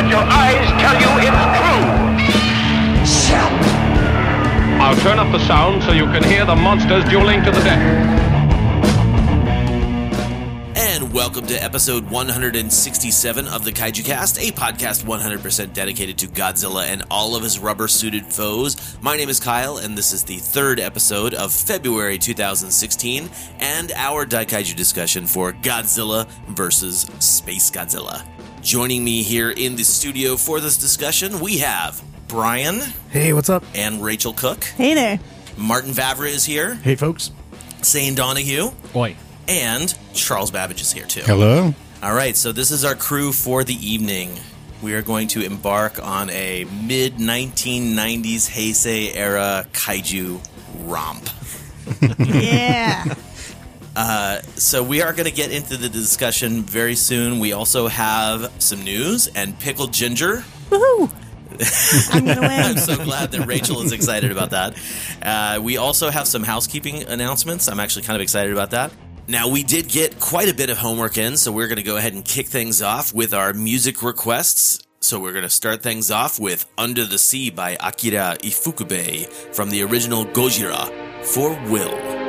But your eyes tell you it's true. I'll turn up the sound so you can hear the monsters dueling to the death. And welcome to episode 167 of the Kaiju Cast, a podcast 100% dedicated to Godzilla and all of his rubber suited foes. My name is Kyle, and this is the third episode of February 2016 and our Daikaiju discussion for Godzilla versus Space Godzilla. Joining me here in the studio for this discussion, we have Brian Hey, what's up? and Rachel Cook. Hey there. Martin Vavra is here, Hey, folks. Sane Donahue, Oi. and Charles Babbage is here too. Hello. All right, so this is our crew for the evening. We are going to embark on a mid 1990s Heisei era kaiju romp. Yeah. So we are going to get into the discussion very soon. We also have some news and pickled ginger. Woohoo. I'm win. I'm so glad that Rachel is excited about that. Uh, we also have some housekeeping announcements. I'm actually kind of excited about that. Now, we did get quite a bit of homework in, so we're going to go ahead and kick things off with our music requests. So we're going to start things off with Under the Sea by Akira Ifukube from the original Gojira for Will.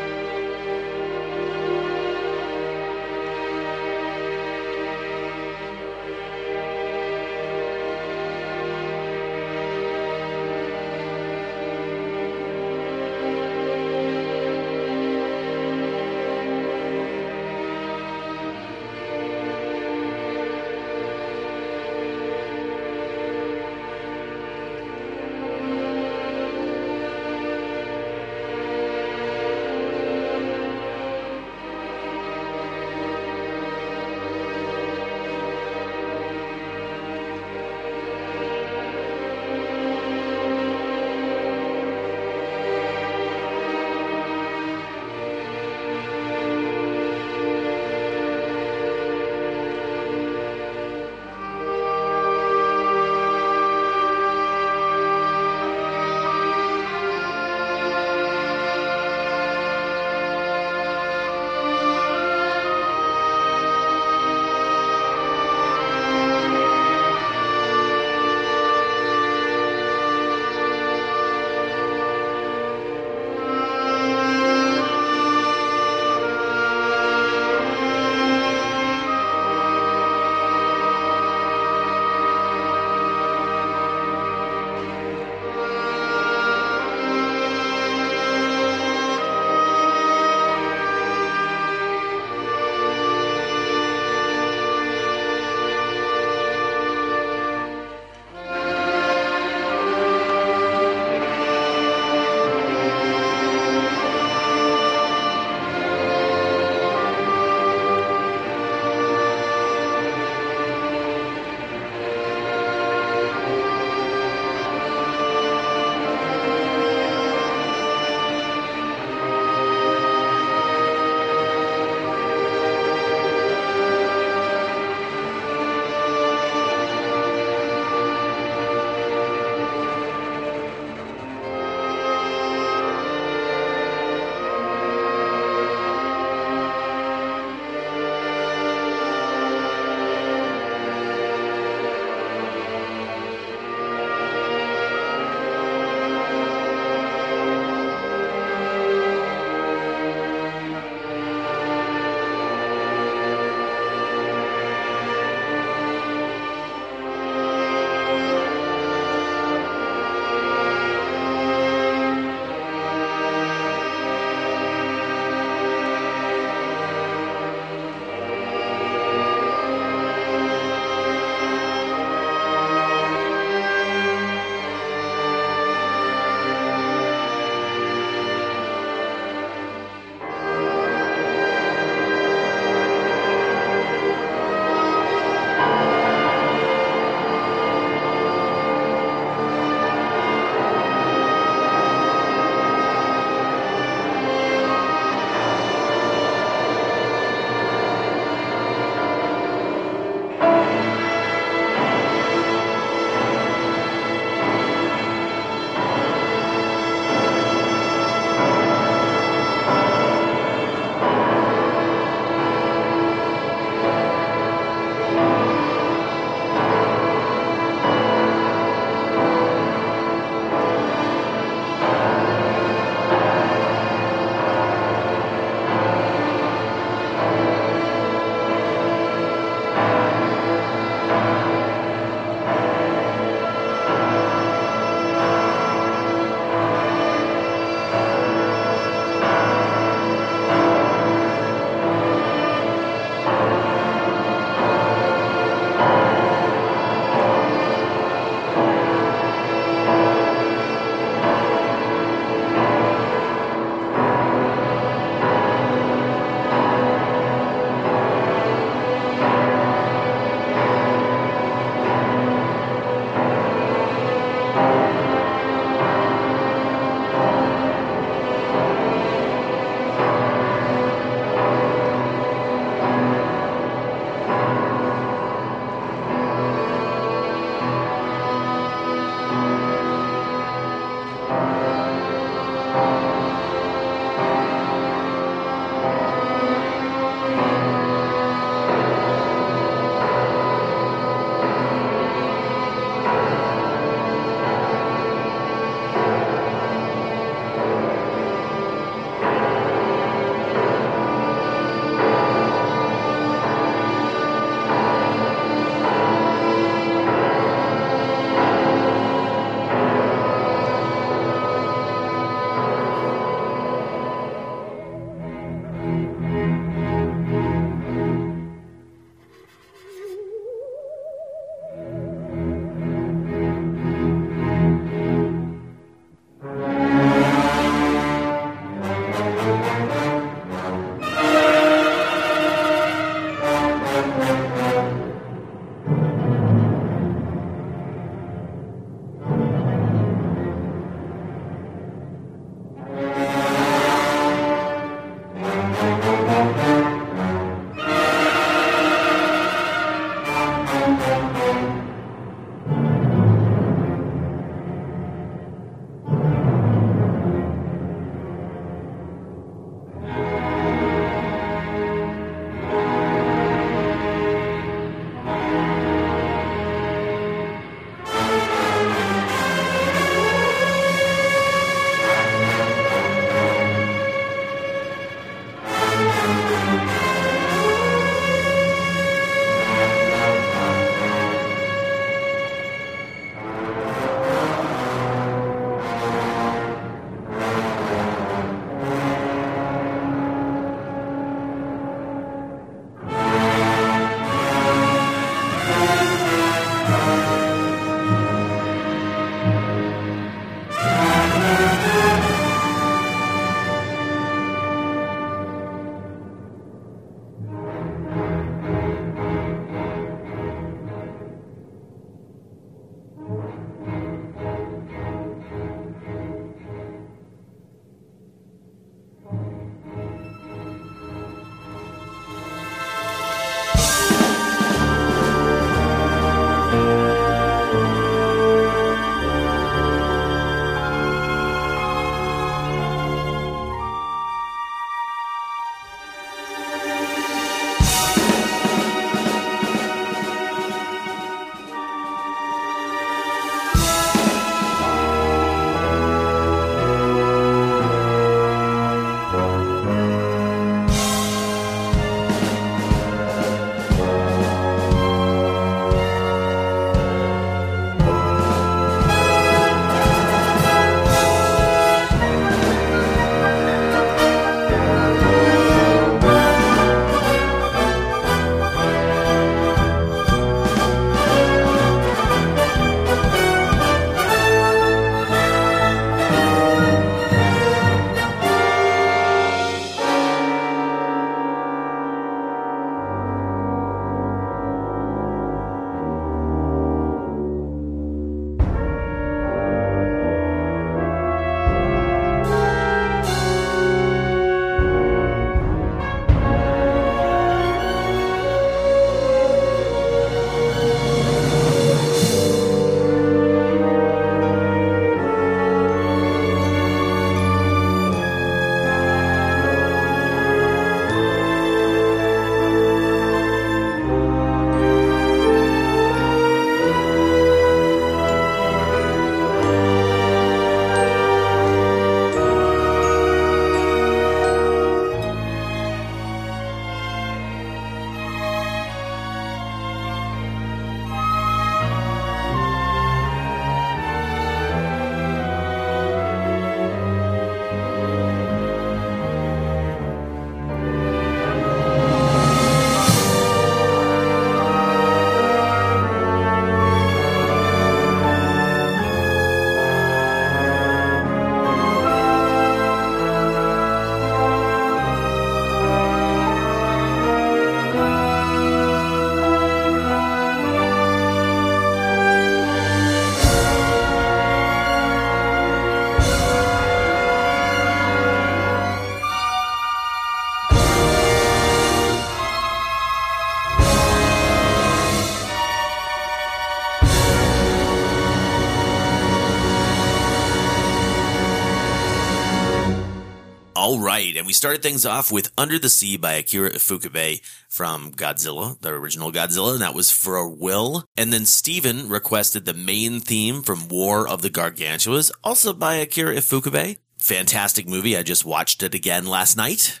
Right, and we started things off with Under the Sea by Akira Ifukube from Godzilla, the original Godzilla, and that was for a will. And then Steven requested the main theme from War of the Gargantuas, also by Akira Ifukube. Fantastic movie. I just watched it again last night.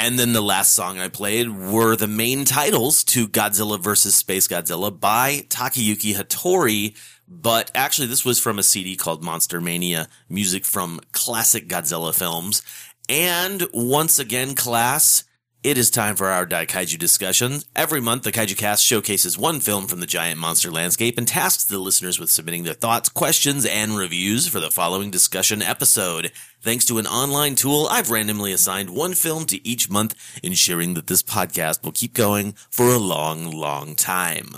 And then the last song I played were the main titles to Godzilla vs. Space Godzilla by Takayuki Hattori. But actually, this was from a CD called Monster Mania, music from classic Godzilla films. And once again, class, it is time for our Daikaiju discussion. Every month, the Kaiju Cast showcases one film from the giant monster landscape and tasks the listeners with submitting their thoughts, questions, and reviews for the following discussion episode. Thanks to an online tool, I've randomly assigned one film to each month, ensuring that this podcast will keep going for a long, long time.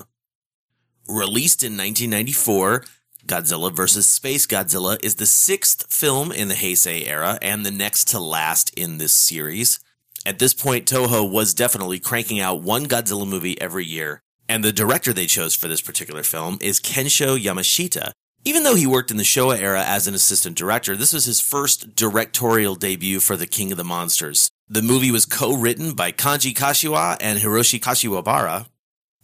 Released in 1994, Godzilla vs. Space Godzilla is the sixth film in the Heisei era and the next to last in this series. At this point, Toho was definitely cranking out one Godzilla movie every year, and the director they chose for this particular film is Kensho Yamashita. Even though he worked in the Showa era as an assistant director, this was his first directorial debut for The King of the Monsters. The movie was co-written by Kanji Kashiwa and Hiroshi Kashiwabara,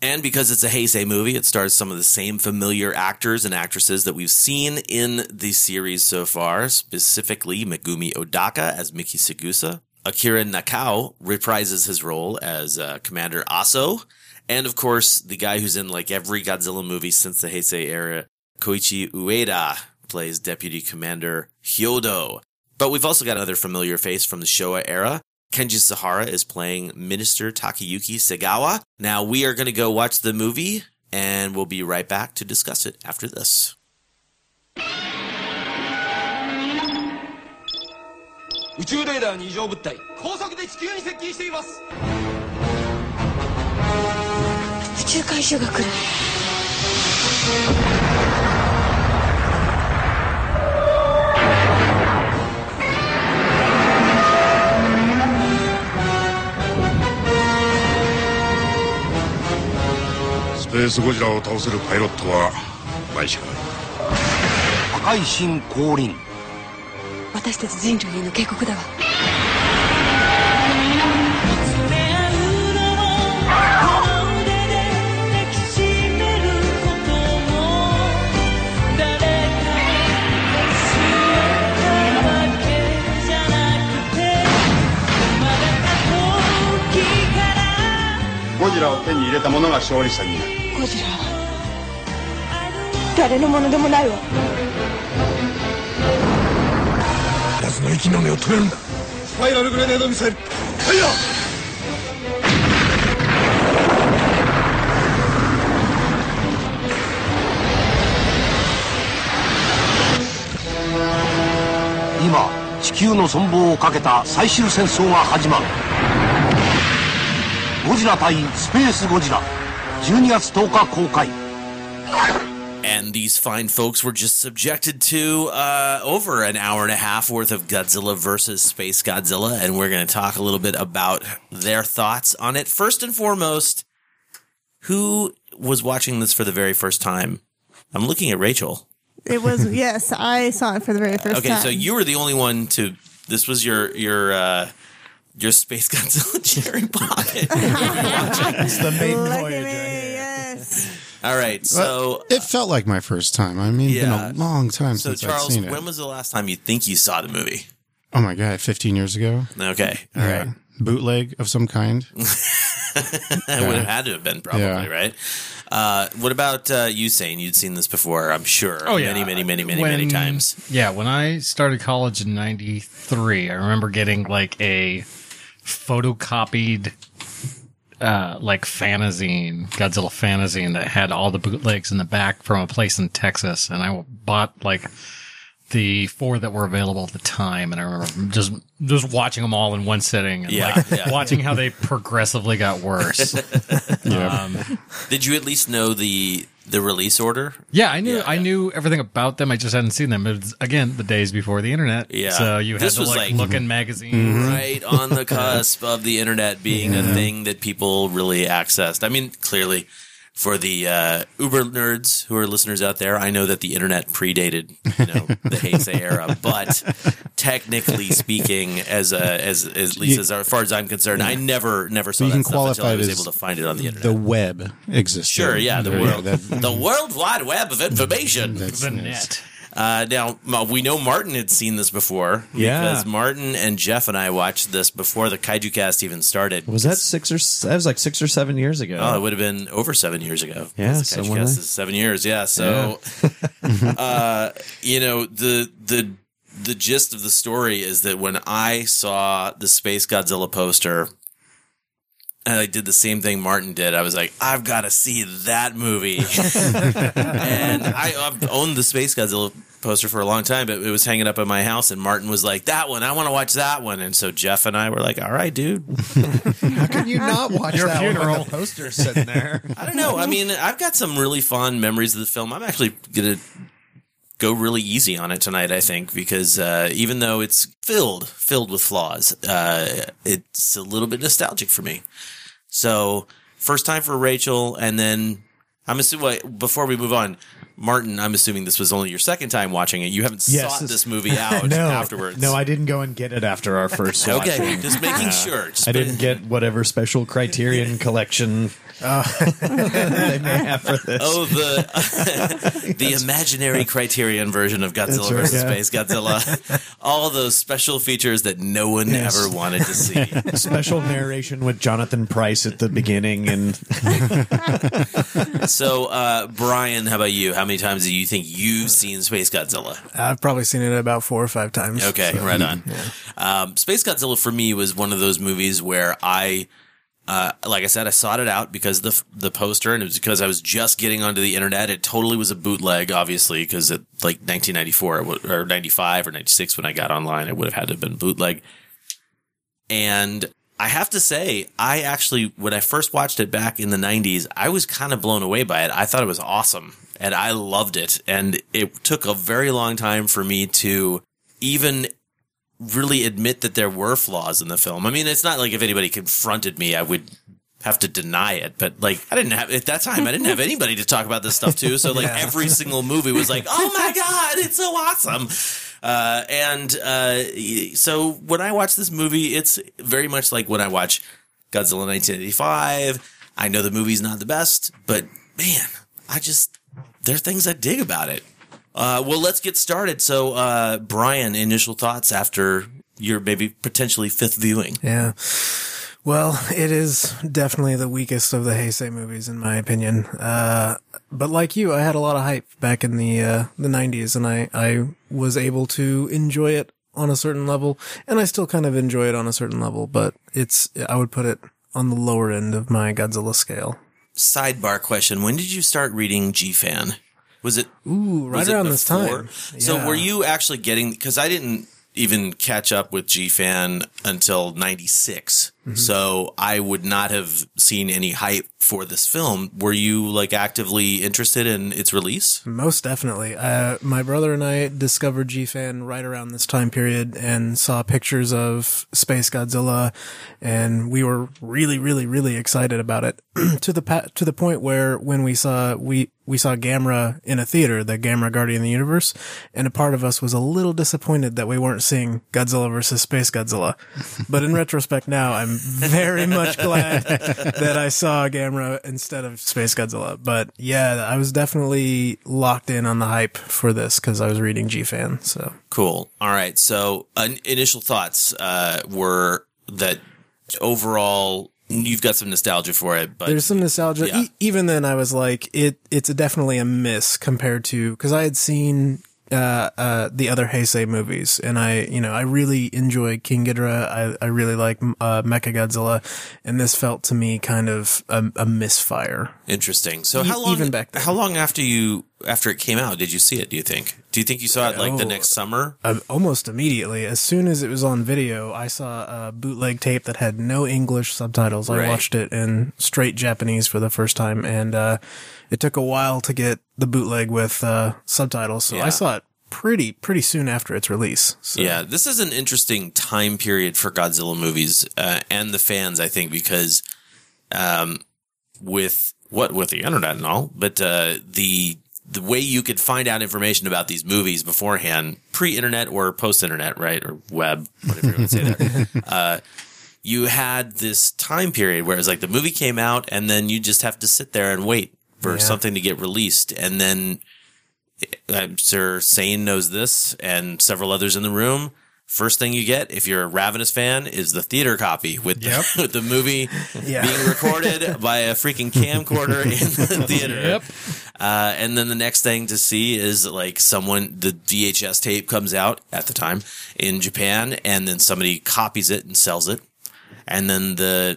and because it's a Heisei movie, it stars some of the same familiar actors and actresses that we've seen in the series so far, specifically Megumi Odaka as Miki Segusa. Akira Nakao reprises his role as uh, Commander Aso. And of course, the guy who's in like every Godzilla movie since the Heisei era, Koichi Ueda, plays Deputy Commander Hyodo. But we've also got another familiar face from the Showa era. Kenji Sahara is playing Minister Takayuki Segawa. Now we are going to go watch the movie and we'll be right back to discuss it after this. ースゴジラを倒せるパイロットはお前しかない赤い新降臨。私たち人類への警告だわ。ゴジラを手に入れた者が勝利者になるゴジラ誰のものでもないわ。奴の息の根を止めるんだ。スパイラルグレネードミサイル。ファイヤー今地球の存亡をかけた最終戦争が始まる。ゴジラ対スペースゴジラ12月10日公開 And these fine folks were just subjected to uh, over an hour and a half worth of Godzilla versus Space Godzilla, and we're going to talk a little bit about their thoughts on it. First and foremost, who was watching this for the very first time? I'm looking at Rachel. It was yes, I saw it for the very first Okay, time. so you were the only one to. This was your your uh, your Space Godzilla cherry pocket. It's the main Look at voyage me, yes. All right, so it felt like my first time. I mean, it's Yeah. been a long time so since I've Charles, seen it. when was the last time you think you saw the movie? oh my god, 15 years ago. Okay, all Yeah. right. Bootleg of some kind. it would have had to have been probably Yeah. right. Uh, what about uh, you saying you'd seen this before? I'm sure. Oh yeah, many, many, many, many, When- many times. Yeah, when I started college in '93, I remember getting like a photocopied, uh, like fanzine, Godzilla fanzine that had all the bootlegs in the back from a place in Texas, and I bought like the four that were available at the time, and I remember just just watching them all in one sitting, and Yeah, like yeah. watching how they progressively got worse. Yeah. Um, Did you at least know the the release order? Yeah, I knew Yeah, I knew everything about them. I just hadn't seen them. It was, again, the days before the internet. Yeah. So you had This to like, like- Mm-hmm. look in magazines. Right on the cusp of the internet being a thing that people really accessed. I mean, clearly For the uh, Uber nerds who are listeners out there, I know that the internet predated you know the Heisei era, but technically speaking, as a, as as least You- as far as I'm concerned, I never never saw you that can stuff until qualify I was as able to find it on the internet. The web exists. Sure, yeah, the world, go. That- the World Wide Web of information. That's The net. Uh, now we know Martin had seen this before Yeah. because Martin and Jeff and I watched this before the Kaiju Cast even started. Was that six or that was like six or seven years ago? Oh, it would have been over seven years ago. Yeah, The Kaiju Cast is seven years. Yeah, so uh, you know the the the gist of the story is that when I saw the Space Godzilla poster. And I did the same thing Martin did. I was like, I've got to see that movie. and I, I've owned the Space Godzilla poster for a long time, but it was hanging up at my house. And Martin was like, "That one, I want to watch that one." And so Jeff and I were like, "All right, dude." How can you not watch Your that one funeral. the poster's sitting there? I don't know. I mean, I've got some really fond memories of the film. I'm actually gonna go really easy on it tonight. I think because uh, even though it's filled filled with flaws, uh, it's a little bit nostalgic for me. So first time for Rachel, and then I'm assuming wait, before we move on. Martin, I'm assuming this was only your second time watching it. You haven't Yes, sought this- movie out no, afterwards. No, I didn't go and get it after our first. Okay, just making sure. Just I didn't get whatever special Criterion collection they may have for this. Oh, the the imaginary Criterion version of Godzilla right, versus yeah. Space Godzilla. All those special features that no one Yes. ever wanted to see. Special narration with Jonathan Price at the beginning, and So, uh, Brian, how about you? How many times do you think you've seen Space Godzilla? I've probably seen it about four or five times. Okay, so- right on. Um, Space Godzilla for me was one of those movies where I, uh, like I said, I sought it out because the the poster, and it was because I was just getting onto the internet. It totally was a bootleg, obviously, because it like 1994 or 95 or 96 when I got online, it would have had to have been bootleg. And I have to say, I actually, when I first watched it back in the 90s, I was kind of blown away by it. I thought it was awesome and I loved it. And it took a very long time for me to even really admit that there were flaws in the film. I mean, it's not like if anybody confronted me, I would have to deny it. But like, I didn't have, at that time, I didn't have anybody to talk about this stuff to. So like every single movie was like, oh my God, it's so awesome. Uh, and, uh, so when I watch this movie, it's very much like when I watch Godzilla 1985. I know the movie's not the best, but man, I just, there are things I dig about it. Uh, well, let's get started. So, uh, Brian, initial thoughts after your maybe potentially fifth viewing. Yeah. Well, it is definitely the weakest of the Heisei movies, in my opinion. Uh, but like you, I had a lot of hype back in the uh, the '90s, and I I was able to enjoy it on a certain level, and I still kind of enjoy it on a certain level. But it's I would put it on the lower end of my Godzilla scale. Sidebar question: When did you start reading G Fan? Was it Ooh, right around this time. So, were you actually getting? Because I didn't even catch up with G Fan until '96. Mm-hmm. So I would not have seen any hype for this film. Were you like actively interested in its release? Most definitely. Uh, my brother and I discovered GFan right around this time period and saw pictures of Space Godzilla, and we were really, really, really excited about it to the pa- to the point where when we saw we we saw Gamera in a theater, the Gamera Guardian of the Universe, and a part of us was a little disappointed that we weren't seeing Godzilla versus Space Godzilla. But in retrospect, now I'm very much glad that I saw Gamera instead of Space Godzilla. But yeah, I was definitely locked in on the hype for this because I was reading G Fan. So Cool. All right. So, uh, initial thoughts uh, were that overall you've got some nostalgia for it, but there's some nostalgia. Yeah. E- even then, I was like, it it's a definitely a miss compared to because I had seen. Uh, uh, the other Heisei movies, and I, you know, I really enjoy King Ghidorah. I, I really like uh, Mecha Godzilla, and this felt to me kind of a, a misfire. Interesting. So how long even back then. how long after you after it came out did you see it, do you think? Do you think you saw it like the next summer? Uh, almost immediately, as soon as it was on video, I saw a bootleg tape that had no English subtitles. I Right. watched it in straight Japanese for the first time, and uh, it took a while to get the bootleg with uh, subtitles. So Yeah. I saw it pretty pretty soon after its release. So. Yeah, this is an interesting time period for Godzilla movies uh, and the fans, I think, because um, with what with the internet and all, but uh, the the way you could find out information about these movies beforehand, pre-internet or post-internet, right, or web, whatever you want to say that. uh, you had this time period where it's like the movie came out, and then you just have to sit there and wait for Yeah. something to get released, and then I'm sure Sane knows this, and several others in the room. First thing you get, if you're a Ravenous fan, is the theater copy with the, with the movie Yeah. being recorded by a freaking camcorder in the theater. Yep. Uh, and then the next thing to see is like someone, the VHS tape comes out at the time in Japan, and then somebody copies it and sells it. And then the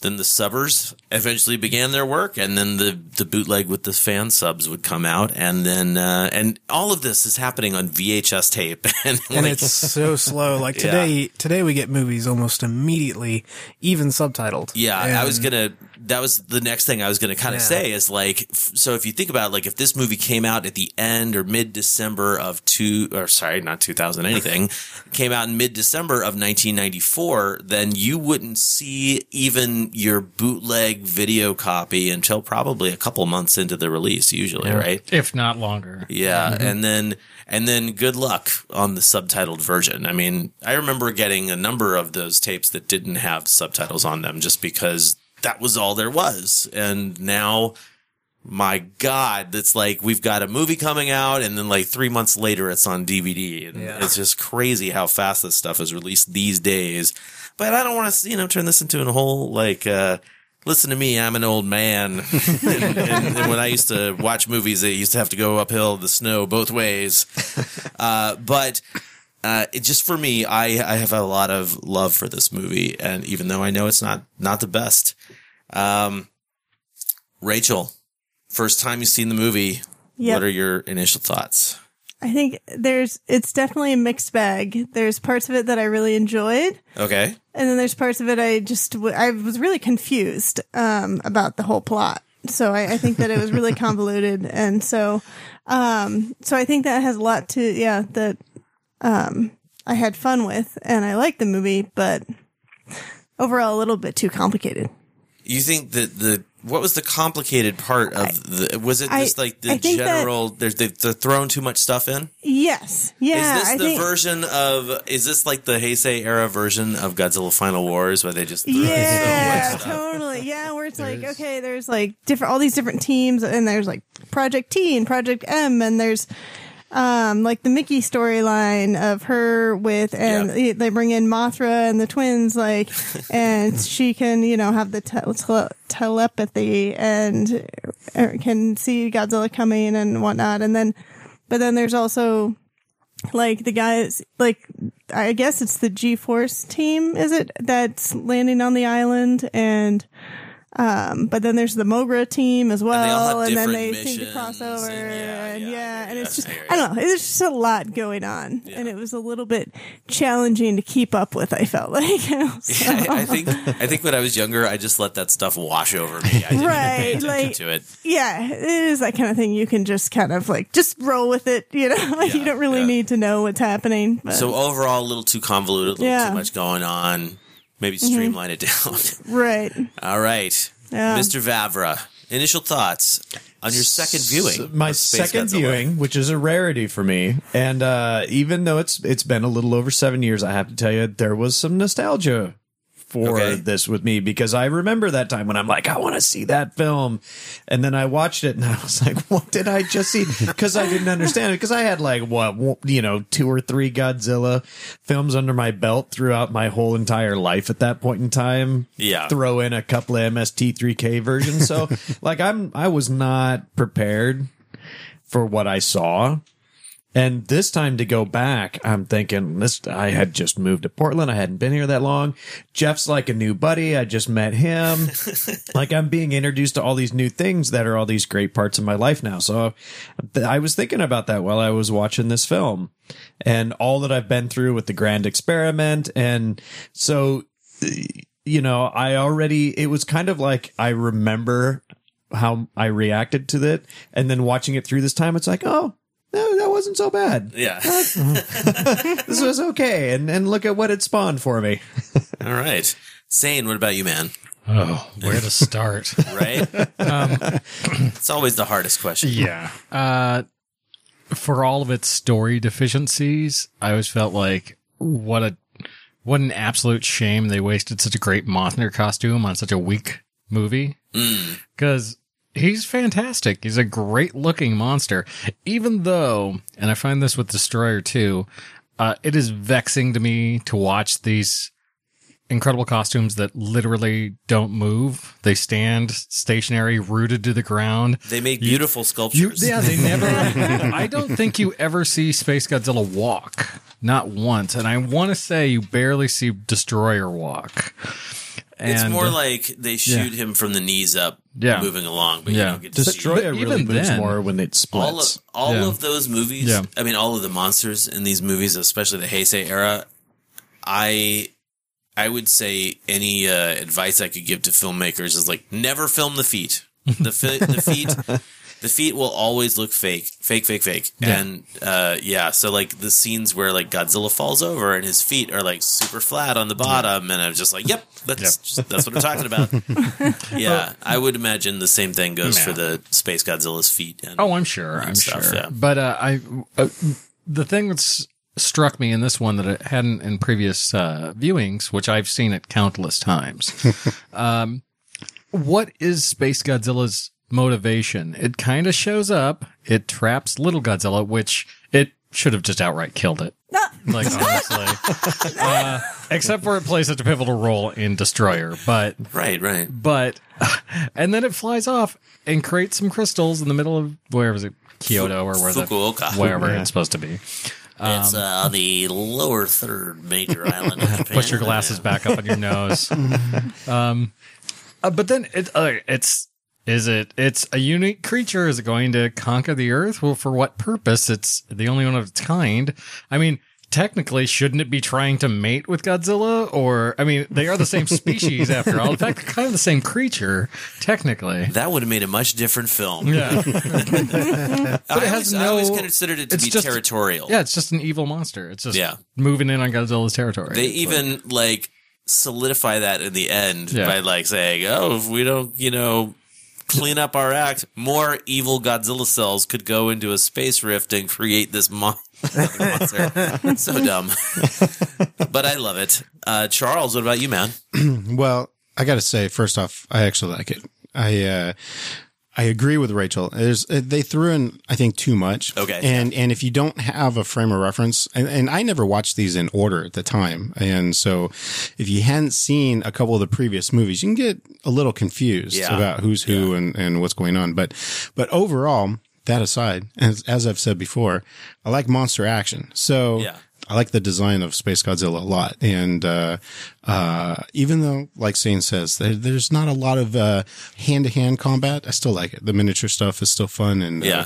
then the subbers eventually began their work, and then the the bootleg with the fan subs would come out, and then uh, and all of this is happening on VHS tape, and, and like- it's so slow. Like Yeah. today, today we get movies almost immediately, even subtitled. Yeah, I was gonna. That was the next thing I was gonna kind of Yeah. say is like, f- so if you think about like if this movie came out at the end or mid December of two, or sorry, not two thousand anything, came out in mid December of nineteen ninety four, then you wouldn't see even your bootleg video copy until probably a couple months into the release, usually, right? If not longer. Yeah, mm-hmm. and then and then good luck on the subtitled version. I mean, I remember getting a number of those tapes that didn't have subtitles on them just because that was all there was. And now my god, that's like we've got a movie coming out and then like 3 months later it's on DVD and Yeah. it's just crazy how fast this stuff is released these days. But I don't want to, you know, turn this into a whole like uh Listen to me, I'm an old man. and, and, and when I used to watch movies, I used to have to go uphill the snow both ways. Uh, but uh, it just for me, I, I have a lot of love for this movie, and even though I know it's not not the best, um, Rachel, first time you've seen the movie, Yep. what are your initial thoughts? I think there's it's definitely a mixed bag. There's parts of it that I really enjoyed, Okay, and then there's parts of it I just I was really confused um, about the whole plot. So I, I think that it was really convoluted, and so um, so I think that has a lot to yeah that um, I had fun with, and I liked the movie, but overall a little bit too complicated. you think that the what was the complicated part of the? Was it I- just like the I think that- general? There's they, they're throwing too much stuff in. Yes, yeah. is this I the think, version of? Is this like the Heisei era version of Godzilla Final Wars, where they just throw Yeah, so much stuff? totally. Yeah, where it's like, okay, there's like different, all these different teams, and there's like Project T and Project M, and there's um like the Miki storyline of her with, and they- they bring in Mothra and the twins, like, and she can, you know, have the te- tele- telepathy and uh, can see Godzilla coming and whatnot, and then, but then there's also like the guys like I guess it's the G Force team, is it that's landing on the island and um but then there's the Moguera team as they all have well and, then they seem to cross over and and yeah, and it's just I I don't know, there's just a lot going on and it was a little bit challenging to keep up with I felt like so. Yeah, I, I think I think when I was younger, I just let that stuff wash over me. I didn't Right, like- to it. yeah, it is that kind of thing you can just kind of like just roll with it, you know. Like you don't really need to know what's happening. But. So overall, a little too convoluted, a little Yeah. too much going on. Maybe Mhm. streamline it down. right. All right, Yeah. Mr. Vavra, initial thoughts on your second viewing. my second Godzilla. viewing, which is a rarity for me, and uh, even though it's it's been a little over seven years, I have to tell you there was some nostalgia for Okay. this with me because I remember that time when I'm like, I want to see that film, and then I watched it and I was like, what did I just see? Because I didn't understand it because I had like what you know two or three Godzilla films under my belt throughout my whole entire life at that point in time. Yeah. throw in a couple of MST3K versions, so like I'm I was not prepared for what I saw. And this time to go back, I'm thinking this, I had just moved to Portland. I hadn't been here that long. Jeff's like a new buddy. I just met him. like I'm being introduced to all these new things that are all these great parts of my life now. So I was thinking about that while I was watching this film and all that I've been through with the grand experiment. And so, you know, I already, it was kind of like I remember how I reacted to it. And then watching it through this time, it's like, oh, no, that wasn't so bad. Yeah. this was okay. And and look at what it spawned for me. All right, Sane. What about you, man? Oh, where to start? right? Um, it's always the hardest question. Yeah. Uh, for all of its story deficiencies, I always felt like what a what an absolute shame they wasted such a great monster costume on such a weak movie. Mm. He's fantastic. He's a great looking monster. Even though, and I find this with Destoroyah too, uh, it is vexing to me to watch these incredible costumes that literally don't move. They stand stationary, rooted to the ground. They make beautiful you, sculptures. yeah, they never. I don't think you ever see Space Godzilla walk, not once. And I want to say you barely see Destoroyah walk. It's And- more like they shoot him from the knees up, Yeah. moving along, but you Yeah. don't get to see it. really even moves then- more when it all splits. of all Yeah. of those movies. Yeah. I mean, all of the monsters in these movies, especially the Heisei era. I I would say any uh, advice I could give to filmmakers is like never film the feet. The fi- the feet. The feet will always look fake, fake, fake, fake, Yeah. and uh, yeah. So like the scenes where like Godzilla falls over and his feet are like super flat on the bottom, and I'm just like, yep, that's just, that's what I'm talking about. yeah, I would imagine the same thing goes Yeah. for the Space Godzilla's feet. And Oh, I'm sure. I'm stuff, sure. yeah. But uh, I, uh, the thing that's struck me in this one that it hadn't in previous uh, viewings, which I've seen it countless times. um, what is Space Godzilla's motivation? It kind of shows up. It traps little Godzilla, which it should have just outright killed it. Like honestly, uh, except for it plays such a pivotal role in Destoroyah, but Right, right. but and then it flies off and creates some crystals in the middle of where was it Kyoto or where Fukuoka. the wherever Yeah. it's supposed to be. it's uh, the lower third major island. Of Japan. Put your glasses back up on your nose. um, uh, but then it uh, it's is it it's a unique creature? Is it going to conquer the Earth? Well, for what purpose? It's the only one of its kind. I mean. Technically, shouldn't it be trying to mate with Godzilla? Or, I mean, they are the same species after all. In fact, they're kind of the same creature, technically. That would have made a much different film. Yeah. but it I, has always, I always considered it to it's be just- territorial. Yeah, it's just an evil monster. It's just Yeah. moving in on Godzilla's territory. They It's like- even like solidify that in the end Yeah. by like saying, "Oh, if we don't, you know, clean up our act, more evil Godzilla cells could go into a space rift and create this mon- monster." so dumb, but I love it. Uh, Charles, what about you, man? well, I got to say, first off, I actually like it. I uh, I agree with Rachel. There's uh, they threw in, I think, too much. Okay. and and if you don't have a frame of reference, and, and I never watched these in order at the time, and so if you hadn't seen a couple of the previous movies, you can get a little confused Yeah. about who's who and and what's going on. But but overall, that aside, as as I've said before, I like monster action. So Yeah. I like the design of Space Godzilla a lot. And, uh, uh, even though, like Sane says, there, there's not a lot of, uh, hand to hand combat, I still like it. The miniature stuff is still fun. And, Yeah. uh,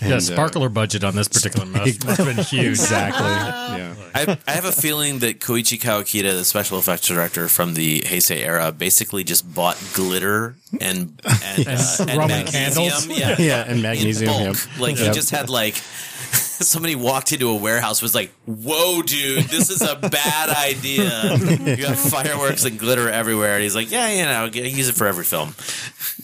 yeah, and, uh, sparkler budget on this particular must, must have been huge. Exactly. yeah. I, I have a feeling that Koichi Kawakita, the special effects director from the Heisei era, basically just bought glitter and and, uh, and magnesium. candles? Yeah, Yeah, and in magnesium, bulk. yep. Like he just had like somebody walked into a warehouse was like, "Whoa, dude, this is a bad idea." you got fireworks and glitter everywhere, and he's like, "Yeah, you know, use it for every film."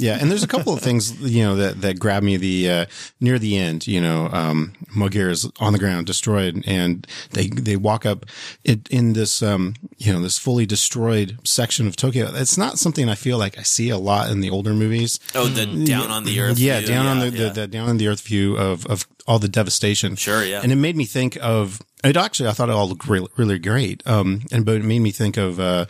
Yeah, and there's a couple of things you know that that grab me. The uh, near the end, you know, um, Moguera is on the ground, destroyed, and they they walk up it, in this um, you know this fully destroyed section of Tokyo. It's not something I feel like I see a lot in the older movies. Oh, the down on the earth. Yeah, view, down on the, yeah. the, the down on the earth view of of all the devastation. Sure, yeah. And it made me think of it. Actually, I thought it all looked really, really great. Um, and but it made me think of uh,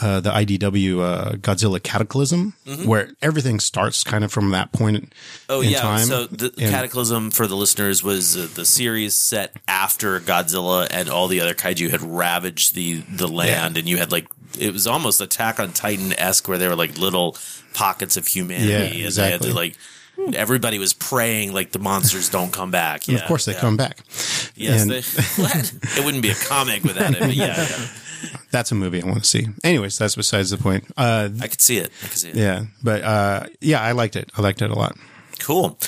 uh, the IDW uh, Godzilla Cataclysm, where everything starts kind of from that point. Mm-hmm. Oh in yeah. time. So the And- Cataclysm for the listeners was uh, the series set after Godzilla and all the other kaiju had ravaged the the land, and you had like it was almost Attack on Titan esque, where there were like little pockets of humanity, Yeah, and they had exactly. to like everybody was praying like the monsters don't come back. And Yeah, of course, they yeah. come back. Yes, And- they, it wouldn't be a comic without it, but yeah, yeah. That's a movie I want to see. Anyways, that's besides the point. Uh, I could see it. I could see it. yeah, but uh, yeah, I liked it. I liked it a lot. Cool.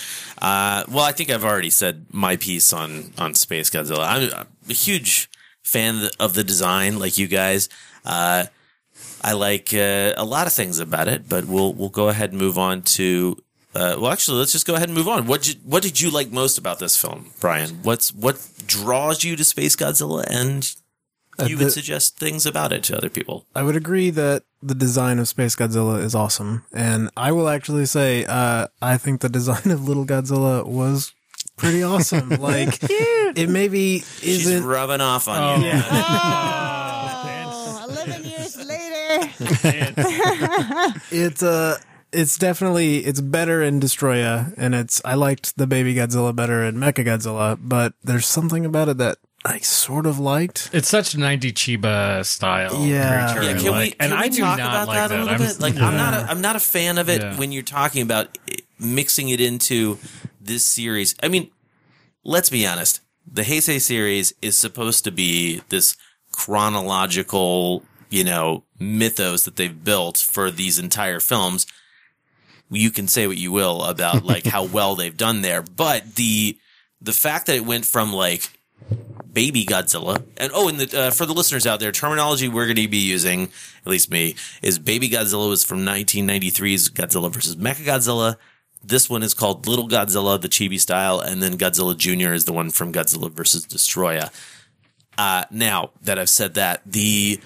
Uh, well, I think I've already said my piece on on Space Godzilla. I'm a huge fan of the design, like you guys. Uh, I like uh, a lot of things about it, but we'll we'll go ahead and move on to. Uh, well, actually, let's just go ahead and move on. What did what did you like most about this film, Brian? What's what draws you to Space Godzilla, and Uh, you the- would suggest things about it to other people? I would agree that the design of Space Godzilla is awesome, and I will actually say uh, I think the design of Little Godzilla was pretty awesome. like it maybe She's isn't. rubbing off on you. Oh, 11 years later. it's uh it's definitely it's better in Destoroyah, and it's I liked the Baby Godzilla better in Mecha Godzilla, but there's something about it that I sort of liked. It's such 90 chibi style. Yeah. creature, Yeah, can we like- can and we I do talk not about like that a little I'm- bit? Like, I'm not a, Yeah. I'm not a fan of it Yeah. when you're talking about it- mixing it into this series. I mean, let's be honest. The Heisei series is supposed to be this chronological, you know, mythos that they've built for these entire films. You can say what you will about like how well they've done there, but the the fact that it went from like baby Godzilla. And oh, and the, uh, for the listeners out there, terminology we're going to be using, at least me, is baby Godzilla was from 1993's Godzilla versus Mechagodzilla. This one is called Little Godzilla, the chibi style, and then Godzilla Jr. is the one from Godzilla versus Destoroyah. Uh, now that I've said that, the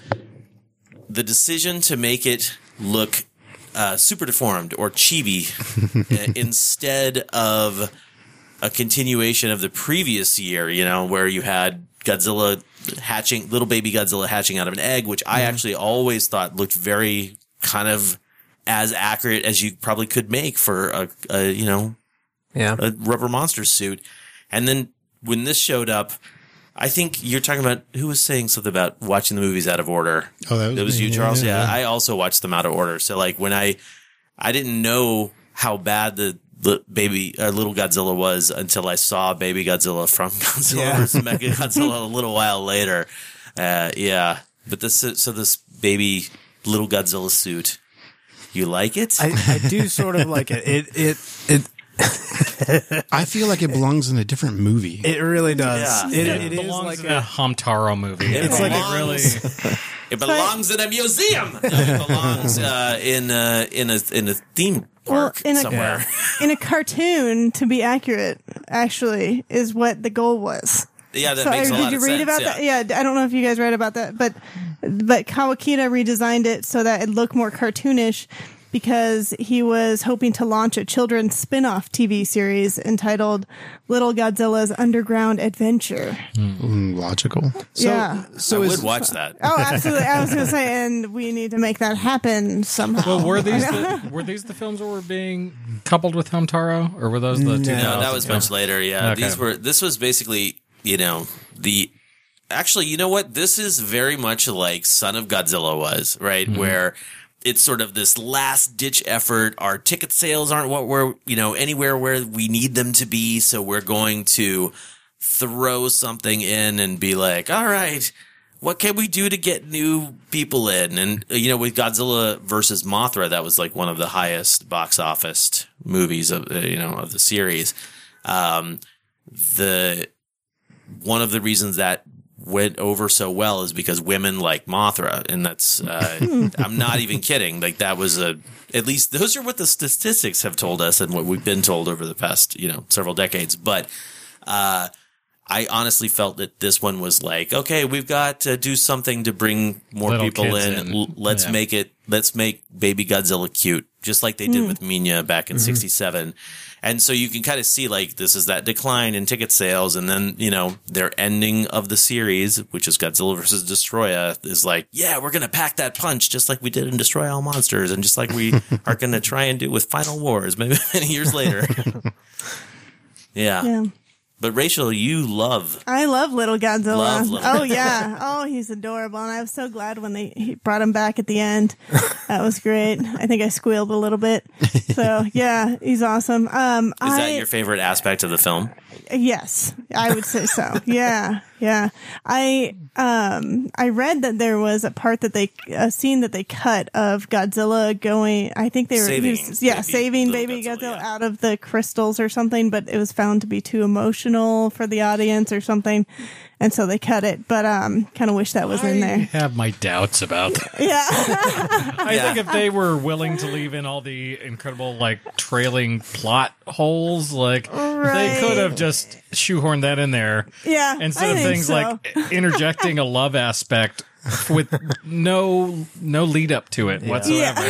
the decision to make it look uh, super deformed or chibi uh, instead of a continuation of the previous year, you know, where you had Godzilla hatching, little baby Godzilla hatching out of an egg, which I actually always thought looked very kind of as accurate as you probably could make for a, a you know, Yeah. a rubber monster suit. And then when this showed up, I think you're talking about who was saying something about watching the movies out of order. Oh, that was it was me. you, Charles. yeah, Yeah, yeah. I also watched them out of order. So like when I, I didn't know how bad the, the baby uh, little Godzilla was until I saw Baby Godzilla from Godzilla Yeah. vs Mecha Godzilla a little while later. Uh, yeah, but this so this baby little Godzilla suit, you like it? I, I do sort of like it. It it it I feel like it belongs in a different movie. it really does. Yeah. It, It, it is belongs like in a a Hamtaro movie. It's I like it really. It belongs in a museum. No, it belongs uh, in a in a in a theme Well, park in a, somewhere. in a cartoon, to be accurate, actually, is what the goal was. Yeah, that so, makes a did you of read sense. about yeah. that? Yeah, I don't know if you guys read about that, but but Kawakita redesigned it so that it looked more cartoonish because he was hoping to launch a children's spin-off TV series entitled Little Godzilla's Underground Adventure. Mm, logical. so yeah. so I is would watch that. Oh, absolutely. I was going to say, and we need to make that happen somehow. Well, were these the, were these the films that were being coupled with Hamtaro, or were those the two? No, that was much later. Yeah, Okay. these were. This was basically, you know, the. Actually, you know what? This is very much like Son of Godzilla was, right? Mm-hmm. Where it's sort of this last ditch effort. Our ticket sales aren't what we're, you know, anywhere where we need them to be. So we're going to throw something in and be like, all right, what can we do to get new people in? And, uh, you know, with Godzilla versus Mothra, that was like one of the highest box office movies of, uh, you know, of the series. Um, the, one of the reasons that went over so well is because women like Mothra. And that's, uh, I'm not even kidding. Like that was a, at least those are what the statistics have told us and what we've been told over the past, you know, several decades. But, uh, I honestly felt that this one was like, okay, we've got to do something to bring more Little people in. in. Let's Yeah. make it, let's make baby Godzilla cute, just like they did with Minya back in 67. And so you can kind of see like this is that decline in ticket sales. And then, you know, their ending of the series, which is Godzilla versus Destoroyah is like, yeah, we're going to pack that punch just like we did in Destroy All Monsters and just like we are going to try and do with Final Wars maybe many years later. yeah. Yeah. But Rachel, you love I love Little Godzilla. Love Little oh yeah. Oh, he's adorable, and I was so glad when they he brought him back at the end. That was great. I think I squealed a little bit. So yeah, he's awesome. Um, Is I, that your favorite aspect of the film? Yes, I would say so. Yeah, yeah. I um I read that there was a part that they a scene that they cut of Godzilla going. I think they were Saving was- yeah baby saving baby Godzilla, Godzilla, yeah. out of the crystals or something, but it was found to be too emotional for the audience or something. And so they cut it. But um, kind of wish that was in I there. have my doubts about that. Yeah, I think if they were willing to leave in all the incredible like trailing plot holes, like Right. they could have just shoehorned that in there. Yeah, Instead I of think things so. like interjecting a love aspect with no no lead up to it whatsoever.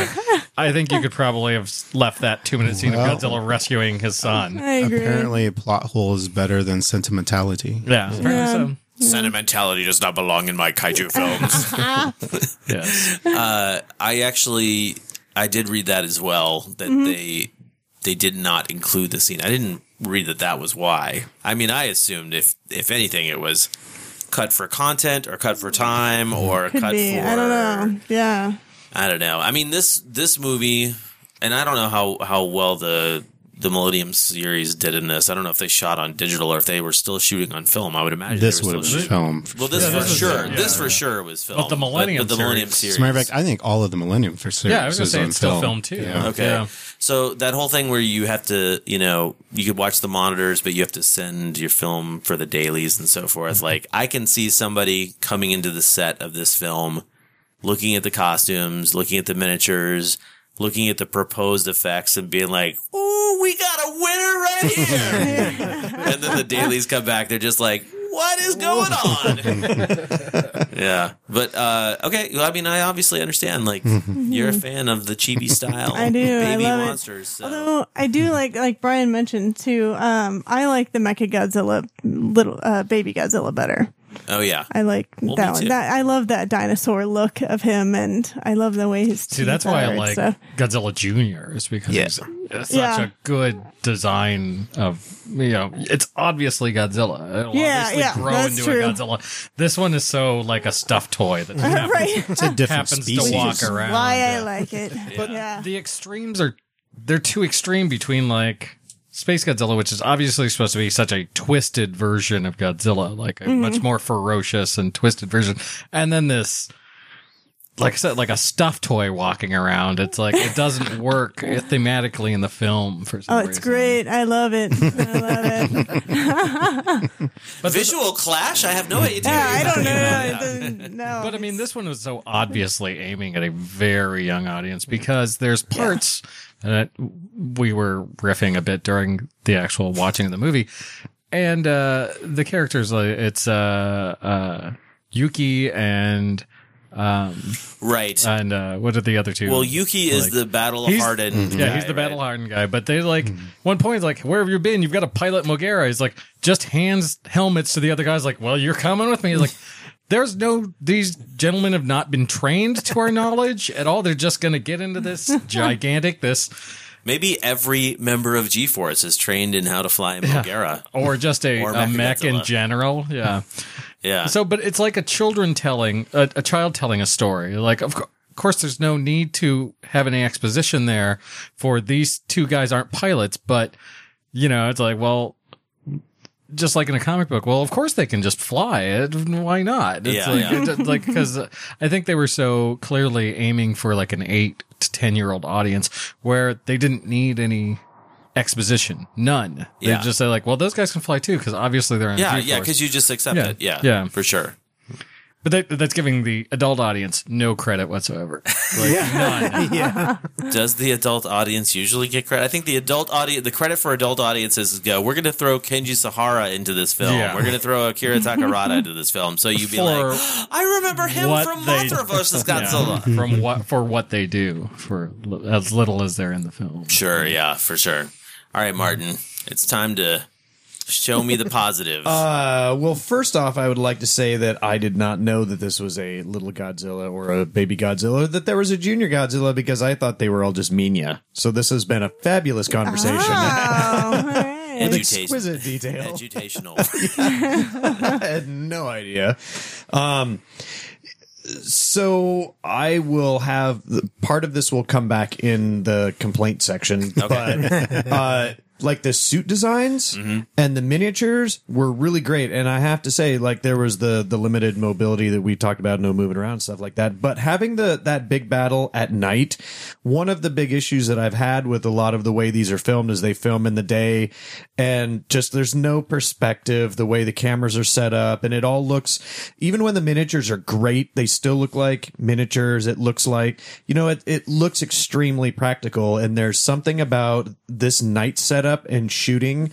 I think you could probably have left that two minute scene Well- of Godzilla rescuing his son. I agree. Apparently, a plot hole is better than sentimentality. Yeah, apparently so. Sentimentality does not belong in my kaiju films. Yes. uh, I actually I did read that as well that Mm-hmm. they they did not include the scene. I didn't read that that was why. I mean, I assumed if if anything, it was cut for content or cut for time or Could cut be. for I don't know. Yeah. I don't know. I mean this this movie, and I don't know how how well the the Millennium series did in this. I don't know if they shot on digital or if they were still shooting on film. I would imagine This they would have shooting. film. for Well, this Yeah, for this sure. yeah. This for sure was film. But the Millennium but, the Millennium series- series. As a matter of fact, I think all of the Millennium for series. Yeah, I was gonna is say on it's still film. film, too. Yeah. Okay. Yeah. So that whole thing where you have to, you know, you could watch the monitors, but you have to send your film for the dailies and so forth. Mm-hmm. Like I can see somebody coming into the set of this film, looking at the costumes, looking at the miniatures, looking at the proposed effects and being like, ooh, we got a winner right here. and then the dailies come back. They're just like, what is going on? yeah. But, uh, okay. Well, I mean, I obviously understand. Like, you're a fan of the chibi style I do. I baby love it. monsters. So. Although I do like, like Brian mentioned too, um, I like the Mecha Godzilla, little uh, baby Godzilla better. Oh yeah, I like Well, that one. too. That I love that dinosaur look of him, and I love the way his See, teeth that's why I like stuff. Godzilla Junior is because Yeah. it's, it's Yeah. such a good design of you know it's obviously Godzilla. It'll Yeah, obviously yeah, grow that's into true. a Godzilla. This one is so like a stuffed toy that right. It's a different happens species. to walk Which around. Why I like it. But yeah. the extremes are they're too extreme between like Space Godzilla, which is obviously supposed to be such a twisted version of Godzilla, like a much mm-hmm. more ferocious and twisted version, and then this. Like I said, like a stuffed toy walking around. It's like it doesn't work thematically in the film for some Oh, it's reason. great. I love it. I love it. But Visual clash? I have no idea. Yeah, I don't know. Yeah. It uh, No. But I mean, this one was so obviously aiming at a very young audience because there's parts that we were riffing a bit during the actual watching of the movie, and uh, the characters it's uh, uh, Yuki and um, Right. and uh, what are the other two? well, Yuki is the battle He's- hardened. Yeah, he's the battle hardened guy. But they like one point is like, "Where have you been? You've got to pilot Moguera." He's like, just hands helmets to the other guys. Like, well, you're coming with me. He's like, there's no these gentlemen have not been trained to our knowledge at all. They're just gonna get into this gigantic this Maybe every member of G Force is trained in how to fly a Moguera. or just a, Or a mech in general. Yeah. Yeah. So, but it's like a children telling a, a child telling a story. Like, of, co- of course, there's no need to have any exposition there for these two guys aren't pilots, but you know, it's like, well, just like in a comic book, well, of course they can just fly it. Why not? It's Yeah, like, yeah. like, cause uh, I think they were so clearly aiming for like an eight to 10 year old audience where they didn't need any exposition. None. They Yeah. just say like, well, those guys can fly too, because obviously they're in yeah, yeah, because you just accept Yeah. it. Yeah, Yeah. for sure. But that, that's giving the adult audience no credit whatsoever. Like, none. yeah. Does the adult audience usually get credit? I think the adult audience, the credit for adult audiences is go. We're going to throw Kenji Sahara into this film. Yeah. We're going to throw Akira Takarada into this film. So you'd be For like, I remember him what from they- Mothra versus Yeah, Godzilla. from what for what they do for li- as little as they're in the film. Sure, yeah, for sure. All right, Martin, it's time to show me the positives. Uh, well, first off, I would like to say that I did not know that this was a little Godzilla or a baby Godzilla, that there was a junior Godzilla because I thought they were all just Minya. So this has been a fabulous conversation. Oh, all right. Education- exquisite detail. Edutational. I had no idea. Um, so I will have part of this will come back in the complaint section, but uh, like the suit designs mm-hmm. and the miniatures were really great. And I have to say, like there was the the limited mobility that we talked about, no moving around, stuff like that. But having the that big battle at night, one of the big issues that I've had with a lot of the way these are filmed is they film in the day, and just there's no perspective. The way the cameras are set up, and it all looks, even when the miniatures are great, they still look like miniatures. It looks like you know, it it looks extremely practical, and there's something about this night setup and shooting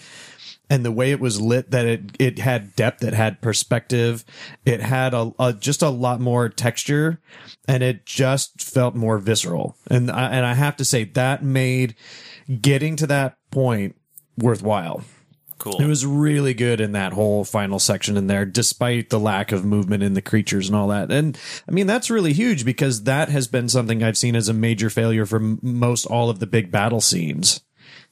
and the way it was lit that it it had depth it had perspective it had a, a just a lot more texture and it just felt more visceral and I, and I have to say that made getting to that point worthwhile Cool. it was really good in that whole final section in there, despite the lack of movement in the creatures and all that. And I mean, that's really huge because that has been something I've seen as a major failure for most all of the big battle scenes.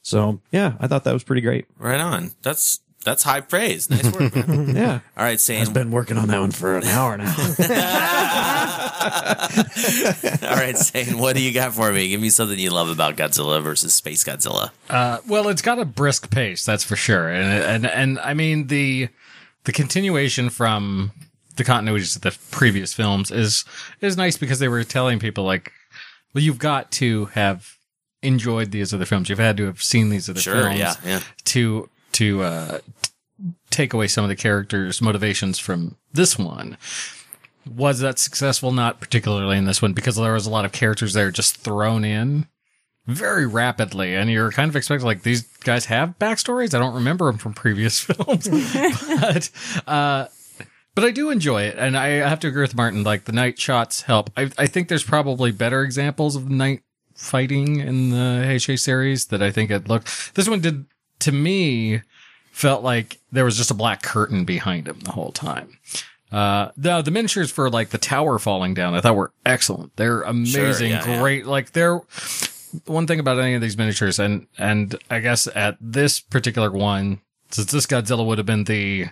So yeah, I thought that was pretty great. Right on. That's that's high praise. Nice work. Yeah. All right, Sane. I've been working on that one for an hour now. All right, Sane. What do you got for me? Give me something you love about Godzilla versus Space Godzilla. Uh, well, it's got a brisk pace, that's for sure, and and and I mean the the continuation from the continuities of the previous films is is nice because they were telling people like, well, you've got to have enjoyed these other films. You've had to have seen these other Sure, films yeah, yeah. to to uh, t- take away some of the characters' motivations from this one. Was that successful? Not particularly in this one because there was a lot of characters there just thrown in very rapidly, and you're kind of expecting like these guys have backstories. I don't remember them from previous films, but uh, but I do enjoy it, and I have to agree with Martin. Like the night shots help. I I think there's probably better examples of the night fighting in the Heisei series that I think it looked. This one did to me felt like there was just a black curtain behind him the whole time. Uh, the, the miniatures for like the tower falling down, I thought were excellent. They're amazing, yeah, yeah. great. Like they're one thing about any of these miniatures and, and I guess at this particular one, since this Godzilla would have been the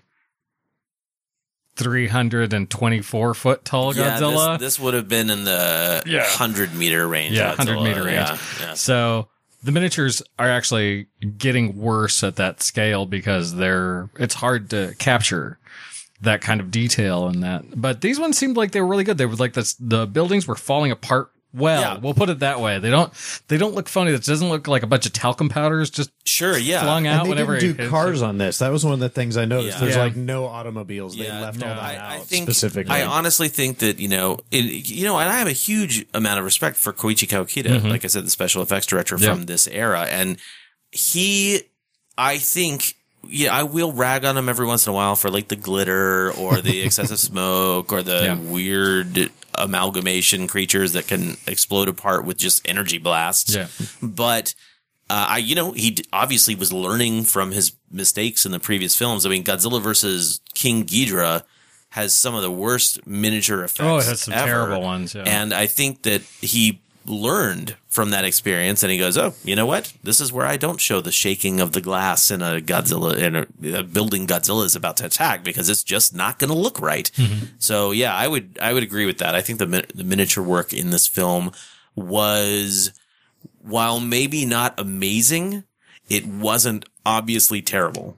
324 foot tall Yeah, Godzilla. this, this would have been in the Yeah. 100 meter range. yeah, Godzilla. 100 meter range. Yeah, yeah. So the miniatures are actually getting worse at that scale because they're, it's hard to capture that kind of detail in that. But these ones seemed like they were really good. They were like this, the buildings were falling apart well. Yeah. We'll put it that way. They don't, they don't look funny. It doesn't look like a bunch of talcum powders just Sure, yeah. flung out and they whenever didn't do cars it. on this. That was one of the things I noticed. Yeah. There's Yeah. like no automobiles. They left no. all that I, out I think specifically. I honestly think that you know, it, you know, and I have a huge amount of respect for Koichi Kawakita, like I said, the special effects director Mm-hmm. Yeah. from this era, and he, I think. Yeah, I will rag on him every once in a while for like the glitter or the excessive smoke or the Yeah. weird amalgamation creatures that can explode apart with just energy blasts. Yeah. But uh, I, you know, he d- obviously was learning from his mistakes in the previous films. I mean, Godzilla versus King Ghidorah has some of the worst miniature effects. Oh, it has some ever. terrible ones, yeah. And I think that he learned from that experience, and he goes, "Oh, you know what? This is where I don't show the shaking of the glass in a Godzilla in a, a building Godzilla is about to attack because it's just not going to look right." Mm-hmm. So, yeah, I would I would agree with that. I think the the miniature work in this film was while maybe not amazing, it wasn't obviously terrible.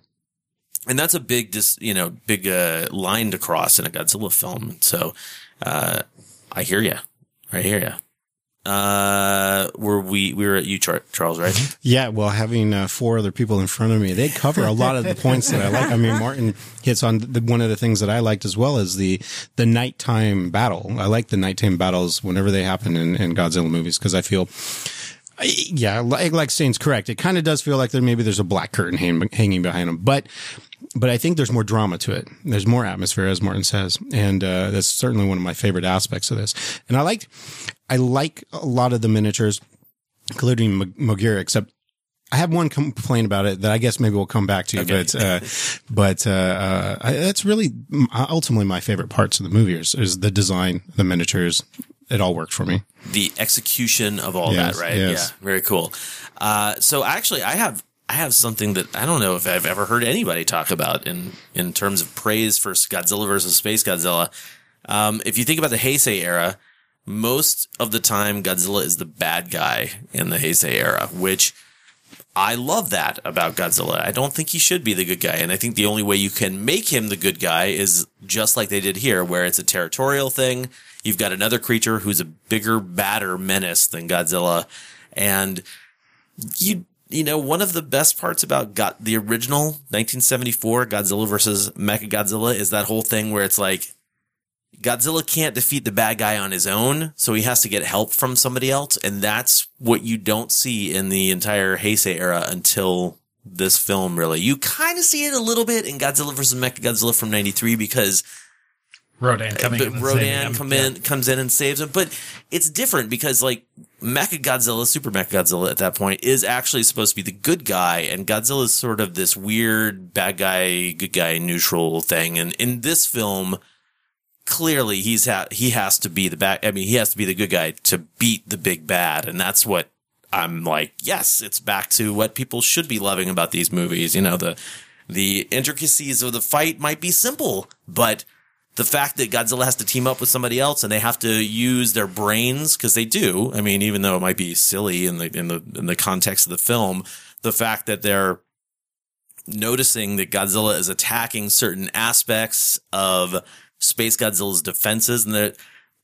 And that's a big, dis, you know, big uh, line to cross in a Godzilla film. So, uh, I hear you. I hear you. Uh, were we, we were at you, Char- Charles, right? Yeah, well, having uh, four other people in front of me, they cover a lot of the points that I like. I mean, Martin hits on the, one of the things that I liked as well is the the nighttime battle. I like the nighttime battles whenever they happen in, in Godzilla movies because I feel. Yeah, like, like Sane's correct. It kind of does feel like there maybe there's a black curtain hang, hanging behind them, but but I think there's more drama to it. There's more atmosphere, as Martin says, and uh, that's certainly one of my favorite aspects of this. And I liked, I like a lot of the miniatures, including Mo- Moguera, except I have one complaint about it that I guess maybe we'll come back to, but, uh, but, uh, uh, I, that's really ultimately my favorite parts of the movie is, is the design, the miniatures. It all worked for me. the execution of all Yes, that, right? yes. Yeah, very cool. Uh, so actually, I have I have something that I don't know if I've ever heard anybody talk about in in terms of praise for Godzilla versus Space Godzilla. Um, if you think about the Heisei era, most of the time Godzilla is the bad guy in the Heisei era, which I love that about Godzilla. I don't think he should be the good guy. And I think the only way you can make him the good guy is just like they did here, where it's a territorial thing. You've got another creature who's a bigger, badder menace than Godzilla. And you, you know, one of the best parts about got the original 1974 Godzilla versus Mechagodzilla is that whole thing where it's like, Godzilla can't defeat the bad guy on his own, so he has to get help from somebody else. And that's what you don't see in the entire Heisei era until this film, really. You kind of see it a little bit in Godzilla vs. Mechagodzilla from 93 because Rodan coming but Rodan come in, comes in and saves him. But it's different because like Mechagodzilla, Super Mechagodzilla at that point is actually supposed to be the good guy, and Godzilla is sort of this weird bad guy, good guy, neutral thing. And in this film, clearly he's ha- he has to be the bad. I mean, he has to be the good guy to beat the big bad, and that's what I'm like. Yes, it's back to what people should be loving about these movies. You know, the the intricacies of the fight might be simple, but the fact that Godzilla has to team up with somebody else and they have to use their brains because they do. I mean, even though it might be silly in the in the in the context of the film, the fact that they're noticing that Godzilla is attacking certain aspects of Space Godzilla's defenses and that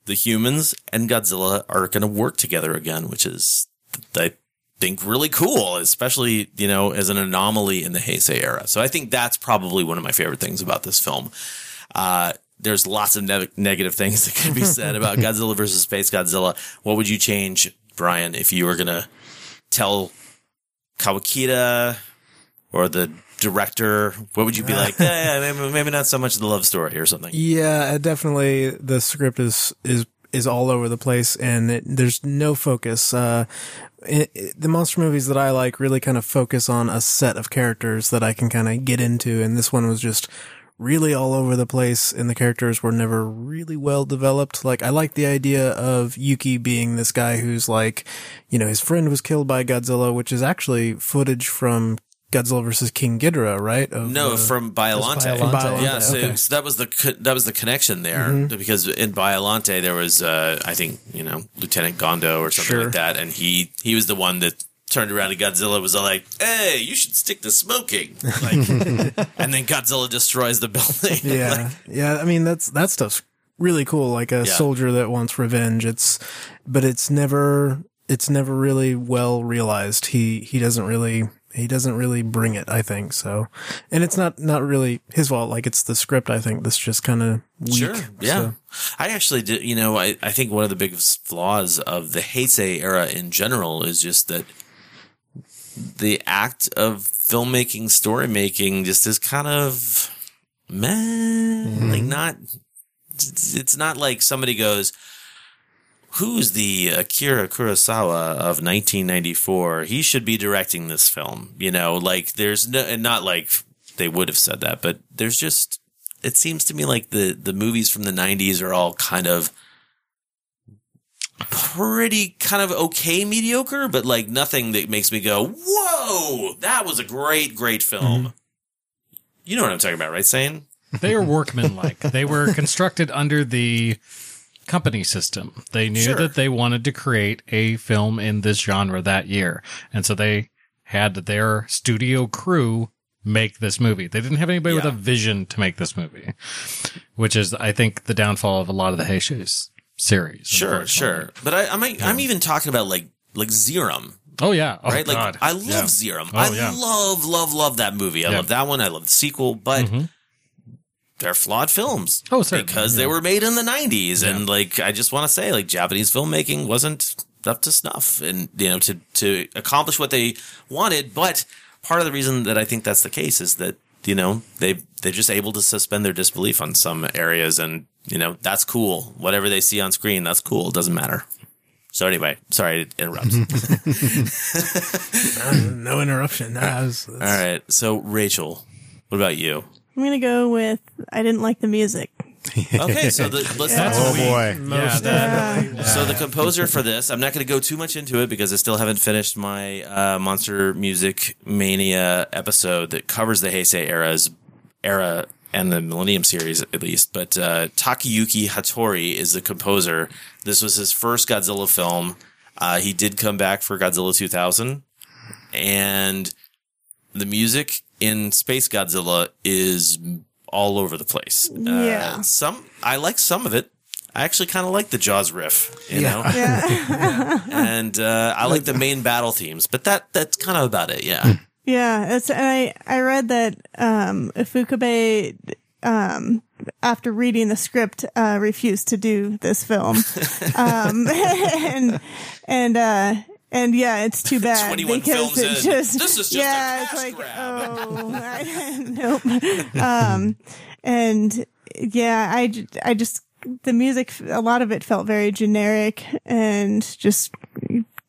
the humans and Godzilla are going to work together again, which is, I think, really cool, especially, you know, as an anomaly in the Heisei era. So I think that's probably one of my favorite things about this film. Uh, there's lots of ne- negative things that can be said about Godzilla versus Space Godzilla. What would you change, Brian, if you were going to tell Kawakita or the director? What would you be like? maybe, maybe not so much the love story or something. Yeah, definitely. The script is is is all over the place, and it, there's no focus. Uh, it, it- the monster movies that I like really kind of focus on a set of characters that I can kind of get into, and this one was just really all over the place, and the characters were never really well developed. Like I like the idea of Yuki being this guy who's like, you know, his friend was killed by Godzilla, which is actually footage from. Godzilla versus King Ghidorah, right? Of, No, uh, from Biollante. From Biollante, Yeah, so, okay. so that was the co- that was the connection there Mhm. because in Biollante there was uh, I think you know Lieutenant Gondo or something Sure. like that, and he he was the one that turned around to Godzilla was all like, "Hey, you should stick to smoking," like, and then Godzilla destroys the building. yeah yeah i mean that's that stuff's really cool like a Yeah. soldier that wants revenge it's but it's never it's never really well realized he he doesn't really he doesn't really bring it i think so and it's not not really his fault like it's the script i think that's just kind of weak Sure. Yeah. so. I actually did, you know, I, I think one of the biggest flaws of the Heisei era in general is just that the act of filmmaking, story making just is kind of meh. Like mm-hmm. not, it's not like somebody goes, who's the Akira Kurosawa of 1994? He should be directing this film. You know, like there's no, and not like they would have said that, but there's just, it seems to me like the, the movies from the 90s are all kind of pretty kind of okay mediocre, but like nothing that makes me go, whoa, that was a great, great film. Mm-hmm. You know what I'm talking about, right, Sane? They are workmanlike. they were constructed under the company system. They knew Sure. that they wanted to create a film in this genre that year. And so they had their studio crew make this movie. They didn't have anybody with a vision to make this movie, which is, I think, the downfall of a lot of the Heisei series. Sure, sure. But I, I'm, I'm even talking about like, like Zeiram. Oh yeah. Oh, right? Like God. I love Yeah. Zeiram. Oh, I yeah. love, love, love that movie. I Yeah. love that one. I love the sequel, but mm-hmm. They're flawed films. Oh, certainly, because they were made in the '90s, and like I just want to say, like Japanese filmmaking wasn't up to snuff, and you know to to accomplish what they wanted. But part of the reason that I think that's the case is that you know they they're just able to suspend their disbelief on some areas, and you know that's cool. Whatever they see on screen, that's cool. It doesn't matter. So anyway, sorry to interrupt. Uh, no interruption That was- All right. So Rachel, what about you? I'm gonna go with I didn't like the music. Okay, so the, let's That's Oh boy. Yeah, that- So the composer for this, I'm not going to go too much into it because I still haven't finished my uh, Monster Music Mania episode that covers the Heisei era's era and the Millennium series at least. But uh, Takayuki Hattori is the composer. This was his first Godzilla film. Uh, he did come back for Godzilla 2000. and the music in Space Godzilla is all over the place. Yeah. Uh, some I like some of it. I actually kind of like the Jaws riff, you know, yeah. and uh, I like the main battle themes, but that that's kind of about it. Yeah. Yeah, it's and I I read that um Ifukube um after reading the script uh refused to do this film. um and and uh and yeah, it's too bad 21 because it in. just This is just a yeah, it's like grab. oh I, nope. Um and yeah, I, I just the music a lot of it felt very generic and just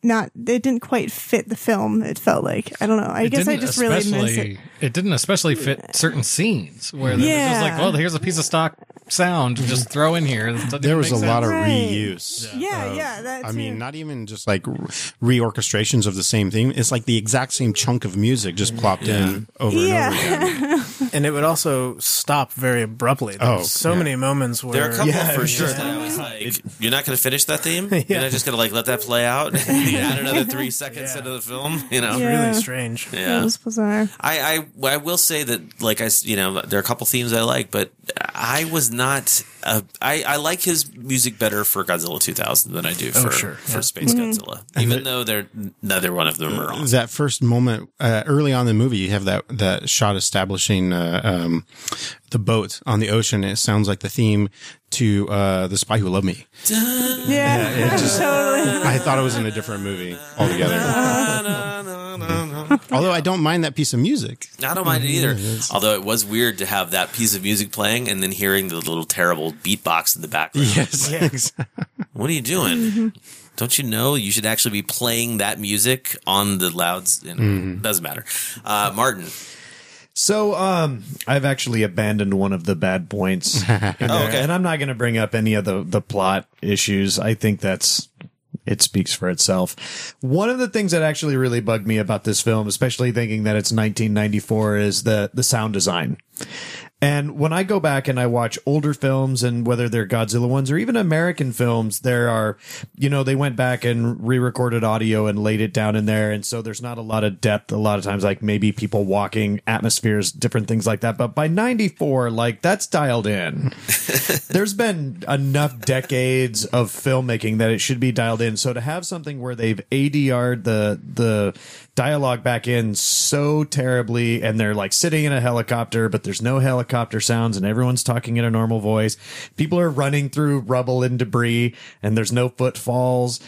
not it didn't quite fit the film it felt like i don't know i It guess i just really miss it It didn't especially fit certain scenes where they were just like, well, here's a piece of stock sound, just throw in here. There was a make lot of sense. Right. reuse. Yeah, of- yeah, that I too. mean, not even just like reorchestrations of the same thing. It's like the exact same chunk of music just plopped in over and over again. and it would also stop very abruptly. There's Oh, so yeah. many moments where There are a couple yeah, for sure. sure. That I was like, you're not going to finish that theme. You're not just going to like let that play out. you add another three seconds into the film. You know, Yeah. really strange. Yeah. it was bizarre I, I I will say that like I you know there are a couple themes I like, but I was not. Uh, I I like his music better for Godzilla 2000 than I do Oh, for sure. for Yeah. Space Mm-hmm. Godzilla, even though they're neither one of them are on. that first moment uh, early on in the movie, you have that that shot establishing uh, um, the boat on the ocean. It sounds like the theme to uh, "The Spy Who Loved Me." yeah, it just- totally I thought it was in a different movie altogether. Although I don't mind that piece of music. I don't mind it either. Yeah, Although it was weird to have that piece of music playing and then hearing the little terrible beatbox in the background. Yes, What are you doing? Don't you know you should actually be playing that music on the louds? You know, Mm-hmm. Doesn't matter. Uh, Martin. So, um, I've actually abandoned one of the bad points, in there, okay. and I'm not going to bring up any of the the plot issues. I think that's it speaks for itself. One of the things that actually really bugged me about this film, especially thinking that it's 1994, is the the sound design. And when I go back and I watch older films and whether they're Godzilla ones or even American films, there are, you know, they went back and re-recorded audio and laid it down in there. And so there's not a lot of depth. A lot of times, like maybe people walking, atmospheres, different things like that. But by 94, like that's dialed in. there's been enough decades of filmmaking that it should be dialed in. So to have something where they've ADR'd the, the dialogue back in so terribly and they're like sitting in a helicopter, but there's no helicopter sounds and everyone's talking in a normal voice. People are running through rubble and debris and there's no footfalls.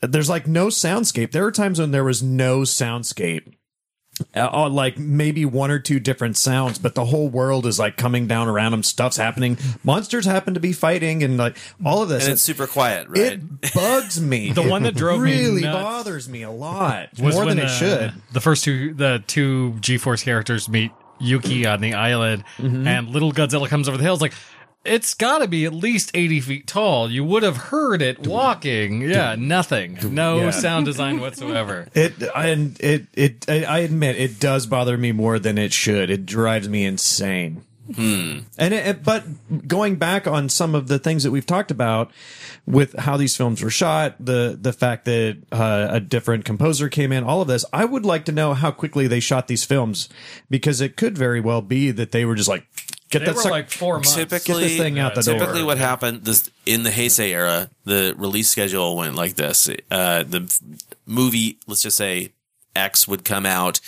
There's like no soundscape. There were times when there was no soundscape. Uh, uh, like maybe one or two different sounds, but the whole world is like coming down around them. Stuff's happening. Monsters happen to be fighting, and like all of this. And it's super quiet, right? It bugs me. The one that drove me really bothers me a lot was more when than it should. The first two, the two G-force characters meet Yuki on the island, Mm-hmm. and little Godzilla comes over the hills. Like, it's got to be at least eighty feet tall. You would have heard it walking. Yeah, nothing. No Yeah. sound design whatsoever. It and it it I admit it does bother me more than it should. It drives me insane. And it, it- but going back on some of the things that we've talked about with how these films were shot, the the fact that uh, a different composer came in, all of this, I would like to know how quickly they shot these films because it could very well be that they were just like get They that were suck- like four months. typically Get this thing out the door. typically what happened this in the Heisei era the release schedule went like this. Uh the movie let's just say X would come out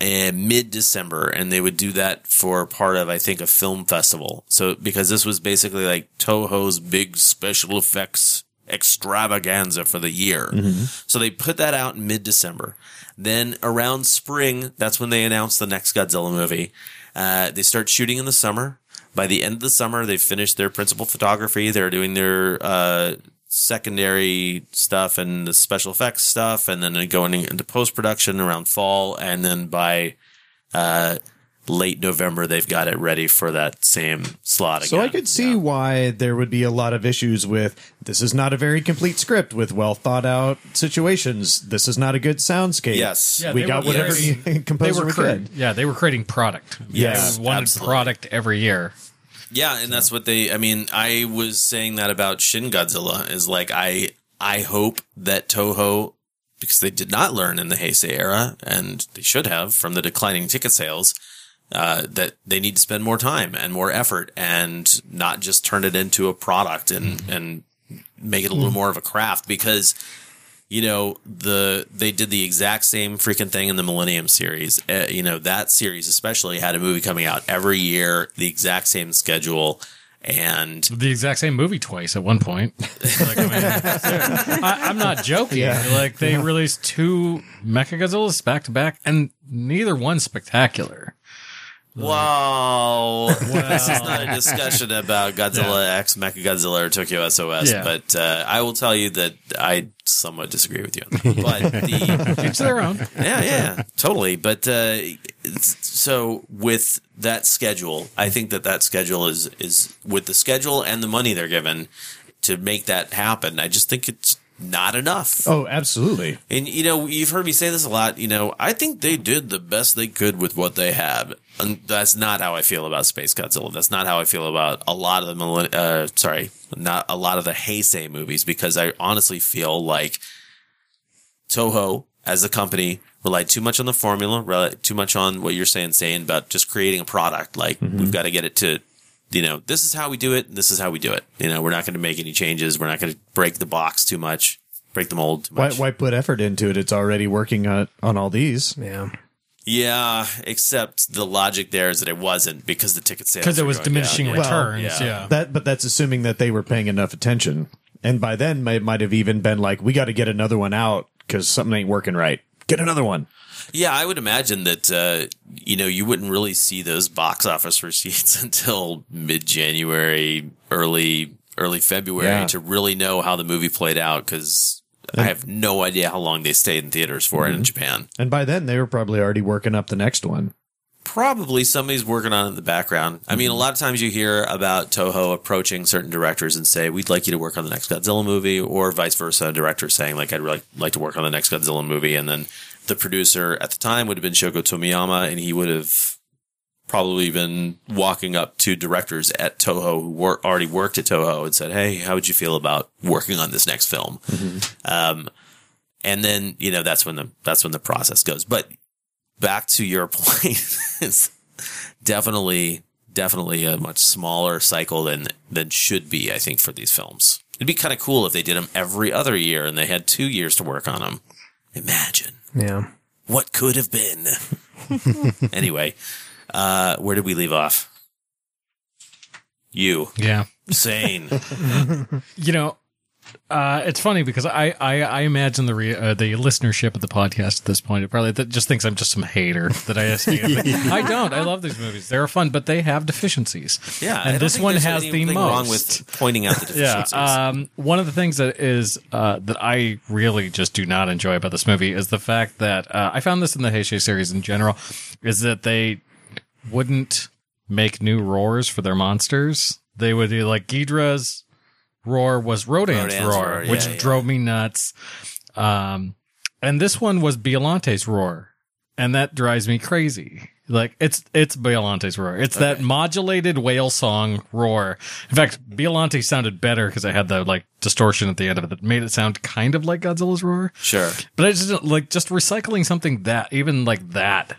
in mid December and they would do that for part of I think a film festival. So because this was basically like Toho's big special effects extravaganza for the year. So they put that out in mid December then around spring that's when they announced the next Godzilla movie uh, they start shooting in the summer. By the end of the summer, they've finished their principal photography. They're doing their uh, secondary stuff and the special effects stuff, and then going into post production around fall. And then by uh, late November, they've got it ready for that same slot again. So I could see why there would be a lot of issues with this is not a very complete script with well thought out situations. This is not a good soundscape. Yes. Yeah, we got were whatever creating- the they composer were we could. Yeah, they were creating product. Yes, they wanted absolutely. product every year. Yeah, and that's what they. I mean, I was saying that about Shin Godzilla is like I I hope that Toho because they did not learn in the Heisei era, and they should have from the declining ticket sales, uh, that they need to spend more time and more effort and not just turn it into a product and, and make it a little more of a craft because you know the they did the exact same freaking thing in the Millennium series. Uh, you know that series especially had a movie coming out every year, the exact same schedule, and the exact same movie twice at one point. Like, I mean, I, I'm not joking. Yeah. Like they released two Mechagodzillas back to back, and neither one spectacular. Whoa. this is not a discussion about Godzilla X, Mechagodzilla, or Tokyo SOS, Yeah. but uh, I will tell you that I somewhat disagree with you. on that. But the, Each their own. yeah, yeah, totally. But uh, so with that schedule, I think that that schedule is is with the schedule and the money they're given to make that happen. I just think it's not enough. Oh, absolutely. And you know, you've heard me say this a lot. You know, I think they did the best they could with what they had, and that's not how I feel about Space Godzilla. That's not how I feel about a lot of the uh, sorry, not a lot of the Heisei movies because I honestly feel like Toho as a company relied too much on the formula, relied too much on what you're saying, saying about just creating a product. Like we've got to get it to, you know, this is how we do it. And this is how we do it. You know, we're not going to make any changes. We're not going to break the box too much, break the mold too Why, much. why put effort into it? It's already working on, on all these. Yeah. Yeah, except the logic there is that it wasn't because the ticket sales 'Cause it were was diminishing down. returns, yeah. That, but that's assuming that they were paying enough attention. And by then, it might have even been like, we got to get another one out because something ain't working right. Get another one. Yeah, I would imagine that uh, you know you wouldn't really see those box office receipts until mid January, early early February Yeah. to really know how the movie played out because I have no idea how long they stayed in theaters for in Japan. And by then, they were probably already working up the next one. Probably somebody's working on it in the background. I mean, a lot of times you hear about Toho approaching certain directors and say, "We'd like you to work on the next Godzilla movie," or vice versa. A director saying, "Like, I'd really like to work on the next Godzilla movie," and then the producer at the time would have been Shogo Tomiyama, and he would have probably been walking up to directors at Toho who wor- already worked at Toho and said, "Hey, how would you feel about working on this next film?" Um, and then you know that's when the that's when the process goes. But back to your point, it's definitely definitely a much smaller cycle than than should be. I think for these films, it'd be kind of cool if they did them every other year and they had two years to work on them. Imagine Yeah. what could have been. anyway, uh, where did we leave off? You Yeah. sane. You know, uh, it's funny because I, I, I imagine the re, uh, the listenership of the podcast at this point it probably that just thinks I'm just some hater that I just I don't. I love these movies. They're fun, but they have deficiencies. Yeah, and this one has the most. wrong with pointing out the deficiencies. Yeah. Um, one of the things that is uh, that I really just do not enjoy about this movie is the fact that uh, I found this in the Heisei series in general is that they wouldn't make new roars for their monsters. They would do like Ghidra's roar was Rodan's, Rodan's roar, roar, yeah, which yeah. drove me nuts. Um, and this one was Biollante's roar, and that drives me crazy. Like it's it's Biollante's roar. It's that modulated whale song roar. In fact, Biollante sounded better because I had the like distortion at the end of it that made it sound kind of like Godzilla's roar. Sure. But I just like just recycling something that even like that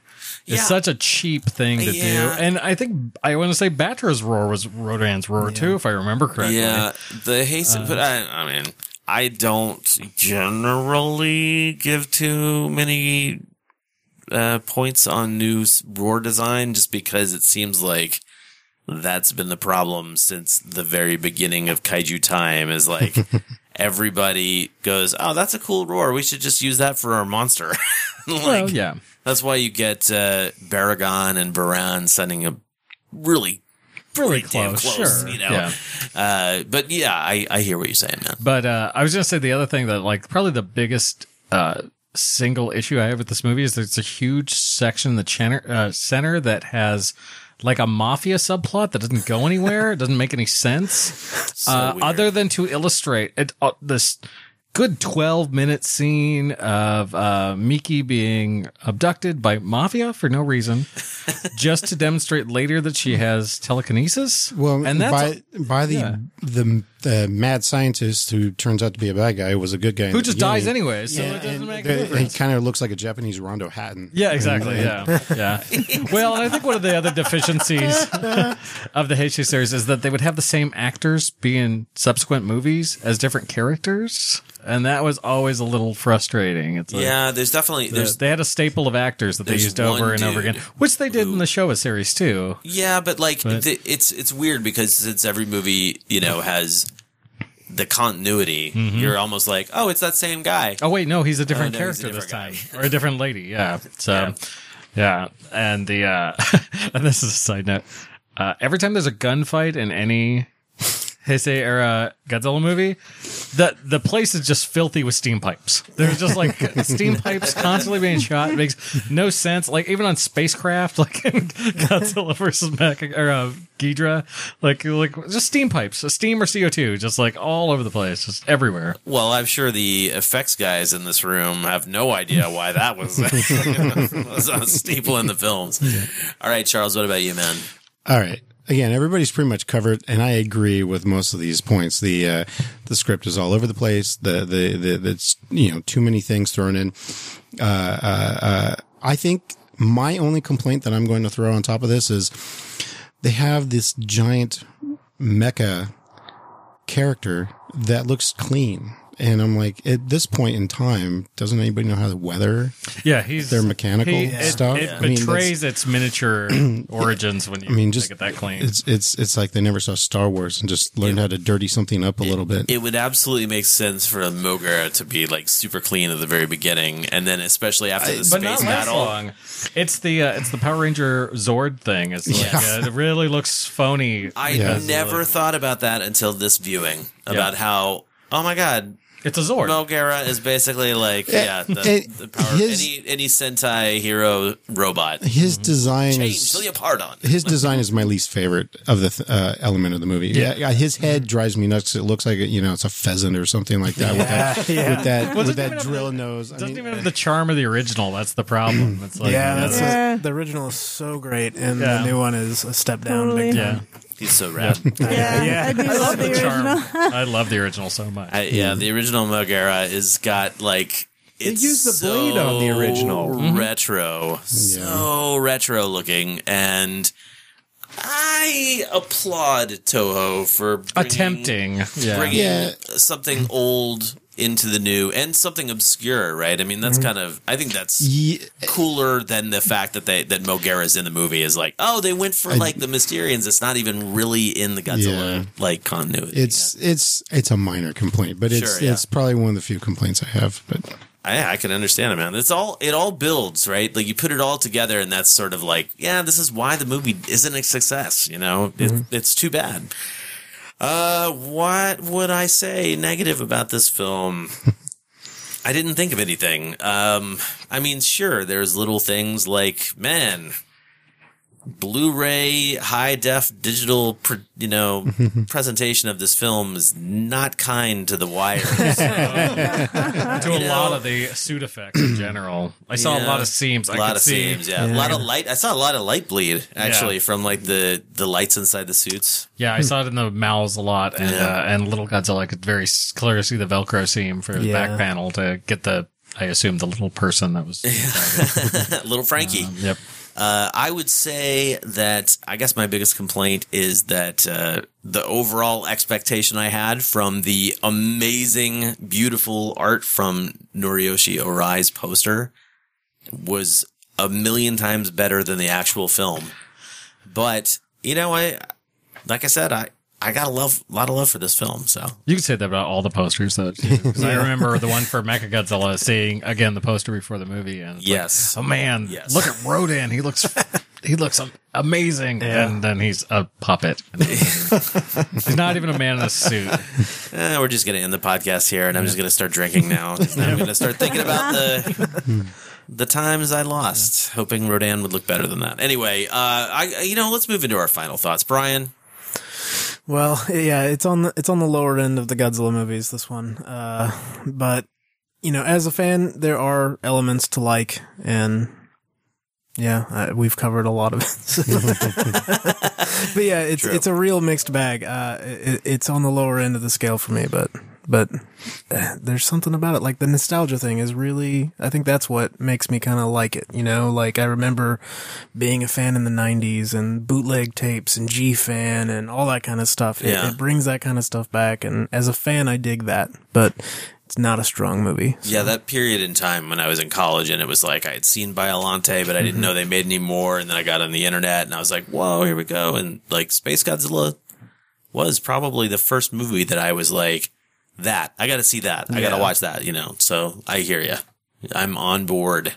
is Yeah. such a cheap thing to Yeah. do. And I think I want to say Battra's roar was Rodan's roar too, if I remember correctly. Yeah, the haste, Uh, but I, I mean, I don't generally give too many uh, points on new roar design, just because it seems like that's been the problem since the very beginning of kaiju time. Is like everybody goes, "Oh, that's a cool roar. We should just use that for our monster." like, Well, yeah. That's why you get uh, Baragon and Varan sending a really, Really damn close, close, sure, you know. yeah. Uh, but yeah, I, I hear what you're saying, man. But uh, I was going to say the other thing that, like, probably the biggest uh, single issue I have with this movie is there's a huge section in the center, uh, center that has like a mafia subplot that doesn't go anywhere. it doesn't make any sense, uh, other than to illustrate it. Uh, this good 12 minute scene of uh, Miki being abducted by mafia for no reason, just to demonstrate later that she has telekinesis. Well, and that's by by the yeah. the the mad scientist who turns out to be a bad guy was a good guy. Who just dies anyway, anyways, so it doesn't make a They- difference. He kind of looks like a Japanese Rondo Hatton. Yeah, exactly. And- Yeah, yeah. Well, and I think one of the other deficiencies of the Heisei series is that they would have the same actors be in subsequent movies as different characters, and that was always a little frustrating. It's like, yeah, there's definitely the- there's they had a staple of actors that they there's used over one and over dude again, which they did in the Showa series too. Yeah, but like But- the, it's it's weird because since every movie you know has the continuity, Mhm. you're almost like, oh, it's that same guy. Oh wait, no, he's a different Oh, no, he's a character this different time, or a different lady. Yeah. So, yeah, and the uh, and this is a side note. Uh, every time there's a gunfight in any Heisei era Godzilla movie, the the place is just filthy with steam pipes. There's just like steam pipes constantly being shot. It makes no sense. Like even on spacecraft, like in Godzilla versus Mecha or uh, Ghidorah, like like just steam pipes, steam or CO two, just like all over the place, just everywhere. Well, I'm sure the effects guys in this room have no idea why that was, was a staple in the films. All right, Charles, what about you, man? All right. Again, everybody's pretty much covered, and I agree with most of these points. The uh, the script is all over the place. The the that's you know too many things thrown in. Uh, uh, uh, I think my only complaint that I'm going to throw on top of this is they have this giant mecha character that looks clean. And I'm like, at this point in time, doesn't anybody know how to weather? Yeah, he's their mechanical he- it- stuff. It, I mean, betrays its miniature origins when you I mean, just make it that clean. It's it's it's like they never saw Star Wars and just learned how to dirty something up a little bit. It would absolutely make sense for Moguera to be like super clean at the very beginning, and then especially after the but space not battle. long. It's the uh, it's the Power Ranger Zord thing. It's like Yeah. uh, it really looks phony. I because never thought about that until this viewing about how oh my god it's a Zord. Moguera is basically like Eh, yeah the, eh, the power his- any any Sentai hero robot His design change is till pardon. his design is my least favorite of the th- uh, element of the movie. Yeah. Yeah. his head drives me nuts. It looks like a, you know it's a pheasant or something like that with that Yeah. with that Well, with that even drill nose. I doesn't mean, even have the charm of the original. That's the problem. It's like yeah, that's that's the original is so great, and Yeah. the new one is a step down. Totally. Big yeah. Time. He's so rad. Yeah, yeah. I do love the charm. original. I love the original so much. I, yeah, the original Moguera is got like They it's used the so blade on the original. Mm-hmm. retro, so retro looking, and I applaud Toho for bringing, Attempting, yeah. bringing Yeah. something old into the new and something obscure, right? I mean, that's mm-hmm. kind of I think that's Ye- cooler than the fact that they that Moguera's in the movie is like, oh, they went for like the Mysterians. It's not even really in the Godzilla Yeah. like continuity. it's it's it's a minor complaint, but it's Sure, yeah. it's probably one of the few complaints I have. But I, I can understand it, man. It's all it all builds, right? Like you put it all together, and that's sort of like, yeah, this is why the movie isn't a success. You know, it, mm-hmm. it's too bad. Uh, what would I say negative about this film? I didn't think of anything. Um, I mean, sure, there's little things like, man, Blu-ray high def digital, pr- you know, presentation of this film is not kind to the wires. to a You lot of the suit effects in general. I saw a lot of seams. I A lot could of see. seams, yeah. A lot of light. I saw a lot of light bleed actually Yeah. from like the the lights inside the suits. Yeah, I saw it in the mouths a lot, and Yeah. uh, and Little Godzilla I could very s- clearly see the Velcro seam for the Yeah. back panel to get the. I assume the little person that was. Little Frankie. Um, yep. Uh, I would say that I guess my biggest complaint is that uh, the overall expectation I had from the amazing, beautiful art from Noriyoshi Orai's poster was a million times better than the actual film. But you know, I like I said, I I got a love, a lot of love for this film. So You can say that about all the posters, though. too, 'cause I remember the one for Mechagodzilla seeing again the poster before the movie, and it's like, Yes. oh man, Yes. look at Rodan. He looks, he looks am- amazing, and then he's a puppet. he's not even a man in a suit. Eh, we're just going to end the podcast here, and I'm just going to start drinking now. I'm going to start thinking about the the times I lost, hoping Rodan would look better than that. Anyway, uh, I you know, let's move into our final thoughts, Brian. Well, yeah, it's on the it's on the lower end of the Godzilla movies. This one, uh, but you know, as a fan, there are elements to like, and Yeah, uh, we've covered a lot of it. but yeah, it's True. it's a real mixed bag. Uh, it, it's on the lower end of the scale for me, but but uh, there's something about it. Like the nostalgia thing is really, I think that's what makes me kind of like it. You know, like I remember being a fan in the '90s and bootleg tapes and G Fan and all that kind of stuff. It, Yeah. it brings that kind of stuff back, and as a fan, I dig that. But it's not a strong movie. Yeah, that period in time when I was in college and it was like I had seen Biollante, but I didn't Mhm. know they made any more. And then I got on the internet and I was like, whoa, here we go. And like Space Godzilla was probably the first movie that I was like, that. I got to see that. I got to Yeah. watch that, you know. So I hear you. I'm on board.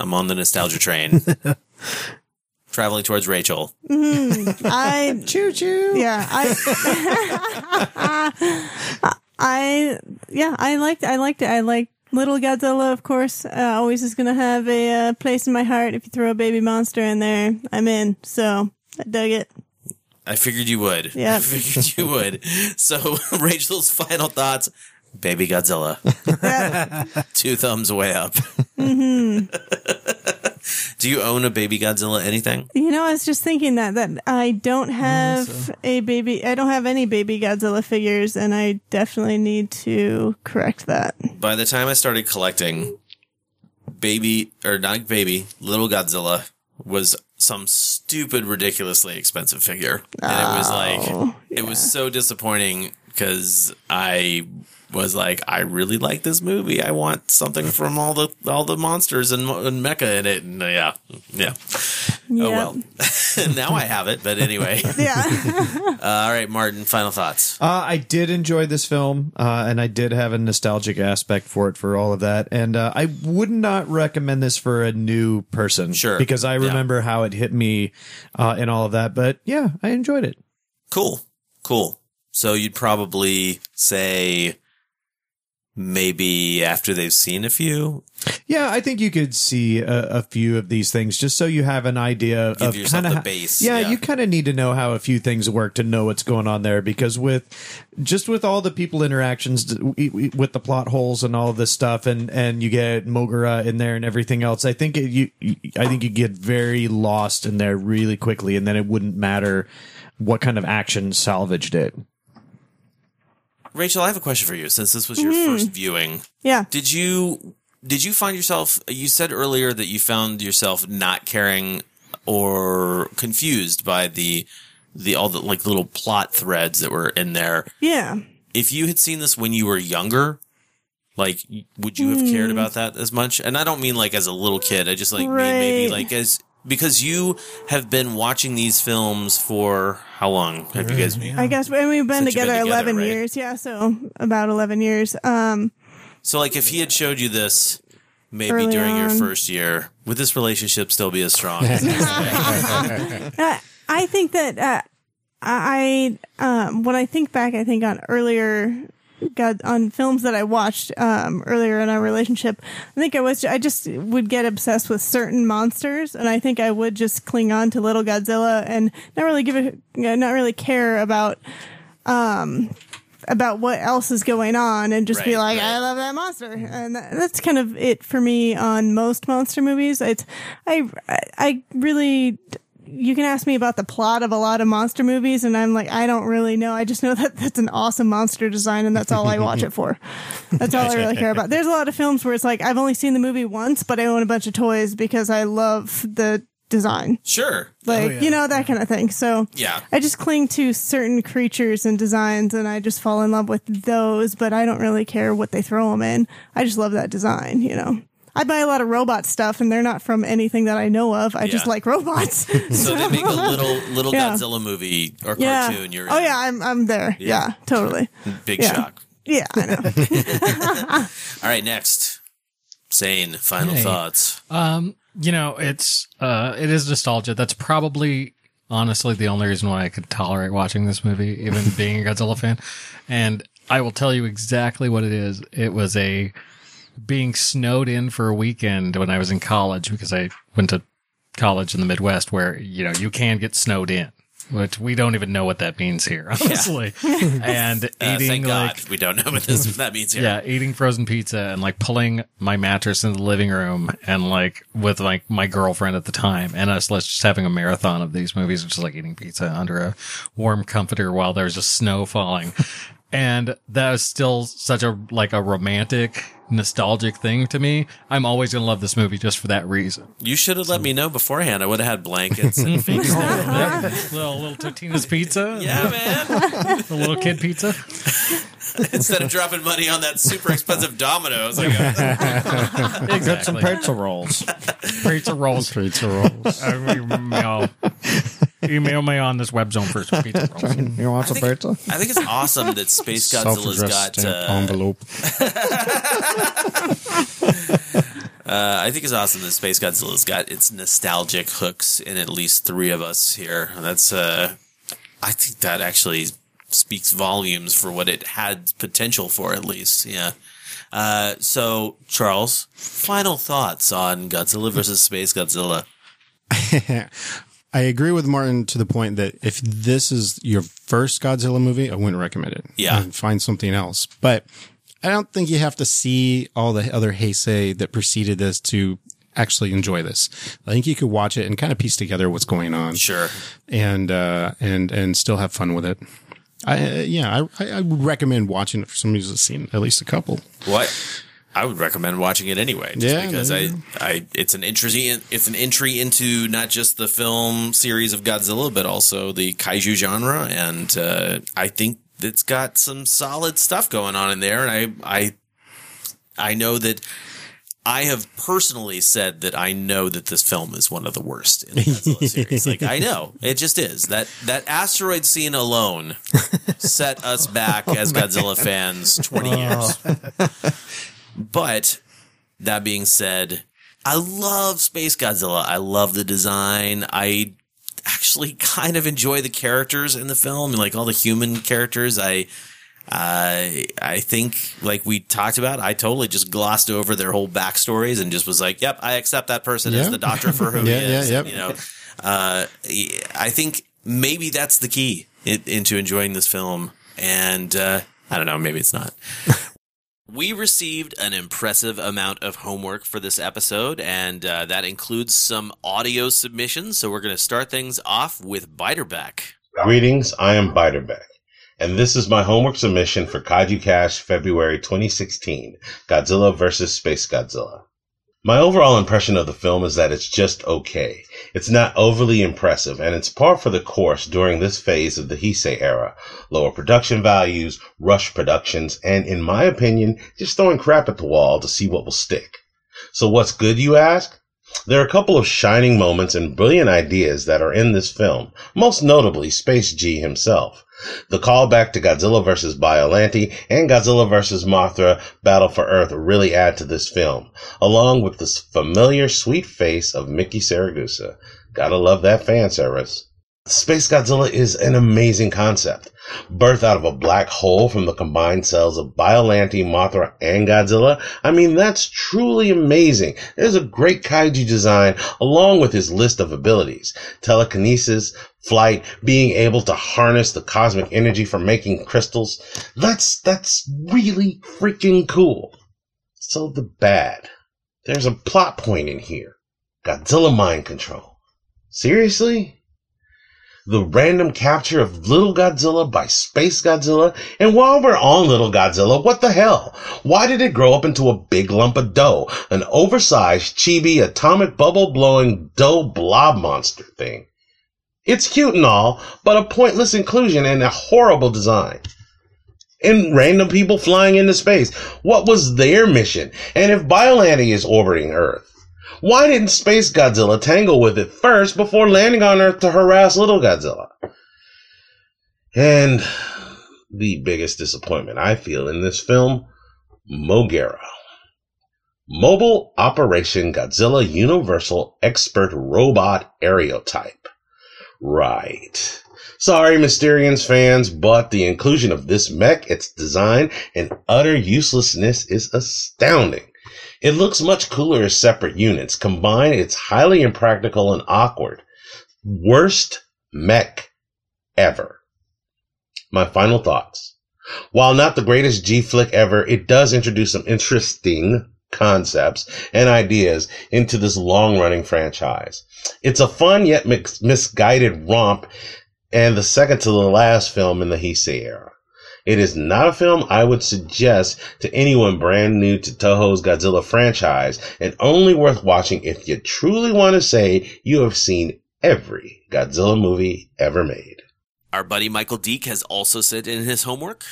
I'm on the nostalgia train. Traveling towards Rachel. Mhm. I choo choo. Yeah, I. I yeah, I liked I liked it. I like Little Godzilla, of course. Uh, always is gonna have a uh, place in my heart. If you throw a baby monster in there, I'm in. So I dug it. I figured you would. Yeah. I figured you would. So Rachel's final thoughts. Baby Godzilla. Two thumbs way up. hmm Do you own a Baby Godzilla anything? You know, I was just thinking that that I don't have a baby. I don't have any baby Godzilla figures, and I definitely need to correct that. By the time I started collecting, Baby or not Baby, Little Godzilla was some stupid, ridiculously expensive figure, and it was like it was oh, so disappointing because I was like, I really like this movie. I want something from all the all the monsters and, and mecha in it, and uh, yeah, yeah. Oh well, now I have it. But anyway, yeah. uh, all right, Martin. Final thoughts. Uh, I did enjoy this film, uh, and I did have a nostalgic aspect for it for all of that. And uh, I would not recommend this for a new person, Sure. because I Yeah. remember how it hit me uh, and all of that. But yeah, I enjoyed it. Cool. Cool. So you'd probably say maybe after they've seen a few. Yeah, I think you could see a, a few of these things just so you have an idea Give of kind of base, Yeah, yeah. you kind of need to know how a few things work to know what's going on there because with just with all the people interactions with the plot holes and all of this stuff and and you get Moguera in there and everything else, I think it, you- I think you get very lost in there really quickly and then it wouldn't matter what kind of action salvaged it. Rachel, I have a question for you since this was your Mhm. first viewing. Yeah. Did you did you find yourself you said earlier that you found yourself not caring or confused by the the all the like little plot threads that were in there. Yeah. If you had seen this when you were younger, like would you have cared Hmm. about that as much? And I don't mean like as a little kid. I just like mean maybe like as because you have been watching these films for how long have you guys been? I guess and we've been Since you've together, been together, eleven right? years. Yeah, so about eleven years. Um, So, like, if he had showed you this maybe Early during your on. first year, would this relationship still be as strong? as it is today? Uh, I think that uh, I um, when I think back, I think on earlier God on films that I watched um, earlier in our relationship. I think I was I just would get obsessed with certain monsters, and I think I would just cling on to Little Godzilla and not really give a not really care about um about what else is going on and just be Right, like I love that monster and that, that's kind of it for me on most monster movies it's I- I really you can ask me about the plot of a lot of monster movies and I'm like I don't really know I just know that that's an awesome monster design and that's all I watch it for that's all I really care about there's a lot of films where it's like I've only seen the movie once but I own a bunch of toys because I love the design Sure. like oh, you know that kind of thing so Yeah. I just cling to certain creatures and designs and I just fall in love with those, but I don't really care what they throw them in. I just love that design, you know. I buy a lot of robot stuff and they're not from anything that I know of. I just like robots. so they make a little little Yeah. Godzilla movie or yeah. cartoon. You're oh in. yeah, I'm I'm there. Yeah, totally. Big Yeah. shock. Yeah, I know. All right, next. Sane, final Hey. thoughts. Um, you know, it's uh, it is nostalgia. That's probably honestly the only reason why I could tolerate watching this movie, even being a Godzilla fan. And I will tell you exactly what it is. It was a being snowed in for a weekend when I was in college because I went to college in the Midwest where you know you can get snowed in. which we don't even know what that means here, honestly. And Uh, eating thank like God we don't know what this that means here. yeah, eating frozen pizza and like pulling my mattress in the living room and like with like my girlfriend at the time and us let's just having a marathon of these movies, which is like eating pizza under a warm comforter while there's just snow falling. And that is still such a like a romantic, nostalgic thing to me. I'm always gonna love this movie just for that reason. You should have let me know beforehand. I would have had blankets and fake snow. little little Totino's pizza. Yeah, man. The little kid pizza. Instead of dropping money on that super expensive Domino's, I got Get some pizza rolls. Pizza rolls. Pizza rolls. I mean, email, email me on this web zone for some pizza rolls. You want some pizza? I think it's awesome that Space Godzilla's Self-addressed got. stamp Uh, envelope. uh, I think it's awesome that Space Godzilla's got its nostalgic hooks in at least three of us here. That's. Uh, I think that actually speaks volumes for what it had potential for, at least. Yeah. Uh, so Charles, final thoughts on Godzilla versus Space Godzilla? I agree with Martin to the point that if this is your first Godzilla movie, I wouldn't recommend it. Yeah. And find something else. But I don't think you have to see all the other heisei that preceded this to actually enjoy this. I think you could watch it and kind of piece together what's going on. Sure. And, uh, and, and still have fun with it. I, uh, yeah, I, I I would recommend watching it for somebody who's seen at least a couple. What? I would recommend watching it anyway, just Yeah, because I, I, it's an entry, it's an entry into not just the film series of Godzilla, but also the kaiju genre, and uh, I think it's got some solid stuff going on in there. And I, I, I know that I have personally said that I know that this film is one of the worst in the Godzilla series. Like I know it just is that that asteroid scene alone set us back as Godzilla fans twenty years. But that being said, I love Space Godzilla. I love the design. I actually kind of enjoy the characters in the film, like all the human characters. I I I think like we talked about, I totally just glossed over their whole backstories and just was like, "Yep, I accept that person as the doctor for who Yeah, he yeah, is." yep. You know, uh, I think maybe that's the key in, into enjoying this film, and uh, I don't know, maybe it's not. We received an impressive amount of homework for this episode, and uh, that includes some audio submissions. So we're going to start things off with Biterback. Greetings, I am Biterbeck, and this is my homework submission for Kaiju Cast February 2016 Godzilla vs. Space Godzilla. My overall impression of the film is that it's just okay. It's not overly impressive, and it's par for the course during this phase of the Heisei era. Lower production values, rush productions, and in my opinion, just throwing crap at the wall to see what will stick. So what's good, you ask? There are a couple of shining moments and brilliant ideas that are in this film, most notably Space G himself. The callback to Godzilla vs. Biollante and Godzilla vs. Mothra Battle for Earth really add to this film, along with the familiar sweet face of Miki Saragusa. Gotta love that fan service. Space Godzilla is an amazing concept. Birthed out of a black hole from the combined cells of Biollante, Mothra, and Godzilla. I mean, that's truly amazing. There's a great kaiju design along with his list of abilities. Telekinesis, flight, being able to harness the cosmic energy for making crystals. That's, that's really freaking cool. So the bad. There's a plot point in here. Godzilla mind control. Seriously? the random capture of Little Godzilla by Space Godzilla. And while we're on Little Godzilla, what the hell? Why did it grow up into a big lump of dough? An oversized, chibi, atomic bubble blowing dough blob monster thing. It's cute and all, but a pointless inclusion and a horrible design. And random people flying into space. What was their mission? And if Biollante is orbiting Earth, why didn't Space Godzilla tangle with it first before landing on Earth to harass Little Godzilla? And the biggest disappointment I feel in this film, Moguera. Mobile Operation Godzilla Universal Expert Robot Aerotype. Right. Sorry, Mysterians fans, but the inclusion of this mech, its design, and utter uselessness is astounding. It looks much cooler as separate units. Combined, it's highly impractical and awkward. Worst mech ever. My final thoughts. While not the greatest G flick ever, it does introduce some interesting concepts and ideas into this long running franchise. It's a fun yet mix- misguided romp and the second to the last film in the Heisei era. It is not a film I would suggest to anyone brand new to Toho's Godzilla franchise and only worth watching if you truly want to say you have seen every Godzilla movie ever made. Our buddy Michael Deek has also said in his homework.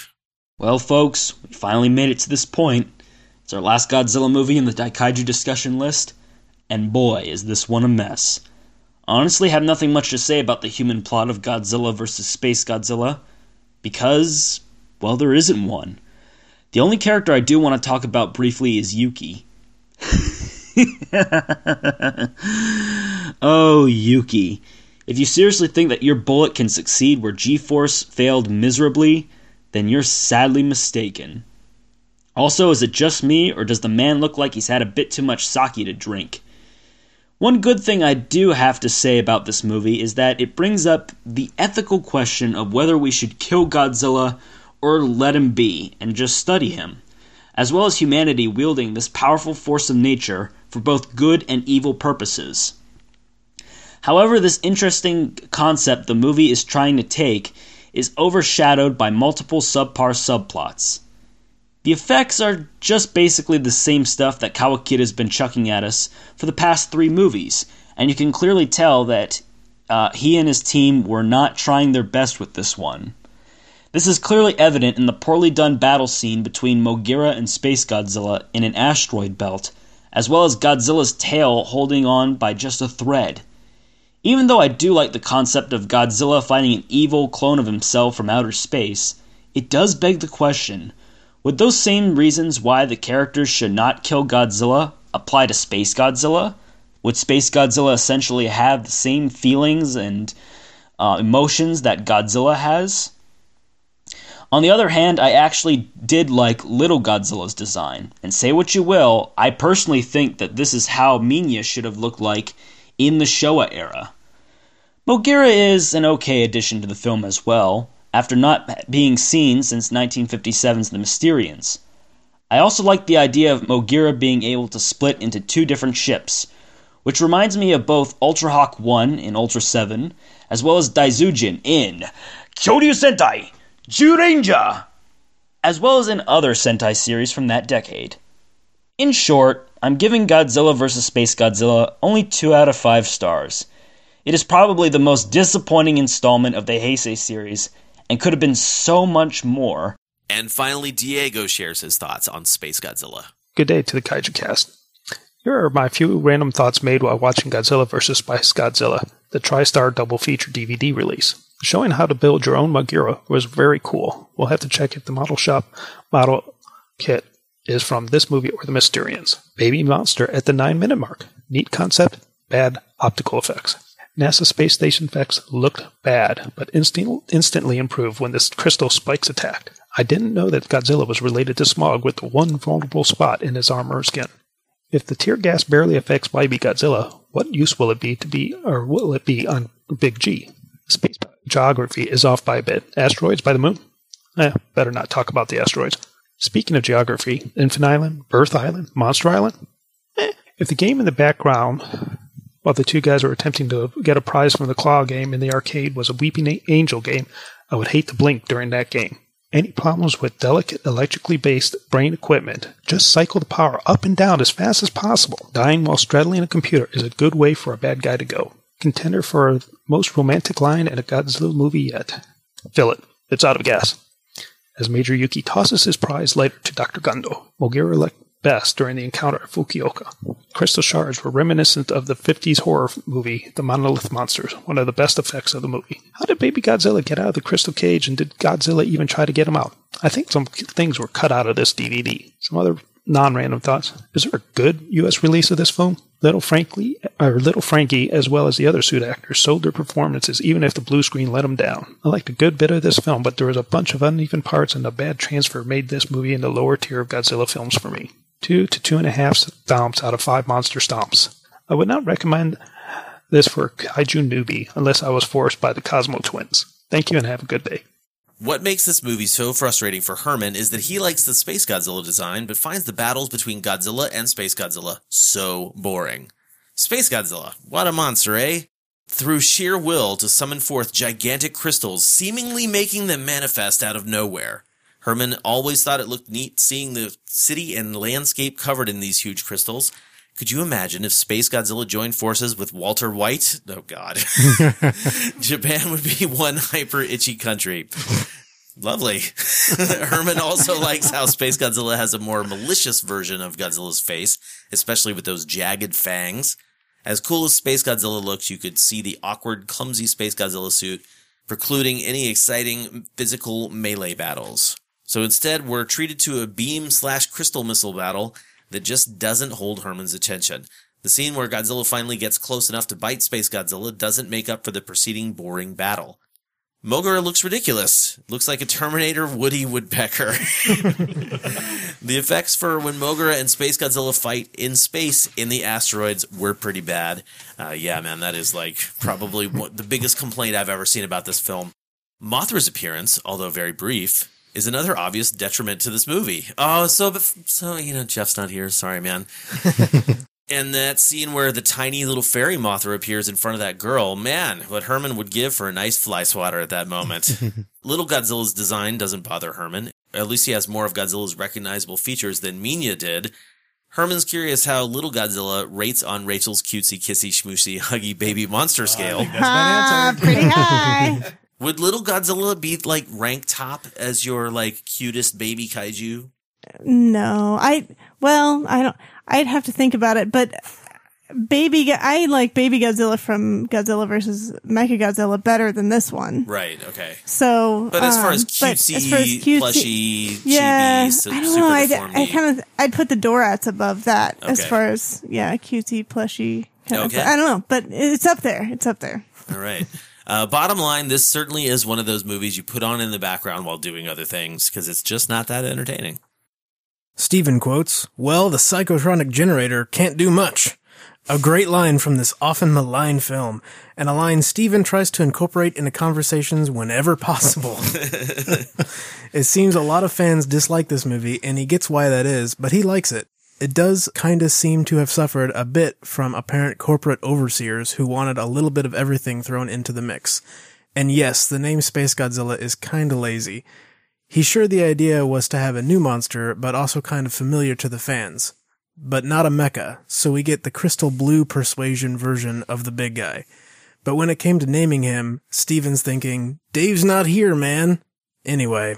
Well, folks, we finally made it to this point. It's our last Godzilla movie in the Daikaiju discussion list, and boy, is this one a mess. Honestly, have nothing much to say about the human plot of Godzilla vs. Space Godzilla, because, well, there isn't one. The only character I do want to talk about briefly is Yuki. oh, Yuki. If you seriously think that your bullet can succeed where G Force failed miserably, then you're sadly mistaken. Also, is it just me, or does the man look like he's had a bit too much sake to drink? One good thing I do have to say about this movie is that it brings up the ethical question of whether we should kill Godzilla or let him be and just study him, as well as humanity wielding this powerful force of nature for both good and evil purposes. However, this interesting concept the movie is trying to take is overshadowed by multiple subpar subplots. The effects are just basically the same stuff that Kawakita has been chucking at us for the past three movies, and you can clearly tell that uh, he and his team were not trying their best with this one. This is clearly evident in the poorly done battle scene between Moguera and Space Godzilla in an asteroid belt, as well as Godzilla's tail holding on by just a thread. Even though I do like the concept of Godzilla fighting an evil clone of himself from outer space, it does beg the question would those same reasons why the characters should not kill Godzilla apply to Space Godzilla? Would Space Godzilla essentially have the same feelings and uh, emotions that Godzilla has? On the other hand, I actually did like Little Godzilla's design. And say what you will, I personally think that this is how Minya should have looked like in the Showa era. Moguera is an okay addition to the film as well, after not being seen since 1957's The Mysterians. I also like the idea of Moguera being able to split into two different ships, which reminds me of both Ultra Hawk 1 in Ultra 7, as well as Daizyujin in Kyoryu Sentai Zyuranger, as well as in other Sentai series from that decade. In short, I'm giving Godzilla vs. Space Godzilla only 2 out of 5 stars. It is probably the most disappointing installment of the Heisei series and could have been so much more. And finally, Diego shares his thoughts on Space Godzilla. Good day to the Kaiju Cast. Here are my few random thoughts made while watching Godzilla vs. Space Godzilla, the TriStar double feature DVD release. Showing how to build your own Moguera was very cool. We'll have to check if the model shop model kit is from this movie or the Mysterians. Baby Monster at the 9 minute mark. Neat concept, bad optical effects. NASA space station effects looked bad, but instant, instantly improved when the crystal spikes attacked. I didn't know that Godzilla was related to Smog with one vulnerable spot in his armor or skin. If the tear gas barely affects Baby Godzilla, what use will it be to be, or will it be on Big G? Space geography is off by a bit. Asteroids by the moon? Eh, better not talk about the asteroids. Speaking of geography, Infant Island, Birth Island, Monster Island? Eh, if the game in the background while the two guys were attempting to get a prize from the claw game in the arcade was a Weeping Angel game, I would hate to blink during that game. Any problems with delicate electrically based brain equipment, just cycle the power up and down as fast as possible. Dying while straddling a computer is a good way for a bad guy to go. Contender for most romantic line in a Godzilla movie yet. Fill it. It's out of gas. As Major Yuki tosses his prize later to Dr. Gondo, Moguera best during the encounter at Fukuoka. Crystal shards were reminiscent of the 50s horror movie, The Monolith Monsters, one of the best effects of the movie. How did baby Godzilla get out of the crystal cage, and did Godzilla even try to get him out? I think some things were cut out of this DVD. Some other non-random thoughts. Is there a good U.S. release of this film? Little Frankly, or Little Frankie, as well as the other suit actors, sold their performances, even if the blue screen let them down. I liked a good bit of this film, but there was a bunch of uneven parts, and a bad transfer made this movie in the lower tier of Godzilla films for me two to two and a half stomps out of five monster stomps. I would not recommend this for a kaiju newbie unless I was forced by the Cosmo twins. Thank you and have a good day. What makes this movie so frustrating for Herman is that he likes the Space Godzilla design, but finds the battles between Godzilla and Space Godzilla so boring. Space Godzilla, what a monster, eh? Through sheer will to summon forth gigantic crystals, seemingly making them manifest out of nowhere. Herman always thought it looked neat seeing the city and landscape covered in these huge crystals. Could you imagine if Space Godzilla joined forces with Walter White? Oh God. Japan would be one hyper itchy country. Lovely. Herman also likes how Space Godzilla has a more malicious version of Godzilla's face, especially with those jagged fangs. As cool as Space Godzilla looks, you could see the awkward, clumsy Space Godzilla suit precluding any exciting physical melee battles. So instead, we're treated to a beam slash crystal missile battle that just doesn't hold Herman's attention. The scene where Godzilla finally gets close enough to bite Space Godzilla doesn't make up for the preceding boring battle. Moguera looks ridiculous. Looks like a Terminator Woody Woodpecker. the effects for when Moguera and Space Godzilla fight in space in the asteroids were pretty bad. Uh, yeah, man, that is like probably the biggest complaint I've ever seen about this film. Mothra's appearance, although very brief, is another obvious detriment to this movie. Oh, so so you know Jeff's not here. Sorry, man. and that scene where the tiny little fairy Mothra appears in front of that girl, man, what Herman would give for a nice fly swatter at that moment. little Godzilla's design doesn't bother Herman. At least he has more of Godzilla's recognizable features than Minya did. Herman's curious how little Godzilla rates on Rachel's cutesy, kissy, schmoosy, huggy baby monster scale. Ah, pretty high. Would little Godzilla be like rank top as your like cutest baby kaiju? No, I well, I don't. I'd have to think about it, but baby, I like baby Godzilla from Godzilla versus Mecha Godzilla better than this one. Right. Okay. So, But as far as um, but cutesy, as far as cutesy- plushy, yeah, chibi, I don't know. I'd, I kind of, I'd put the Dorats above that as far as yeah, cutesy, plushy. Okay. of, I don't know, but it's up there. It's up there. All right. Uh, bottom line, this certainly is one of those movies you put on in the background while doing other things because it's just not that entertaining. Stephen quotes, Well, the psychotronic generator can't do much. A great line from this often maligned film, and a line Stephen tries to incorporate into conversations whenever possible. it seems a lot of fans dislike this movie, and he gets why that is, but he likes it. It does kinda seem to have suffered a bit from apparent corporate overseers who wanted a little bit of everything thrown into the mix. And yes, the name Space Godzilla is kinda lazy. He's sure the idea was to have a new monster, but also kind of familiar to the fans. But not a mecha, so we get the crystal blue persuasion version of the big guy. But when it came to naming him, Steven's thinking, Dave's not here, man. Anyway,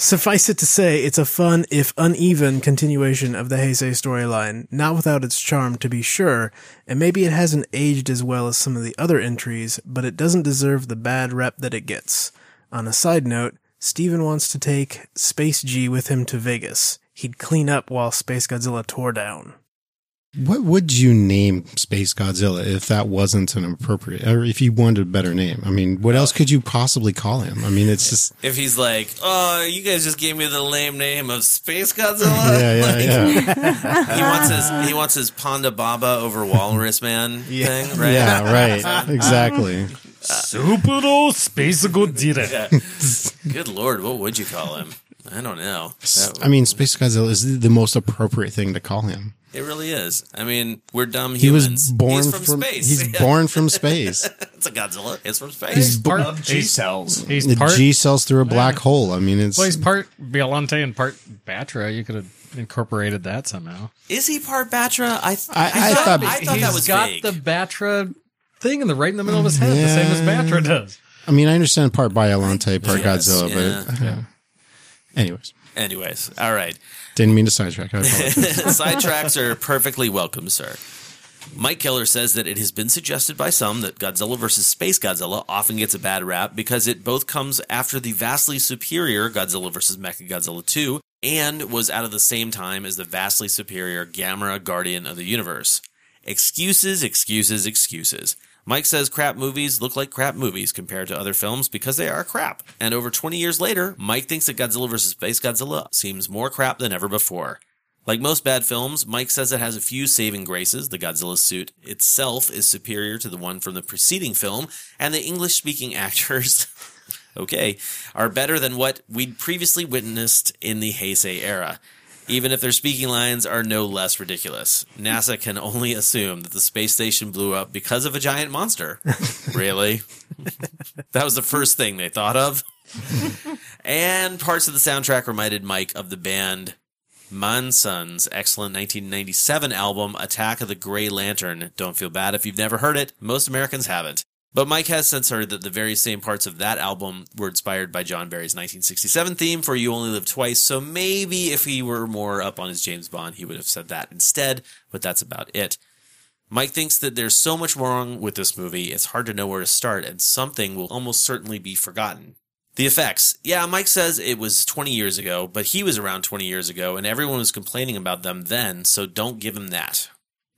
suffice it to say, it's a fun, if uneven, continuation of the Heisei storyline, not without its charm to be sure, and maybe it hasn't aged as well as some of the other entries, but it doesn't deserve the bad rep that it gets. On a side note, Steven wants to take Space G with him to Vegas. He'd clean up while Space Godzilla tore down. What would you name Space Godzilla if that wasn't an appropriate, or if you wanted a better name? I mean, what else could you possibly call him? I mean, it's just, If he's like, oh, you guys just gave me the lame name of Space Godzilla. Yeah, yeah, Like, yeah. he wants his he wants his Ponda Baba over Walrus Man thing, right? yeah, right, exactly. Super Space Godzilla. Yeah. Good lord, what would you call him? I don't know. That- I mean, Space Godzilla is the most appropriate thing to call him. it really is. I mean, we're dumb He was born he's from, from- space. he's born from space. it's a Godzilla. It's from space. He's part Of G cells. He's the part. G cells through a black hole. I mean, it's well, he's part Biollante and part Battra. You could have incorporated that somehow. Is he part Battra? I th- I- I thought, thought- I thought He's that was got vague. the Battra thing in the right in the middle of his head, the same as Battra does. I mean, I understand part Biollante, part Yes, Godzilla, yeah. but uh, anyways, Anyways, all right. didn't mean to sidetrack. I apologize. Sidetracks are perfectly welcome, sir. Mike Keller says that it has been suggested by some that Godzilla vs. Space Godzilla often gets a bad rap because it both comes after the vastly superior Godzilla vs. Mechagodzilla 2 and was out of the same time as the vastly superior Gamera Guardian of the Universe. Excuses, excuses, excuses. Mike says crap movies look like crap movies compared to other films because they are crap. And over 20 years later, Mike thinks that Godzilla vs. Space Godzilla seems more crap than ever before. Like most bad films, Mike says it has a few saving graces. The Godzilla suit itself is superior to the one from the preceding film, and the English speaking actors okay, are better than what we'd previously witnessed in the Heisei era. Even if their speaking lines are no less ridiculous. NASA can only assume that the space station blew up because of a giant monster. really? that was the first thing they thought of. and parts of the soundtrack reminded Mike of the band Mansun's excellent 1997 album, Attack of the Grey Lantern. Don't feel bad if you've never heard it. Most Americans haven't. But Mike has since heard that the very same parts of that album were inspired by John Barry's 1967 theme for You Only Live Twice, so maybe if he were more up on his James Bond, he would have said that instead, but that's about it. Mike thinks that there's so much wrong with this movie, it's hard to know where to start, and something will almost certainly be forgotten. The effects. Yeah, Mike says it was 20 years ago, but he was around 20 years ago, and everyone was complaining about them then, so don't give him that.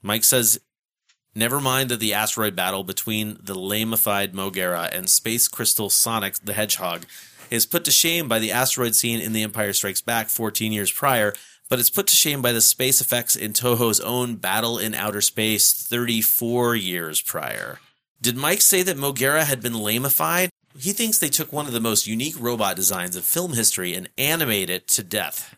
Mike says Never mind that the asteroid battle between the lamified Moguera and Space Crystal Sonic the Hedgehog is put to shame by the asteroid scene in The Empire Strikes Back 14 years prior, but it's put to shame by the space effects in Toho's own Battle in Outer Space 34 years prior. Did Mike say that Moguera had been lamified? He thinks they took one of the most unique robot designs of film history and animated it to death.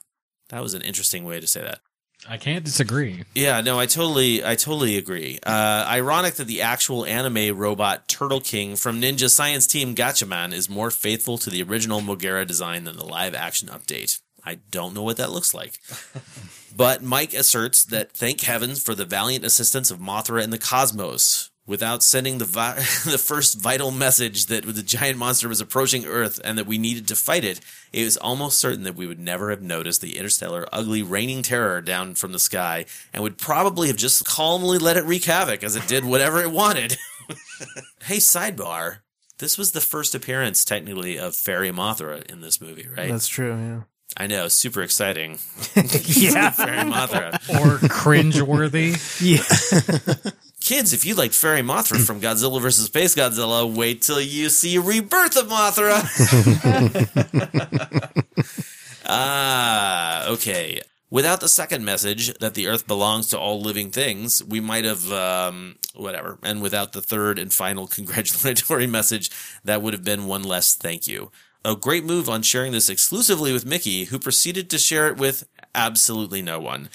That was an interesting way to say that. I can't disagree. Yeah, no, I totally, I totally agree. Uh, ironic that the actual anime robot Turtle King from Ninja Science Team Gatchaman is more faithful to the original Moguera design than the live action update. I don't know what that looks like. but Mike asserts that thank heavens for the valiant assistance of Mothra and the Cosmos. Without sending the vi- the first vital message that the giant monster was approaching Earth and that we needed to fight it, it was almost certain that we would never have noticed the interstellar, ugly, raining terror down from the sky, and would probably have just calmly let it wreak havoc as it did whatever it wanted. hey, sidebar. This was the first appearance, technically, of Fairy Mothra in this movie, right? That's true. Yeah. I know, super exciting. Yeah. Fairy Mothra. Or cringeworthy. yeah. Kids, if you liked Fairy Mothra from Godzilla vs. Space Godzilla, wait till you see Rebirth of Mothra. ah, okay. Without the second message that the Earth belongs to all living things, we might have, um, whatever. And without the third and final congratulatory message, that would have been one less thank you. A great move on sharing this exclusively with Miki, who proceeded to share it with absolutely no one.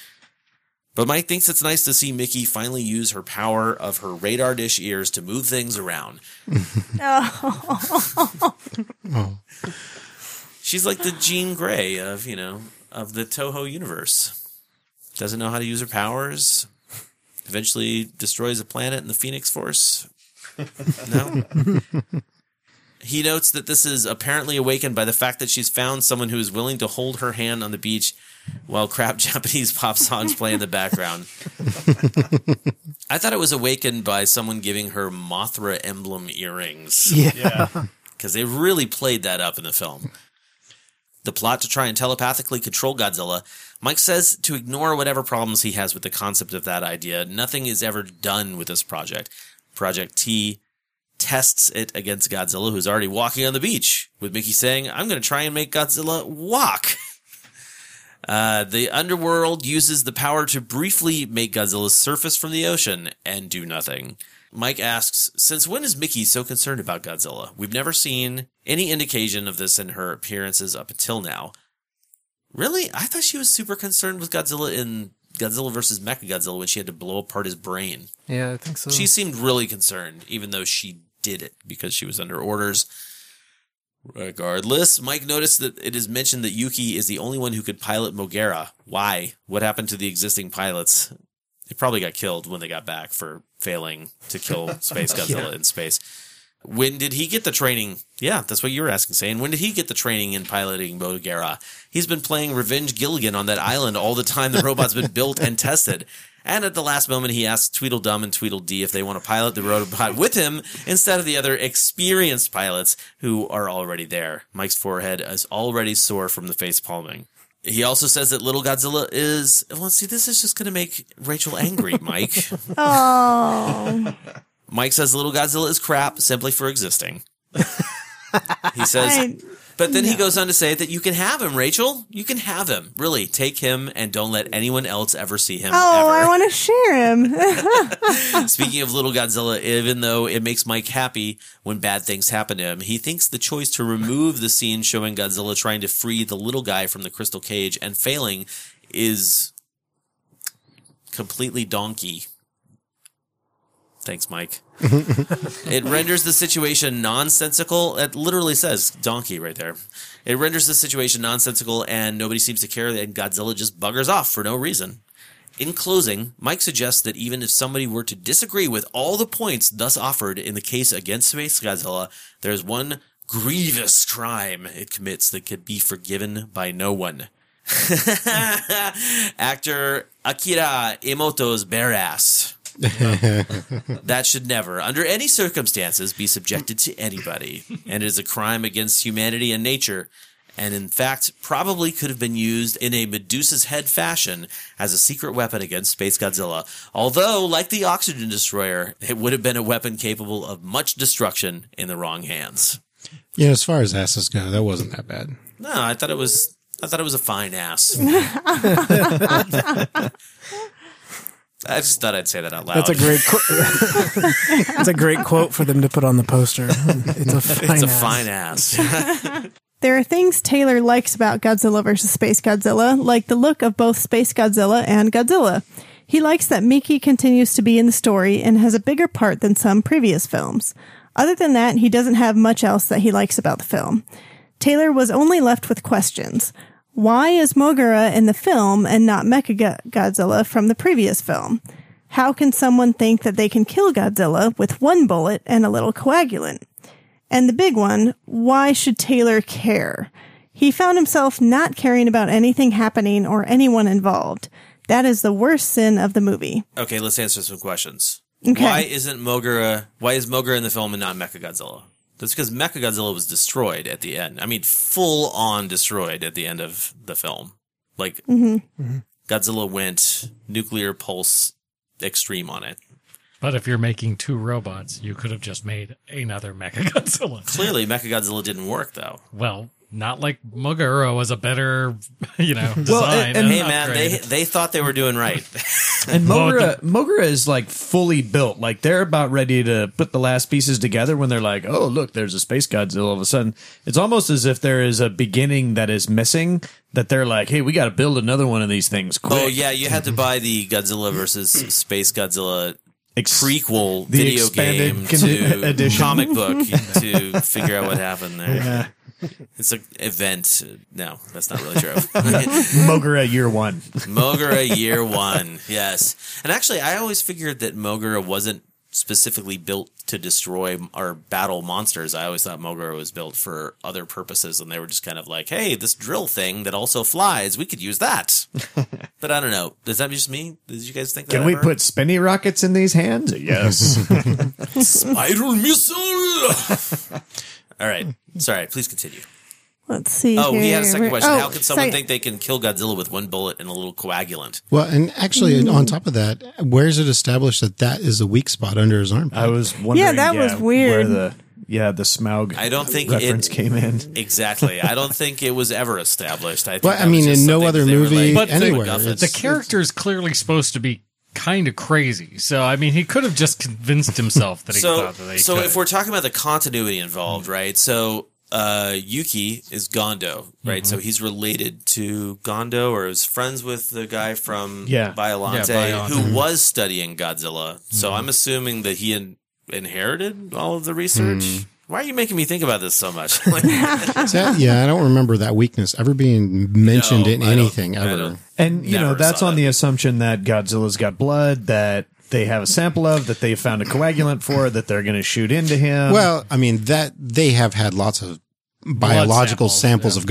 But Mike thinks it's nice to see Miki finally use her power of her radar dish ears to move things around. Oh. oh. She's like the Jean Grey of, you know, of the Toho universe. Doesn't know how to use her powers. Eventually destroys a planet in the Phoenix Force. No. He notes that this is apparently awakened by the fact that she's found someone who is willing to hold her hand on the beach while crap Japanese pop songs play in the background. I thought it was awakened by someone giving her Mothra emblem earrings. Yeah. Because they really played that up in the film. The plot to try and telepathically control Godzilla, Mike says to ignore whatever problems he has with the concept of that idea. Nothing is ever done with this project. Project T tests it against Godzilla, who's already walking on the beach, with Miki saying, I'm going to try and make Godzilla walk. Uh, the underworld uses the power to briefly make Godzilla surface from the ocean and do nothing. Mike asks, Since when is Miki so concerned about Godzilla? We've never seen any indication of this in her appearances up until now. Really? I thought she was super concerned with Godzilla in Godzilla versus Mechagodzilla when she had to blow apart his brain. Yeah, I think so. She seemed really concerned, even though she did it because she was under orders. Regardless, Mike noticed that it is mentioned that Yuki is the only one who could pilot Moguera. Why? What happened to the existing pilots? They probably got killed when they got back for failing to kill Space Godzilla Yeah. in space. When did he get the training? Yeah, that's what you were asking, saying. When did he get the training in piloting Moguera? He's been playing Revenge Gilligan on that island all the time the robot's been built and tested. And at the last moment, he asks Tweedledum and Tweedledee if they want to pilot the robot with him instead of the other experienced pilots who are already there. Mike's forehead is already sore from the face palming. He also says that Little Godzilla is. Well, see, this is just going to make Rachel angry, Mike. Oh. Mike says Little Godzilla is crap simply for existing. he says, I- But then he goes on to say that you can have him, Rachel. You can have him. Really, take him and don't let anyone else ever see him. Oh, ever. I want to share him. Speaking of little Godzilla, even though it makes Mike happy when bad things happen to him, he thinks the choice to remove the scene showing Godzilla trying to free the little guy from the crystal cage and failing is completely donkey. Thanks, Mike. it renders the situation nonsensical. It literally says donkey right there. It renders the situation nonsensical and nobody seems to care and Godzilla just buggers off for no reason. In closing, Mike suggests that even if somebody were to disagree with all the points thus offered in the case against Space Godzilla, there is one grievous crime it commits that could be forgiven by no one. Actor Akira Emoto's bare ass. that should never, under any circumstances, be subjected to anybody, and it is a crime against humanity and nature, and in fact, probably could have been used in a Medusa's head fashion as a secret weapon against Space Godzilla. Although, like the Oxygen Destroyer, it would have been a weapon capable of much destruction in the wrong hands. Yeah, as far as asses go, that wasn't that bad. No, I thought it was. I thought it was a fine ass. I just thought I'd say that out loud. That's a great. Qu- That's a great quote for them to put on the poster. It's a fine. it's a ass. fine ass. There are things Taylor likes about Godzilla vs. Space Godzilla, like the look of both Space Godzilla and Godzilla. He likes that Miki continues to be in the story and has a bigger part than some previous films. Other than that, he doesn't have much else that he likes about the film. Taylor was only left with questions. Why is Moguera in the film and not Mecha Godzilla from the previous film? How can someone think that they can kill Godzilla with one bullet and a little coagulant? And the big one, why should Taylor care? He found himself not caring about anything happening or anyone involved. That is the worst sin of the movie. Okay, let's answer some questions. Okay. Why isn't Moguera? Why is Moguera in the film and not Mechagodzilla? That's because Mechagodzilla was destroyed at the end. I mean, full on destroyed at the end of the film. Like Mm-hmm. Godzilla went nuclear pulse extreme on it. But if you're making two robots, you could have just made another Mechagodzilla. Clearly, Mechagodzilla didn't work though. Well, not like Moguera was a better, you know, design. Well, and- and Hey man, they they thought they were doing right. And Moguera, Moguera is like fully built. Like they're about ready to put the last pieces together when they're like, "Oh, look, there's a space Godzilla." All of a sudden, it's almost as if there is a beginning that is missing. That they're like, "Hey, we got to build another one of these things oh, quick." oh yeah, you had to buy the Godzilla versus Space Godzilla Ex- prequel the video game con- to edition. comic book to figure out what happened there. Yeah. It's an event. No, that's not really true. Moguera year one. Moguera year one, yes. And actually, I always figured that Moguera wasn't specifically built to destroy or battle monsters. I always thought Moguera was built for other purposes, and they were just kind of like, "Hey, this drill thing that also flies, we could use that." but I don't know. Does that just me? Did you guys think that? Can we ever? put spinny rockets in these hands? Yes. spiral missile? All right. Hmm. Sorry. Please continue. Let's see. Oh, he here. had a second question. oh, How can someone sorry. think they can kill Godzilla with one bullet and a little coagulant? Well, and actually, hmm. on top of that, where is it established that that is a weak spot under his arm? I was wondering. Yeah, that was weird. Where the yeah the Smaug I don't think reference it, came in. Exactly. I don't think it was ever established. I think Well, I mean, in no other movie like, But anywhere. MacGuffin. It's- the character is clearly supposed to be kind of crazy. So, I mean, he could have just convinced himself that he so, thought that they could. so could. if we're talking about the continuity involved, right? So, uh, Yuki is Gondo, right? Mm-hmm. So he's related to Gondo or is friends with the guy from Yeah. Biollante, Yeah, Biollante. who was studying Godzilla. So Mm-hmm. I'm assuming that he in- inherited all of the research. Why are you making me think about this so much? Like, that- yeah, I don't remember that weakness ever being mentioned No, in I anything ever. And you know that's on that. the assumption that Godzilla's got blood that they have a sample of that they found a coagulant for that they're going to shoot into him. Well, I mean that they have had lots of biological samples, samples, of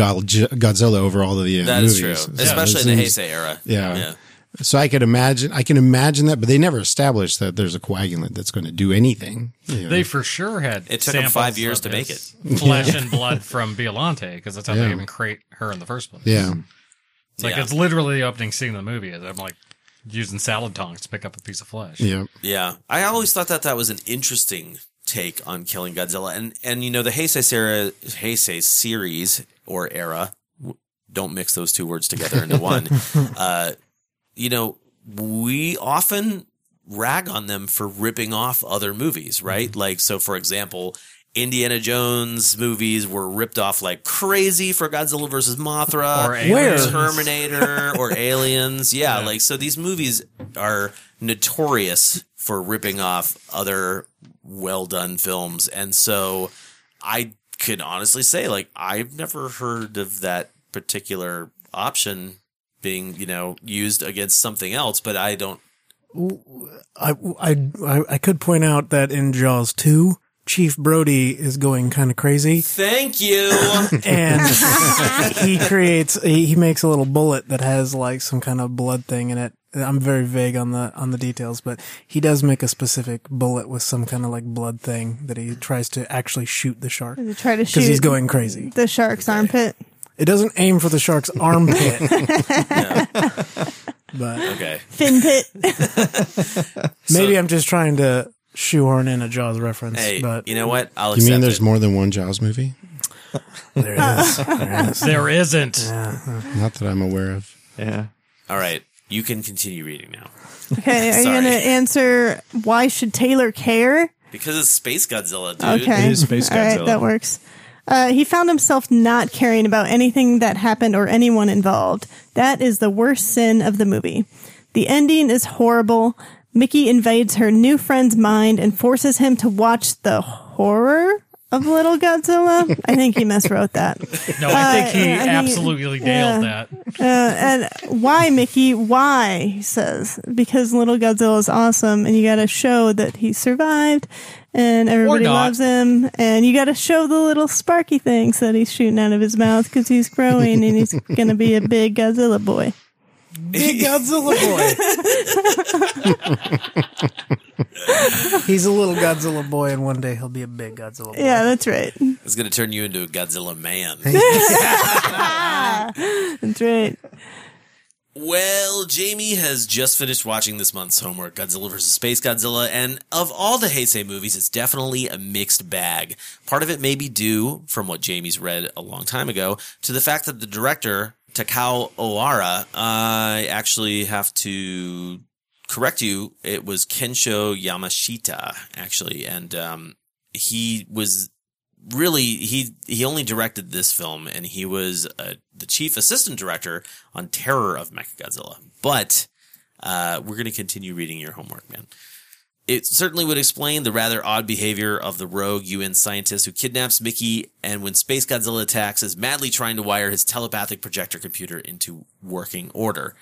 Godzilla over all of the uh, that is movies. true, So especially it in the seems- Heisei era. Yeah. yeah. So I could imagine, I can imagine that, but they never established that there's a coagulant that's going to do anything. You know. they for sure had. It took samples five years to make it. Flesh and blood from Biollante because that's how Yeah. they even create her in the first place. yeah. It's like Yeah. it's literally the opening scene of the movie. As I'm like using salad tongs to pick up a piece of flesh. Yeah. Yeah, I always thought that that was an interesting take on killing Godzilla. And and you know the Heisei Sera, Heisei series or era, don't mix those two words together into one. uh, you know, we often rag on them for ripping off other movies, right? Mm-hmm. Like so for example, Indiana Jones movies were ripped off like crazy for Godzilla versus Mothra Or Aliens. Terminator or Aliens. Yeah, like so these movies are notorious for ripping off other well done films. And so I could honestly say like I've never heard of that particular option being, you know, used against something else, but I don't I, I, I, I could point out that in Jaws 2, Chief Brody is going kind of crazy. Thank you. and he creates, he, he makes a little bullet that has like some kind of blood thing in it. I'm very vague on the, on the details, but he does make a specific bullet with some kind of like blood thing that he tries to actually shoot the shark. To try to shoot Because he's going crazy. the shark's armpit. It doesn't aim for the shark's armpit. but okay. Fin pit. maybe I'm just trying to shoehorn in a Jaws reference. Hey, but you know what? I'll You accept mean there's it. more than one Jaws movie? there is. There is. There isn't. Not that I'm aware of. Yeah. All right. You can continue reading now. Okay, are you Sorry. going to answer why should Taylor care? Because it's Space Godzilla, dude. Okay. All right, that works. Uh, he found himself not caring about anything that happened or anyone involved. That is the worst sin of the movie. The ending is horrible. Miki invades her new friend's mind and forces him to watch the horror of Little Godzilla. I think he miswrote that. No, I think he Uh, think- absolutely nailed that. Uh, and why, Miki? Why? He says because Little Godzilla is awesome, and you got to show that he survived, and everybody loves him, and you got to show the little sparky things that he's shooting out of his mouth because he's growing and he's gonna be a big Godzilla boy. Big Godzilla boy. He's a little Godzilla boy, and one day he'll be a big Godzilla boy. Yeah, that's right. It's going to turn you into a Godzilla man. That's right. Well, Jamie has just finished watching this month's homework, Godzilla vs. Space Godzilla, and of all the Heisei movies, it's definitely a mixed bag. Part of it may be due, from what Jamie's read a long time ago, to the fact that the director, Takao Okawara, I actually have to correct you. It was Kensho Yamashita, actually, and um, he was really he he only directed this film and he was uh, the chief assistant director on Terror of Mechagodzilla. But uh, we're going to continue reading your homework, man. It certainly would explain the rather odd behavior of the rogue UN scientist who kidnaps Miki and when Space Godzilla attacks is madly trying to wire his telepathic projector computer into working order.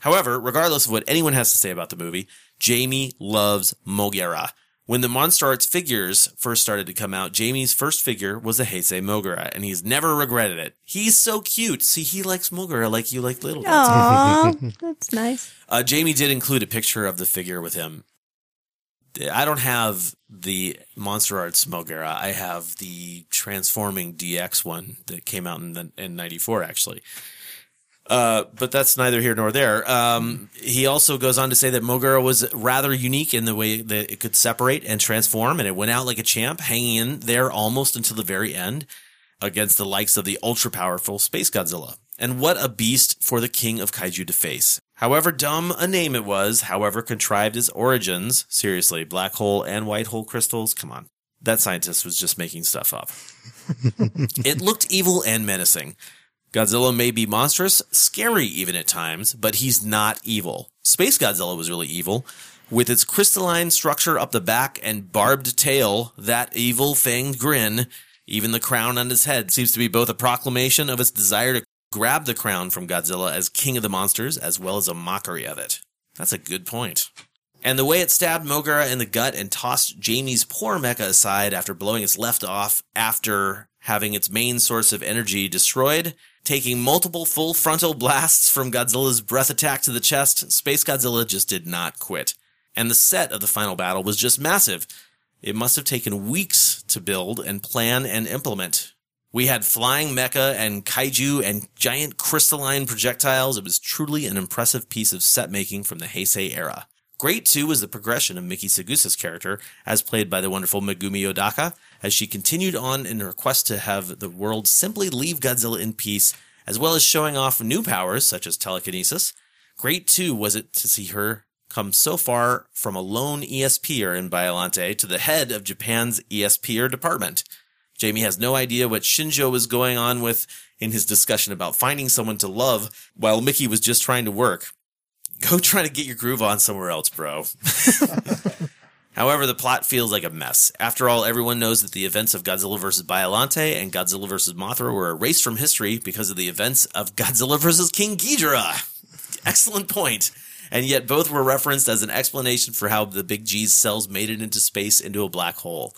However, regardless of what anyone has to say about the movie, Jamie loves Moguera. When the Monster Arts figures first started to come out, Jamie's first figure was a Heisei Moguera, and he's never regretted it. He's so cute. See, he likes Moguera like you like Little Aw, Godzilla. that's nice. Uh, Jamie did include a picture of the figure with him. I don't have the Monster Arts Moguera. I have the Transforming DX one that came out in the, in '94, actually. Uh, but that's neither here nor there. Um, he also goes on to say that Moguera was rather unique in the way that it could separate and transform, and it went out like a champ, hanging in there almost until the very end against the likes of the ultra powerful Space Godzilla. And what a beast for the king of kaiju to face. However dumb a name it was, however contrived its origins, seriously, black hole and white hole crystals, come on. That scientist was just making stuff up. it looked evil and menacing. Godzilla may be monstrous, scary even at times, but he's not evil. Space Godzilla was really evil. With its crystalline structure up the back and barbed tail, that evil fanged grin, even the crown on his head seems to be both a proclamation of its desire to grab the crown from Godzilla as king of the monsters, as well as a mockery of it. That's a good point. And the way it stabbed Moguera in the gut and tossed Jamie's poor mecha aside after blowing its left off after having its main source of energy destroyed, taking multiple full frontal blasts from Godzilla's breath attack to the chest, Space Godzilla just did not quit. And the set of the final battle was just massive. It must have taken weeks to build and plan and implement. We had flying mecha and kaiju and giant crystalline projectiles. It was truly an impressive piece of set making from the Heisei era. Great too was the progression of Miki Sagusa's character, as played by the wonderful Megumi Odaka, as she continued on in her quest to have the world simply leave Godzilla in peace, as well as showing off new powers such as telekinesis. Great too was it to see her come so far from a lone ESPer in Biollante to the head of Japan's ESPer department. Jamie has no idea what Shinjo was going on with in his discussion about finding someone to love while Miki was just trying to work. Go try to get your groove on somewhere else, bro. However, the plot feels like a mess. After all, everyone knows that the events of Godzilla vs. Biollante and Godzilla vs. Mothra were erased from history because of the events of Godzilla vs. King Ghidorah. Excellent point. And yet both were referenced as an explanation for how the Big G's cells made it into space into a black hole.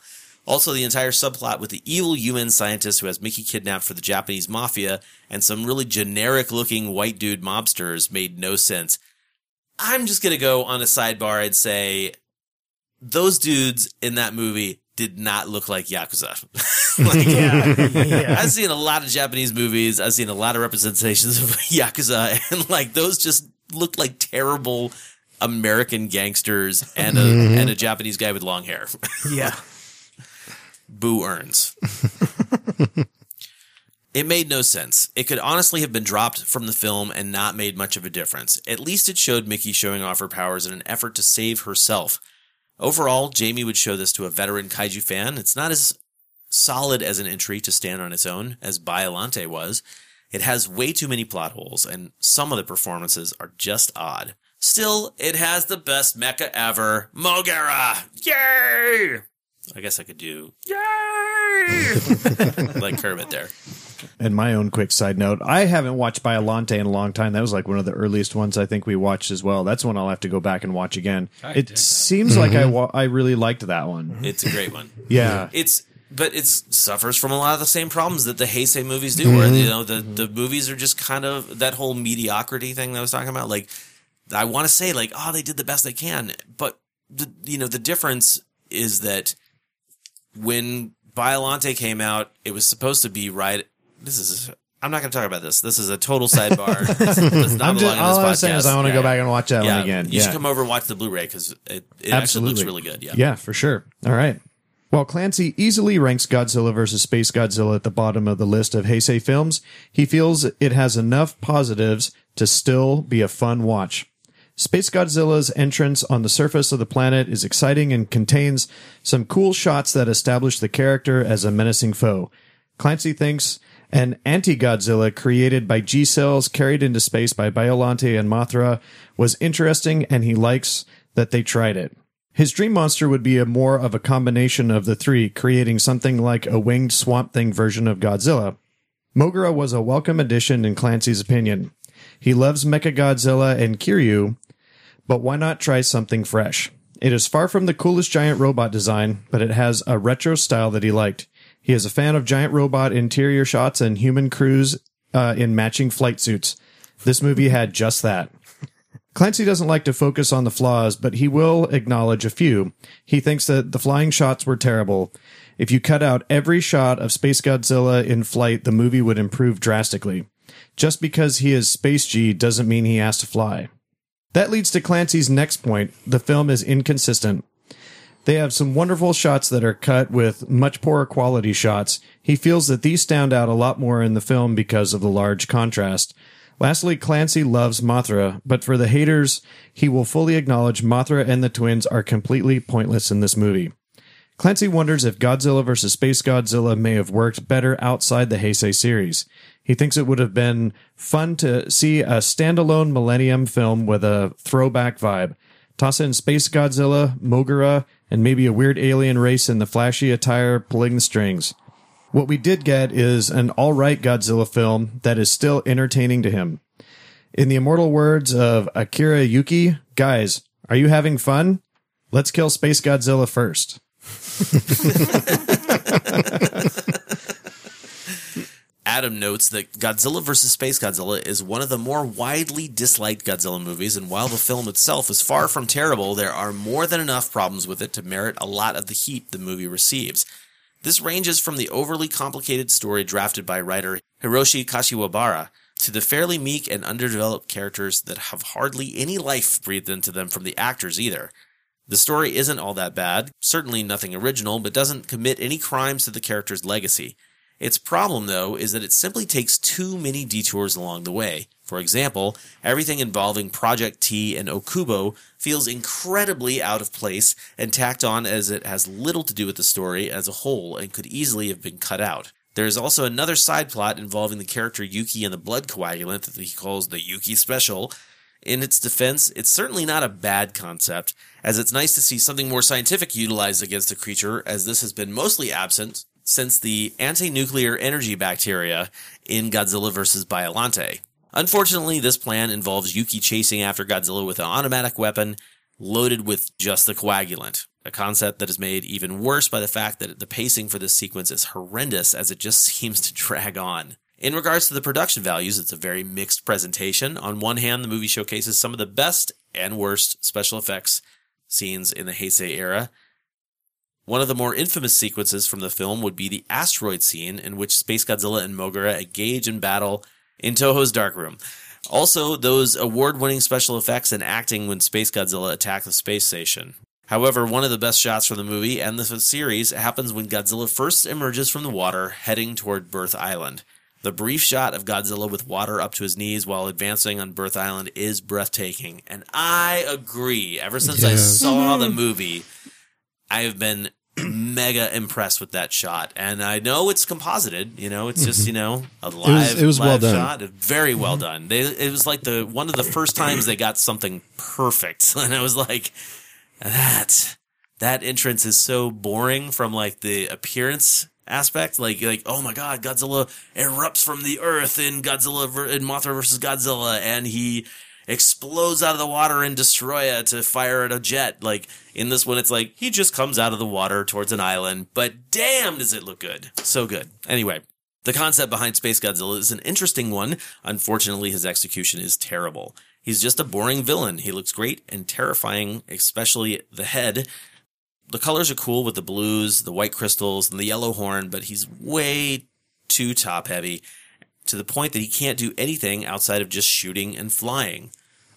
Also, the entire subplot with the evil UN scientist who has Miki kidnapped for the Japanese mafia and some really generic looking white dude mobsters made no sense. I'm just going to go on a sidebar and say those dudes in that movie did not look like Yakuza. like, Yeah, yeah. I've seen a lot of Japanese movies. I've seen a lot of representations of Yakuza and like those just looked like terrible American gangsters and a, Mhm. and a Japanese guy with long hair. Yeah. Boo earns. It made no sense. It could honestly have been dropped from the film and not made much of a difference. At least it showed Miki showing off her powers in an effort to save herself. Overall, Jamie would show this to a veteran kaiju fan. It's not as solid as an entry to stand on its own as Biollante was. It has way too many plot holes, and some of the performances are just odd. Still, it has the best mecha ever, Moguera! Yay! I guess I could do yay like Kermit there. And my own quick side note, I haven't watched Biollante in a long time. That was like one of the earliest ones I think we watched as well. That's one I'll have to go back and watch again. I it seems like I Mm-hmm. wa- I really liked that one. It's a great one. Yeah. It's but it suffers from a lot of the same problems that the Heisei movies do, where Mhm. you know the the movies are just kind of that whole mediocrity thing that I was talking about. Like I want to say like oh they did the best they can, but the you know the difference is that when Biollante came out, it was supposed to be right. This is I'm not going to talk about this. This is a total sidebar. This does not I'm just- all I'm saying is. I wanna Yeah, go back and watch that one again. You Yeah. should come over and watch the Blu-ray because it, it actually looks really good. Yeah. Yeah, for sure. All right. While Clancy easily ranks Godzilla vs. Space Godzilla at the bottom of the list of Heisei films, he feels it has enough positives to still be a fun watch. Space Godzilla's entrance on the surface of the planet is exciting and contains some cool shots that establish the character as a menacing foe. Clancy thinks an anti-Godzilla created by G-cells carried into space by Biollante and Mothra was interesting and he likes that they tried it. His dream monster would be a more of a combination of the three, creating something like a winged swamp thing version of Godzilla. Moguera was a welcome addition in Clancy's opinion. He loves Mechagodzilla and Kiryu, but why not try something fresh? It is far from the coolest giant robot design, but it has a retro style that he liked. He is a fan of giant robot interior shots and human crews uh, in matching flight suits. This movie had just that. Clancy doesn't like to focus on the flaws, but he will acknowledge a few. He thinks that the flying shots were terrible. If you cut out every shot of Space Godzilla in flight, the movie would improve drastically. Just because he is Space G doesn't mean he has to fly. That leads to Clancy's next point. The film is inconsistent. They have some wonderful shots that are cut with much poorer quality shots. He feels that these stand out a lot more in the film because of the large contrast. Lastly, Clancy loves Mothra, but for the haters, he will fully acknowledge Mothra and the twins are completely pointless in this movie. Clancy wonders if Godzilla vs. Space Godzilla may have worked better outside the Heisei series. He thinks it would have been fun to see a standalone Millennium film with a throwback vibe. Toss in Space Godzilla, Moguera, and maybe a weird alien race in the flashy attire pulling the strings. What we did get is an alright Godzilla film that is still entertaining to him. In the immortal words of Akira Yuki, guys, are you having fun? Let's kill Space Godzilla first. Adam notes that Godzilla vs. Space Godzilla is one of the more widely disliked Godzilla movies, and while the film itself is far from terrible, there are more than enough problems with it to merit a lot of the heat the movie receives. This ranges from the overly complicated story drafted by writer Hiroshi Kashiwabara, to the fairly meek and underdeveloped characters that have hardly any life breathed into them from the actors either. The story isn't all that bad, certainly nothing original, but doesn't commit any crimes to the character's legacy. Its problem, though, is that it simply takes too many detours along the way. For example, everything involving Project T and Okubo feels incredibly out of place and tacked on as it has little to do with the story as a whole and could easily have been cut out. There is also another side plot involving the character Yuki and the blood coagulant that he calls the Yuki Special. In its defense, it's certainly not a bad concept, as it's nice to see something more scientific utilized against a creature, as this has been mostly absent since the anti-nuclear energy bacteria in Godzilla vs. Biollante. Unfortunately, this plan involves Yuki chasing after Godzilla with an automatic weapon loaded with just the coagulant, a concept that is made even worse by the fact that the pacing for this sequence is horrendous as it just seems to drag on. In regards to the production values, it's a very mixed presentation. On one hand, the movie showcases some of the best and worst special effects scenes in the Heisei era. One of the more infamous sequences from the film would be the asteroid scene in which Space Godzilla and Moguera engage in battle in Toho's darkroom. Also, those award-winning special effects and acting when Space Godzilla attacked the space station. However, one of the best shots from the movie and the series happens when Godzilla first emerges from the water heading toward Birth Island. The brief shot of Godzilla with water up to his knees while advancing on Birth Island is breathtaking. And I agree. Ever since I saw the mm-hmm. movie, I have been mega impressed with that shot. And I know it's composited, you know, it's just, mm-hmm. you know, a live, it was well live done. shot. Very well mm-hmm. done. They, it was like the one of the first times they got something perfect. And I was like, that that entrance is so boring from like the appearance aspect. Like like oh my god, Godzilla erupts from the earth in Godzilla in Mothra versus Godzilla, and he explodes out of the water in Destoroyah to fire at a jet. Like in this one, it's like he just comes out of the water towards an island, but damn, does it look good! So good. Anyway. The concept behind Space Godzilla is an interesting one. Unfortunately, his execution is terrible. He's just a boring villain. He looks great and terrifying, especially the head. The colors are cool with the blues, the white crystals, and the yellow horn, but he's way too top heavy to the point that he can't do anything outside of just shooting and flying.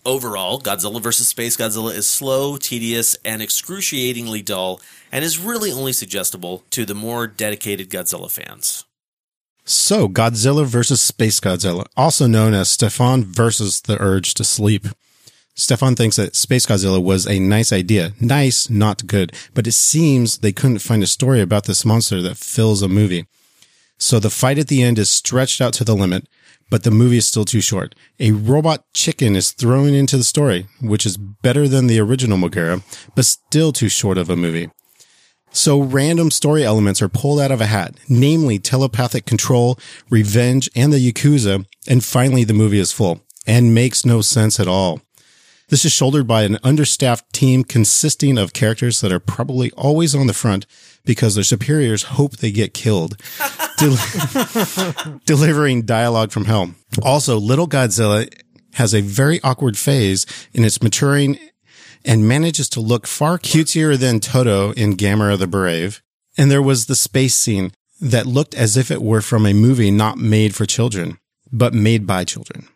Overall, Godzilla vs. Space Godzilla is slow, tedious, and excruciatingly dull, and is really only suggestible to the more dedicated Godzilla fans. So, Godzilla versus Space Godzilla, also known as Stefan versus the Urge to Sleep. Stefan thinks that Space Godzilla was a nice idea. Nice, not good. But it seems they couldn't find a story about this monster that fills a movie. So the fight at the end is stretched out to the limit, but the movie is still too short. A robot chicken is thrown into the story, which is better than the original Moguera, but still too short of a movie. So random story elements are pulled out of a hat, namely telepathic control, revenge, and the Yakuza, and finally the movie is full and makes no sense at all. This is shouldered by an understaffed team consisting of characters that are probably always on the front because their superiors hope they get killed, del- delivering dialogue from hell. Also, Little Godzilla has a very awkward phase in its maturing and manages to look far cutier than Toto in Gamera the Brave. And there was the space scene that looked as if it were from a movie not made for children, but made by children.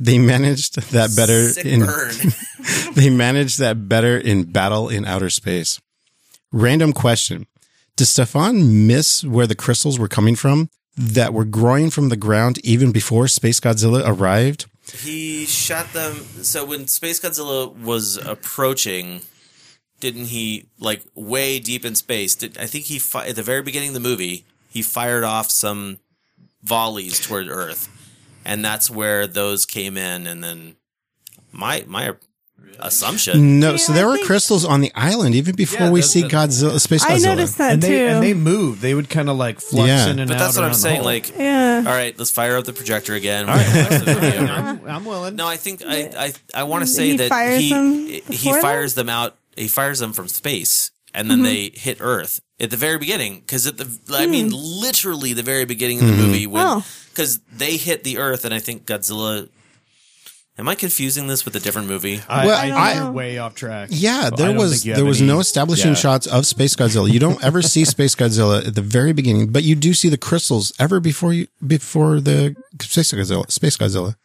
They managed that better Sick in burn. they managed that better in Battle in Outer Space. Random question. Does Stefan miss where the crystals were coming from that were growing from the ground even before Space Godzilla arrived? He shot them. So when Space Godzilla was approaching, didn't he like way deep in space? Did I think he fi- at the very beginning of the movie he fired off some volleys toward Earth, and that's where those came in. And then my my assumption. No, so there were crystals on the island even before Yeah, we see the- Godzilla, Space I noticed that and they too. and they moved. They would kind of like flux Yeah. in and But out. that's what I'm saying. hole. Like, Yeah. all right, let's fire up the projector again. All right. Watch the video. I'm, I'm willing. No, I think I I, I want to say He that fires he them he fires them out. He fires them from space, and then Mhm. they hit Earth at the very beginning. Because at the I mean, literally the very beginning of Mm-hmm. the movie when Oh. Because they hit the Earth, and I think Godzilla Am I confusing this with a different movie? I, Well, I think I- you're way off track. Yeah, there was think you have there was any- no establishing yeah. shots of Space Godzilla. You don't ever see Space Godzilla at the very beginning, but you do see the crystals ever before you before the Space Godzilla. Space Godzilla,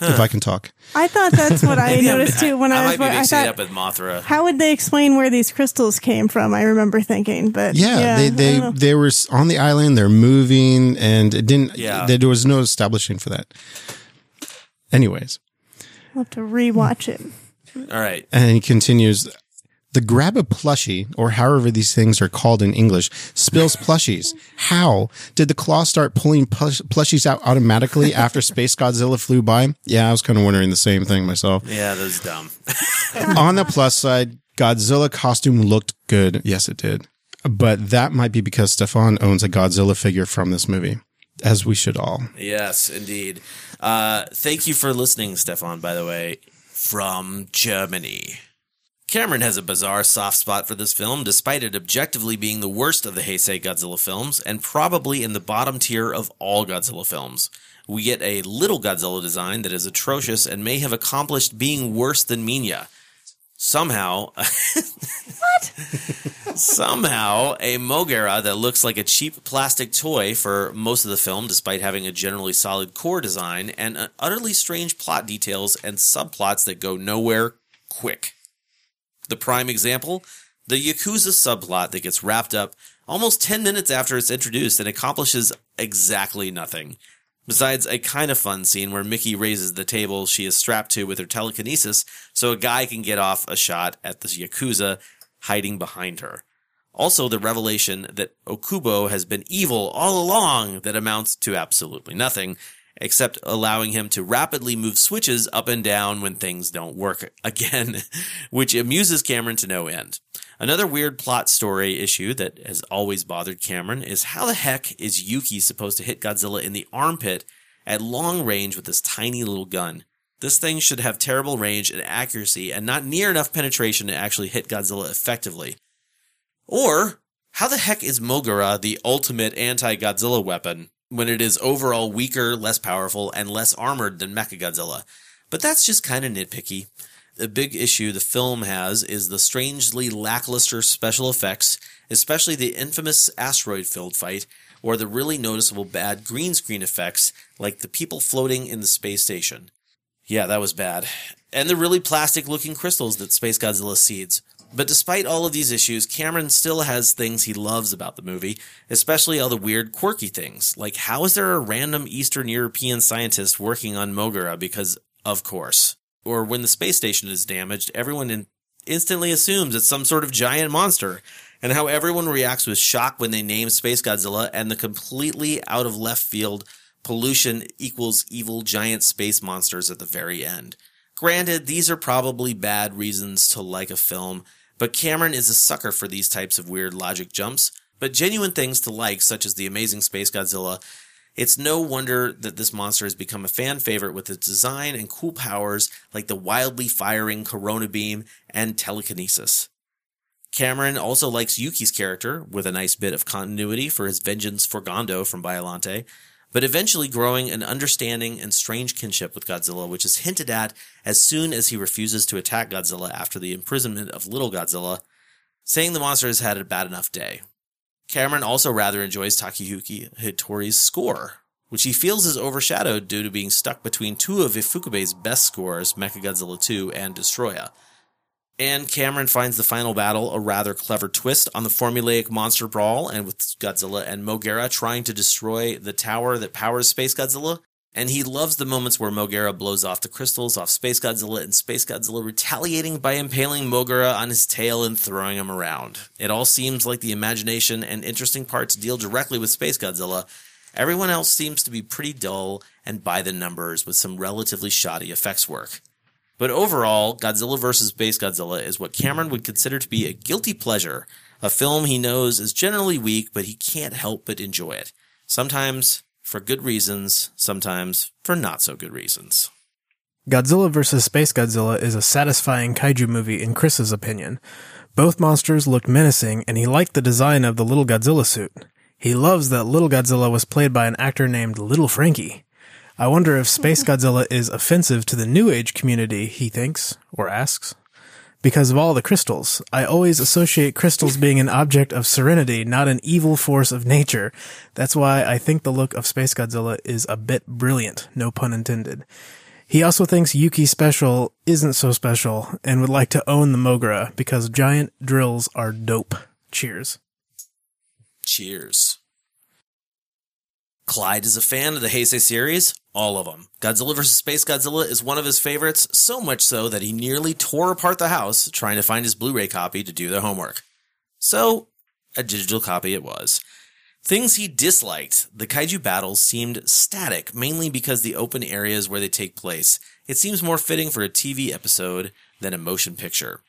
if I can talk. I thought that's what I noticed too when I, I, was. might be I mixing it thought, up with Mothra. how would they explain where these crystals came from? I remember thinking, but Yeah, yeah, they they they were on the island. They're moving, and it didn't. Yeah. there was no establishing for that. Anyways, I'll have to rewatch it. All right. and he continues. The grab a plushie, or however these things are called in English, spills plushies. How did the claw start pulling plush- plushies out automatically after Space Godzilla flew by? Yeah, I was kind of wondering the same thing myself. Yeah, that was dumb. On the plus side, Godzilla costume looked good. Yes, it did. But that might be because Stefan owns a Godzilla figure from this movie, as we should all. Yes, indeed. Uh, thank you for listening, Stefan, by the way, from Germany. Cameron has a bizarre soft spot for this film, despite it objectively being the worst of the Heisei Godzilla films, and probably in the bottom tier of all Godzilla films. We get a little Godzilla design that is atrocious and may have accomplished being worse than Minya. Somehow, what? Somehow, a Moguera that looks like a cheap plastic toy for most of the film, despite having a generally solid core design and utterly strange plot details and subplots that go nowhere quick. The prime example the Yakuza subplot that gets wrapped up almost 10 minutes after it's introduced and accomplishes exactly nothing. Besides a kind of fun scene where Miki raises the table she is strapped to with her telekinesis so a guy can get off a shot at the Yakuza hiding behind her. Also, the revelation that Okubo has been evil all along that amounts to absolutely nothing, except allowing him to rapidly move switches up and down when things don't work again, which amuses Cameron to no end. Another weird plot story issue that has always bothered Cameron is how the heck is Yuki supposed to hit Godzilla in the armpit at long range with this tiny little gun? This thing should have terrible range and accuracy and not near enough penetration to actually hit Godzilla effectively. Or, how the heck is Moguera the ultimate anti Godzilla weapon when it is overall weaker, less powerful, and less armored than Mechagodzilla? But that's just kind of nitpicky. The big issue the film has is the strangely lackluster special effects, especially the infamous asteroid filled fight, or the really noticeable bad green screen effects, like the people floating in the space station. Yeah, that was bad. And the really plastic looking crystals that Space Godzilla seeds. But despite all of these issues, Cameron still has things he loves about the movie, especially all the weird, quirky things. Like, how is there a random Eastern European scientist working on Moguera? Because, of course. Or when the space station is damaged, everyone in- instantly assumes it's some sort of giant monster. And how everyone reacts with shock when they name Space Godzilla and the completely out of left field pollution equals evil giant space monsters at the very end. Granted, these are probably bad reasons to like a film, but Cameron is a sucker for these types of weird logic jumps. But genuine things to like, such as the amazing Space Godzilla, it's no wonder that this monster has become a fan favorite with its design and cool powers like the wildly firing Corona Beam and telekinesis. Cameron also likes Yuki's character, with a nice bit of continuity for his vengeance for Gondo from Biollante, but eventually growing an understanding and strange kinship with Godzilla, which is hinted at as soon as he refuses to attack Godzilla after the imprisonment of Little Godzilla, saying the monster has had a bad enough day. Cameron also rather enjoys Takayuki Hattori's score, which he feels is overshadowed due to being stuck between two of Ifukube's best scores, Mechagodzilla 2 and Destoroyah. And Cameron finds the final battle a rather clever twist on the formulaic monster brawl, and with Godzilla and Moguera trying to destroy the tower that powers Space Godzilla. And he loves the moments where Moguera blows off the crystals off Space Godzilla and Space Godzilla retaliating by impaling Moguera on his tail and throwing him around. It all seems like the imagination and interesting parts deal directly with Space Godzilla. Everyone else seems to be pretty dull and by the numbers with some relatively shoddy effects work. But overall, Godzilla vs. Space Godzilla is what Cameron would consider to be a guilty pleasure, a film he knows is generally weak, but he can't help but enjoy it. Sometimes for good reasons, sometimes for not so good reasons. Godzilla vs. Space Godzilla is a satisfying kaiju movie in Chris's opinion. Both monsters looked menacing, and he liked the design of the little Godzilla suit. He loves that little Godzilla was played by an actor named Little Frankie. I wonder if Space Godzilla is offensive to the New Age community, he thinks, or asks. Because of all the crystals. I always associate crystals being an object of serenity, not an evil force of nature. That's why I think the look of Space Godzilla is a bit brilliant, no pun intended. He also thinks Yuki Special isn't so special and would like to own the Moguera because giant drills are dope. Cheers. Cheers. Clyde is a fan of the Heisei series, all of them. Godzilla vs. Space Godzilla is one of his favorites, so much so that he nearly tore apart the house trying to find his Blu ray copy to do their homework. So, a digital copy it was. Things he disliked. The kaiju battles seemed static, mainly because the open areas where they take place. It seems more fitting for a TV episode than a motion picture.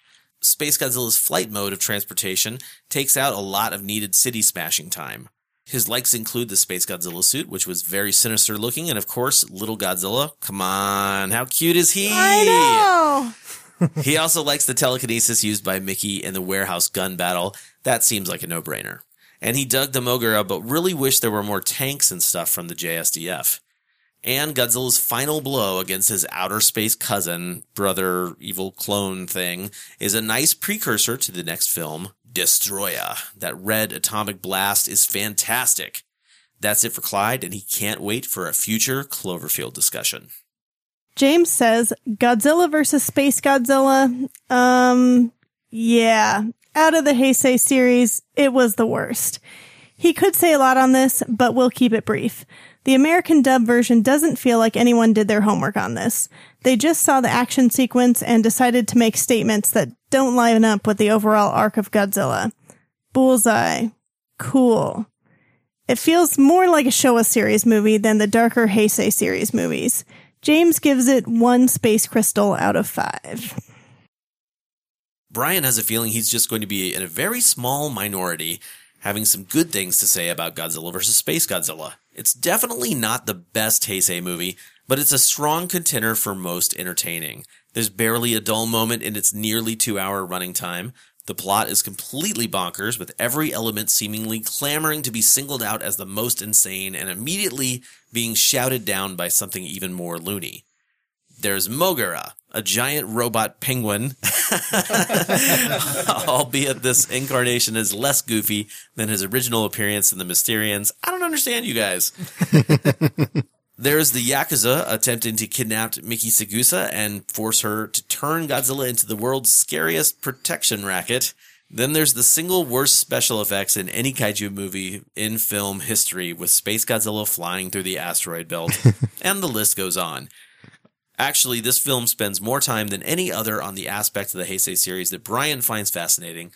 Space Godzilla's flight mode of transportation takes out a lot of needed city smashing time. His likes include the Space Godzilla suit, which was very sinister looking, and of course, Little Godzilla. Come on, how cute is he? I know. he also likes the telekinesis used by Miki in the warehouse gun battle. That seems like a no brainer. And he dug the Moguera, but really wished there were more tanks and stuff from the JSDF. And Godzilla's final blow against his outer space cousin, brother, evil clone thing, is a nice precursor to the next film, Destoroyah. That red atomic blast is fantastic. That's it for Clyde, and he can't wait for a future Cloverfield discussion. James says Godzilla versus Space Godzilla. Um, yeah. Out of the Heisei series, it was the worst. He could say a lot on this, but we'll keep it brief. The American dub version doesn't feel like anyone did their homework on this. They just saw the action sequence and decided to make statements that don't line up with the overall arc of Godzilla. Bullseye. Cool. It feels more like a Showa series movie than the darker Heisei series movies. James gives it one space crystal out of five. Brian has a feeling he's just going to be in a very small minority having some good things to say about Godzilla vs. Space Godzilla. It's definitely not the best Heisei movie, but it's a strong contender for most entertaining. There's barely a dull moment in its nearly two hour running time. The plot is completely bonkers, with every element seemingly clamoring to be singled out as the most insane and immediately being shouted down by something even more loony. There's Moguera, a giant robot penguin, albeit this incarnation is less goofy than his original appearance in the Mysterians. I don't understand you guys. There's the Yakuza attempting to kidnap Miki Sagusa and force her to turn Godzilla into the world's scariest protection racket. Then there's the single worst special effects in any kaiju movie in film history with Space Godzilla flying through the asteroid belt. and the list goes on. Actually, this film spends more time than any other on the aspect of the Heisei series that Brian finds fascinating.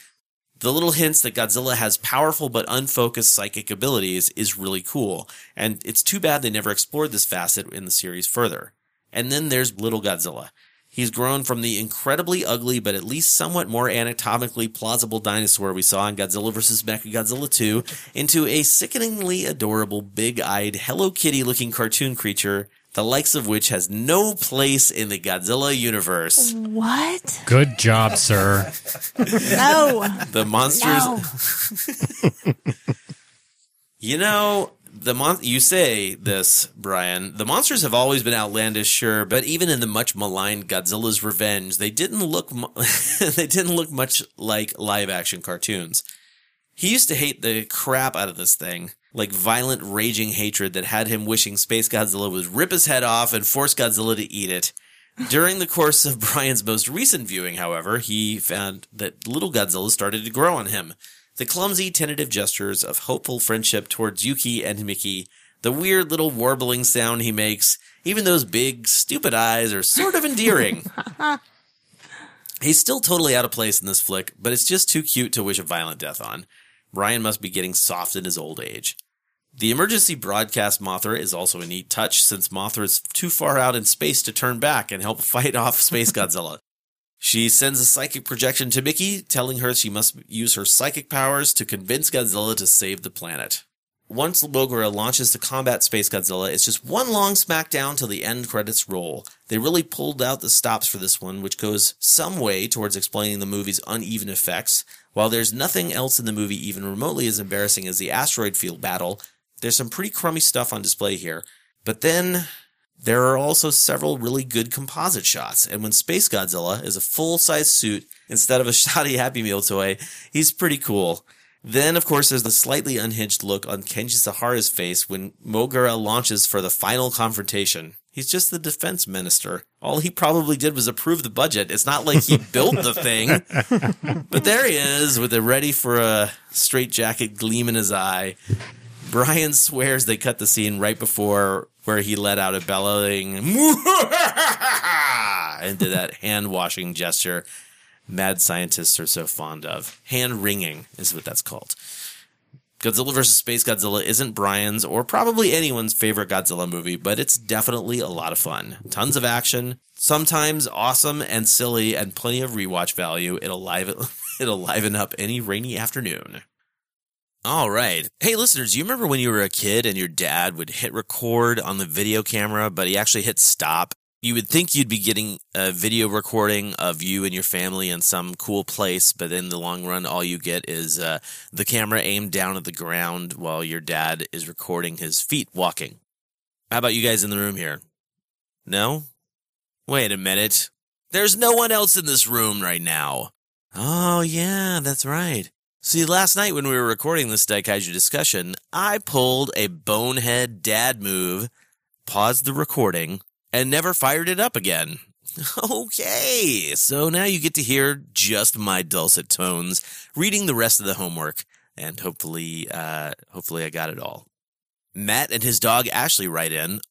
The little hints that Godzilla has powerful but unfocused psychic abilities is really cool, and it's too bad they never explored this facet in the series further. And then there's Little Godzilla. He's grown from the incredibly ugly but at least somewhat more anatomically plausible dinosaur we saw in Godzilla vs. Mechagodzilla 2 into a sickeningly adorable, big-eyed, Hello Kitty looking cartoon creature the likes of which has no place in the Godzilla universe. What? Good job, sir. no. The monsters. No. you know, the mon- you say this, Brian. The monsters have always been outlandish, sure, but even in the much maligned Godzilla's Revenge, they didn't look mu- they didn't look much like live action cartoons. He used to hate the crap out of this thing, like violent, raging hatred that had him wishing Space Godzilla would rip his head off and force Godzilla to eat it. During the course of Brian's most recent viewing, however, he found that little Godzilla started to grow on him. The clumsy, tentative gestures of hopeful friendship towards Yuki and Miki, the weird little warbling sound he makes, even those big, stupid eyes are sort of endearing. He's still totally out of place in this flick, but it's just too cute to wish a violent death on. Brian must be getting soft in his old age. The emergency broadcast Mothra is also a neat touch since Mothra is too far out in space to turn back and help fight off Space Godzilla. She sends a psychic projection to Miki, telling her she must use her psychic powers to convince Godzilla to save the planet. Once Moguera launches to combat Space Godzilla, it's just one long smackdown till the end credits roll. They really pulled out the stops for this one, which goes some way towards explaining the movie's uneven effects. While there's nothing else in the movie even remotely as embarrassing as the asteroid field battle, there's some pretty crummy stuff on display here. But then There are also several really good composite shots, and when Space Godzilla is a full size suit instead of a shoddy Happy Meal toy, he's pretty cool. Then, of course, there's the slightly unhinged look on Kenji Sahara's face when Moguera launches for the final confrontation. He's just the defense minister. All he probably did was approve the budget. It's not like he built the thing. But there he is with a ready for a straight jacket gleam in his eye. Brian swears they cut the scene right before where he let out a bellowing and did that hand washing gesture mad scientists are so fond of. Hand wringing is what that's called. Godzilla vs. Space Godzilla isn't Brian's or probably anyone's favorite Godzilla movie, but it's definitely a lot of fun. Tons of action, sometimes awesome and silly, and plenty of rewatch value. It'll liven, it'll liven up any rainy afternoon. All right. Hey, listeners, you remember when you were a kid and your dad would hit record on the video camera, but he actually hit stop you would think you'd be getting a video recording of you and your family in some cool place, but in the long run, all you get is uh, the camera aimed down at the ground while your dad is recording his feet walking. How about you guys in the room here? No? Wait a minute. There's no one else in this room right now. Oh, yeah, that's right. See, last night when we were recording this Daikaiju discussion, I pulled a bonehead dad move, paused the recording, and never fired it up again. Okay, so now you get to hear just my dulcet tones reading the rest of the homework, and hopefully, uh, hopefully I got it all. Matt and his dog Ashley write in.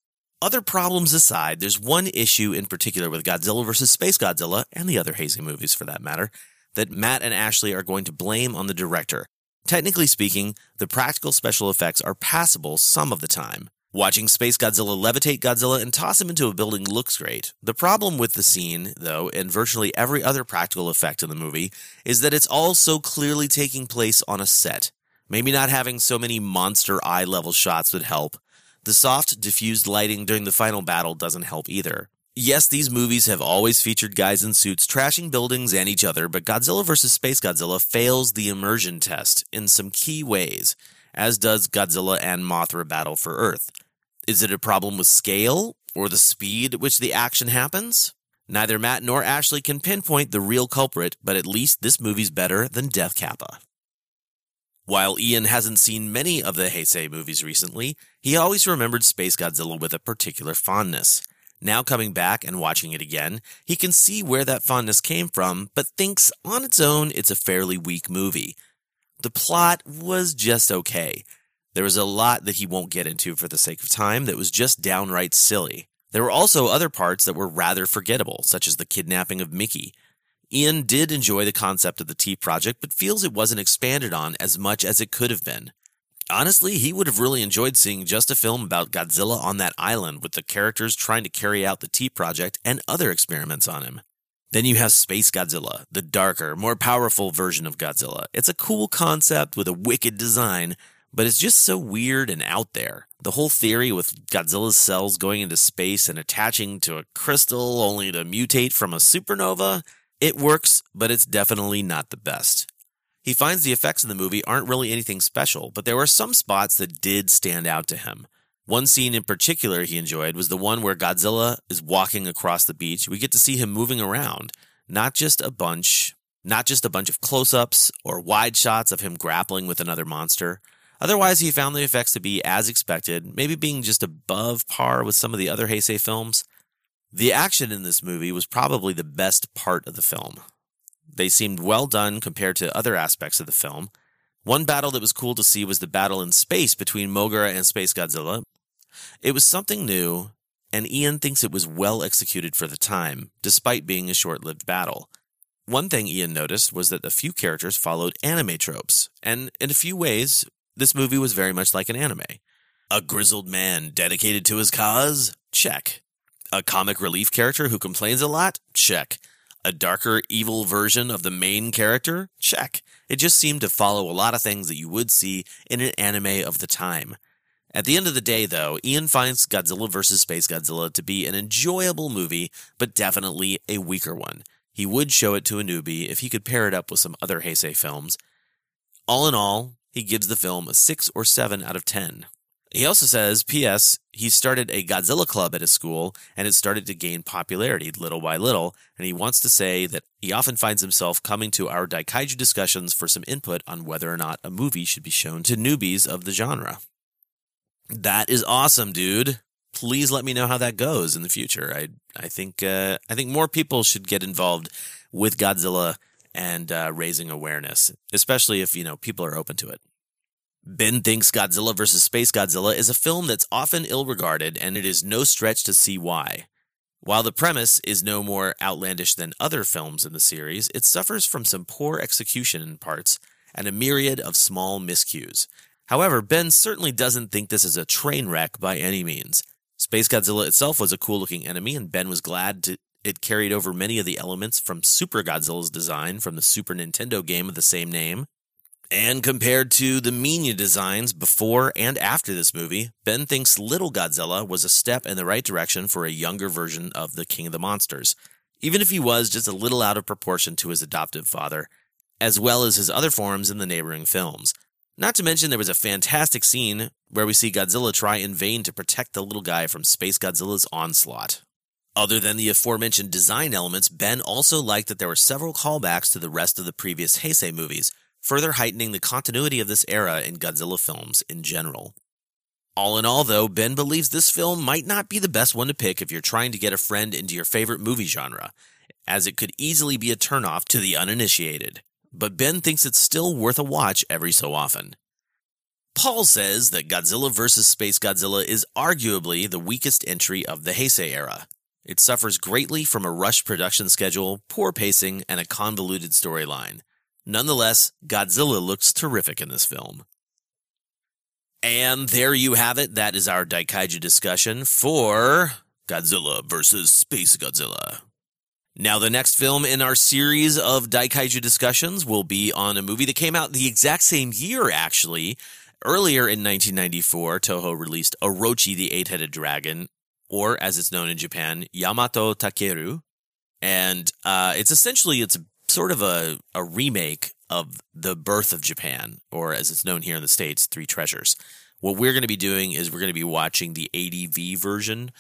Other problems aside, there's one issue in particular with Godzilla vs. Space Godzilla, and the other Heisei movies for that matter, that Matt and Ashley are going to blame on the director. Technically speaking, the practical special effects are passable some of the time. Watching Space Godzilla levitate Godzilla and toss him into a building looks great. The problem with the scene, though, and virtually every other practical effect in the movie, is that it's all so clearly taking place on a set. Maybe not having so many monster eye level shots would help. The soft, diffused lighting during the final battle doesn't help either. Yes, these movies have always featured guys in suits trashing buildings and each other, but Godzilla vs. Space Godzilla fails the immersion test in some key ways as does Godzilla and Mothra battle for Earth. Is it a problem with scale or the speed at which the action happens? Neither Matt nor Ashley can pinpoint the real culprit, but at least this movie's better than Death Kappa. While Ian hasn't seen many of the Heisei movies recently, he always remembered Space Godzilla with a particular fondness. Now coming back and watching it again, he can see where that fondness came from, but thinks on its own it's a fairly weak movie. The plot was just okay. There was a lot that he won't get into for the sake of time that was just downright silly. There were also other parts that were rather forgettable, such as the kidnapping of Miki. Ian did enjoy the concept of the T project, but feels it wasn't expanded on as much as it could have been. Honestly, he would have really enjoyed seeing just a film about Godzilla on that island with the characters trying to carry out the T project and other experiments on him. Then you have Space Godzilla, the darker, more powerful version of Godzilla. It's a cool concept with a wicked design, but it's just so weird and out there. The whole theory with Godzilla's cells going into space and attaching to a crystal only to mutate from a supernova, it works, but it's definitely not the best. He finds the effects in the movie aren't really anything special, but there were some spots that did stand out to him. One scene in particular he enjoyed was the one where Godzilla is walking across the beach. We get to see him moving around, not just a bunch, not just a bunch of close-ups or wide shots of him grappling with another monster. Otherwise, he found the effects to be as expected, maybe being just above par with some of the other Heisei films. The action in this movie was probably the best part of the film. They seemed well done compared to other aspects of the film. One battle that was cool to see was the battle in space between Moguera and Space Godzilla. It was something new, and Ian thinks it was well executed for the time, despite being a short lived battle. One thing Ian noticed was that a few characters followed anime tropes, and in a few ways, this movie was very much like an anime. A grizzled man dedicated to his cause? Check. A comic relief character who complains a lot? Check. A darker, evil version of the main character? Check. It just seemed to follow a lot of things that you would see in an anime of the time. At the end of the day, though, Ian finds Godzilla vs. Space Godzilla to be an enjoyable movie, but definitely a weaker one. He would show it to a newbie if he could pair it up with some other Heisei films. All in all, he gives the film a 6 or 7 out of 10. He also says, P.S., he started a Godzilla club at his school and it started to gain popularity little by little. And he wants to say that he often finds himself coming to our Daikaiju discussions for some input on whether or not a movie should be shown to newbies of the genre. That is awesome, dude. Please let me know how that goes in the future. I I think uh, I think more people should get involved with Godzilla and uh, raising awareness, especially if you know people are open to it. Ben thinks Godzilla vs. Space Godzilla is a film that's often ill regarded, and it is no stretch to see why. While the premise is no more outlandish than other films in the series, it suffers from some poor execution in parts and a myriad of small miscues. However, Ben certainly doesn't think this is a train wreck by any means. Space Godzilla itself was a cool looking enemy, and Ben was glad to, it carried over many of the elements from Super Godzilla's design from the Super Nintendo game of the same name. And compared to the Minya designs before and after this movie, Ben thinks Little Godzilla was a step in the right direction for a younger version of the King of the Monsters, even if he was just a little out of proportion to his adoptive father, as well as his other forms in the neighboring films. Not to mention, there was a fantastic scene where we see Godzilla try in vain to protect the little guy from Space Godzilla's onslaught. Other than the aforementioned design elements, Ben also liked that there were several callbacks to the rest of the previous Heisei movies, further heightening the continuity of this era in Godzilla films in general. All in all, though, Ben believes this film might not be the best one to pick if you're trying to get a friend into your favorite movie genre, as it could easily be a turnoff to the uninitiated. But Ben thinks it's still worth a watch every so often. Paul says that Godzilla vs. Space Godzilla is arguably the weakest entry of the Heisei era. It suffers greatly from a rushed production schedule, poor pacing, and a convoluted storyline. Nonetheless, Godzilla looks terrific in this film. And there you have it. That is our Daikaiju discussion for Godzilla vs. Space Godzilla. Now, the next film in our series of Daikaiju discussions will be on a movie that came out the exact same year, actually. Earlier in 1994, Toho released Orochi the Eight Headed Dragon, or as it's known in Japan, Yamato Takeru. And uh, it's essentially it's sort of a, a remake of the birth of Japan, or as it's known here in the States, Three Treasures. What we're going to be doing is we're going to be watching the ADV version.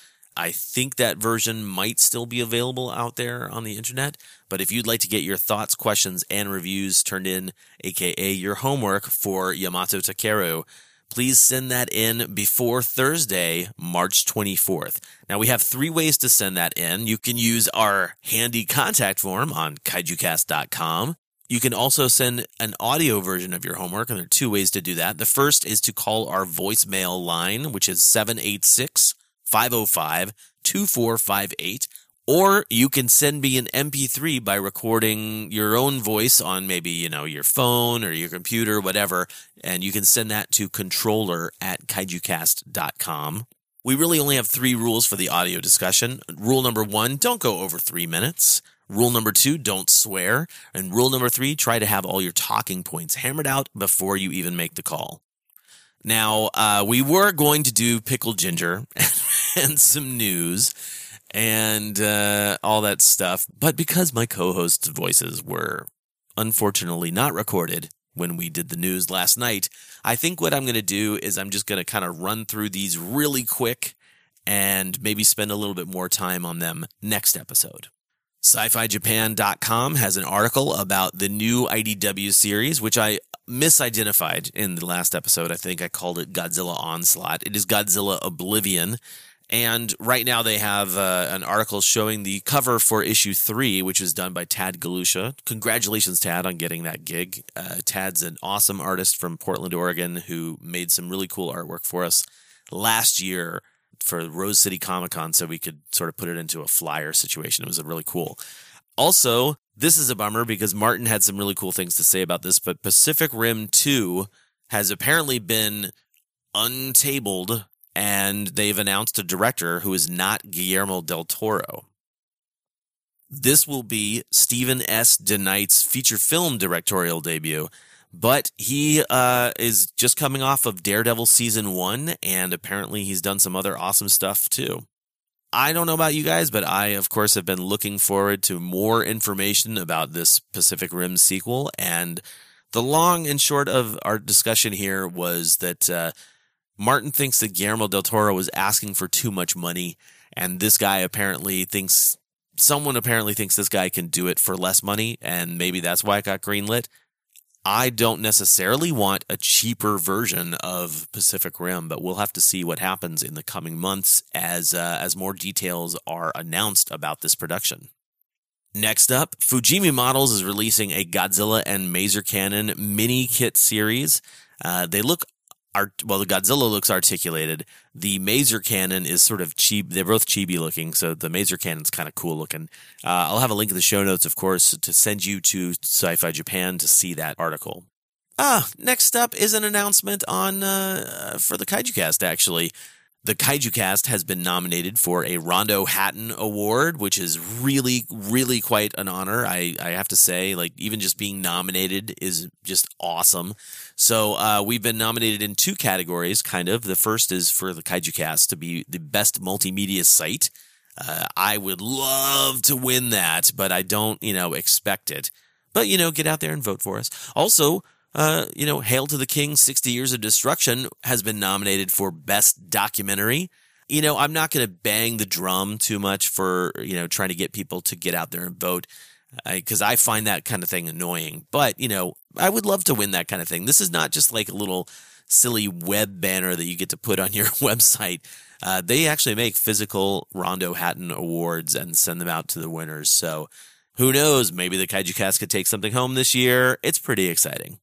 I think that version might still be available out there on the internet, but if you'd like to get your thoughts, questions, and reviews turned in, aka your homework for Yamato Takeru, please send that in before Thursday, March 24th. Now, we have three ways to send that in. You can use our handy contact form on kaijucast.com. You can also send an audio version of your homework, and there are two ways to do that. The first is to call our voicemail line, which is 786 505 2458. Or you can send me an MP3 by recording your own voice on maybe, you know, your phone or your computer, whatever. And you can send that to controller at kaijucast.com. We really only have three rules for the audio discussion. Rule number one, don't go over three minutes. Rule number two, don't swear. And rule number three, try to have all your talking points hammered out before you even make the call. Now, uh, we were going to do pickled ginger and some news and uh, all that stuff. But because my co host's voices were unfortunately not recorded when we did the news last night, I think what I'm going to do is I'm just going to kind of run through these really quick and maybe spend a little bit more time on them next episode. SciFiJapan.com has an article about the new IDW series, which I misidentified in the last episode. I think I called it Godzilla Onslaught. It is Godzilla Oblivion. And right now they have uh, an article showing the cover for issue three, which was done by Tad Galusha. Congratulations, Tad, on getting that gig. Uh, Tad's an awesome artist from Portland, Oregon, who made some really cool artwork for us last year for Rose City Comic Con, so we could sort of put it into a flyer situation. It was really cool. Also, this is a bummer because Martin had some really cool things to say about this, but Pacific Rim 2 has apparently been untabled and they've announced a director who is not Guillermo del Toro. This will be Stephen S. DeKnight's feature film directorial debut, but he uh, is just coming off of Daredevil season one, and apparently he's done some other awesome stuff too. I don't know about you guys, but I, of course, have been looking forward to more information about this Pacific Rim sequel. And the long and short of our discussion here was that uh, Martin thinks that Guillermo del Toro was asking for too much money, and this guy apparently thinks someone apparently thinks this guy can do it for less money, and maybe that's why it got greenlit. I don't necessarily want a cheaper version of Pacific Rim, but we'll have to see what happens in the coming months as uh, as more details are announced about this production. Next up, Fujimi Models is releasing a Godzilla and Maser Cannon mini kit series. Uh, they look art well the Godzilla looks articulated. The Maser cannon is sort of cheap. They're both chibi looking, so the Maser cannon's kind of cool looking. Uh, I'll have a link in the show notes, of course, to send you to Sci-Fi Japan to see that article. Ah, next up is an announcement on uh, for the Kaiju Cast. Actually, the Kaiju Cast has been nominated for a Rondo Hatton Award, which is really, really quite an honor. I, I have to say, like, even just being nominated is just awesome. So, uh, we've been nominated in two categories, kind of. The first is for the Kaiju Cast to be the best multimedia site. Uh, I would love to win that, but I don't, you know, expect it. But, you know, get out there and vote for us. Also, uh, you know, Hail to the King 60 Years of Destruction has been nominated for Best Documentary. You know, I'm not going to bang the drum too much for, you know, trying to get people to get out there and vote because I, I, find that kind of thing annoying. But, you know, I would love to win that kind of thing. This is not just like a little silly web banner that you get to put on your website. Uh, they actually make physical Rondo Hatton awards and send them out to the winners. So who knows? Maybe the Kaiju Cast could take something home this year. It's pretty exciting.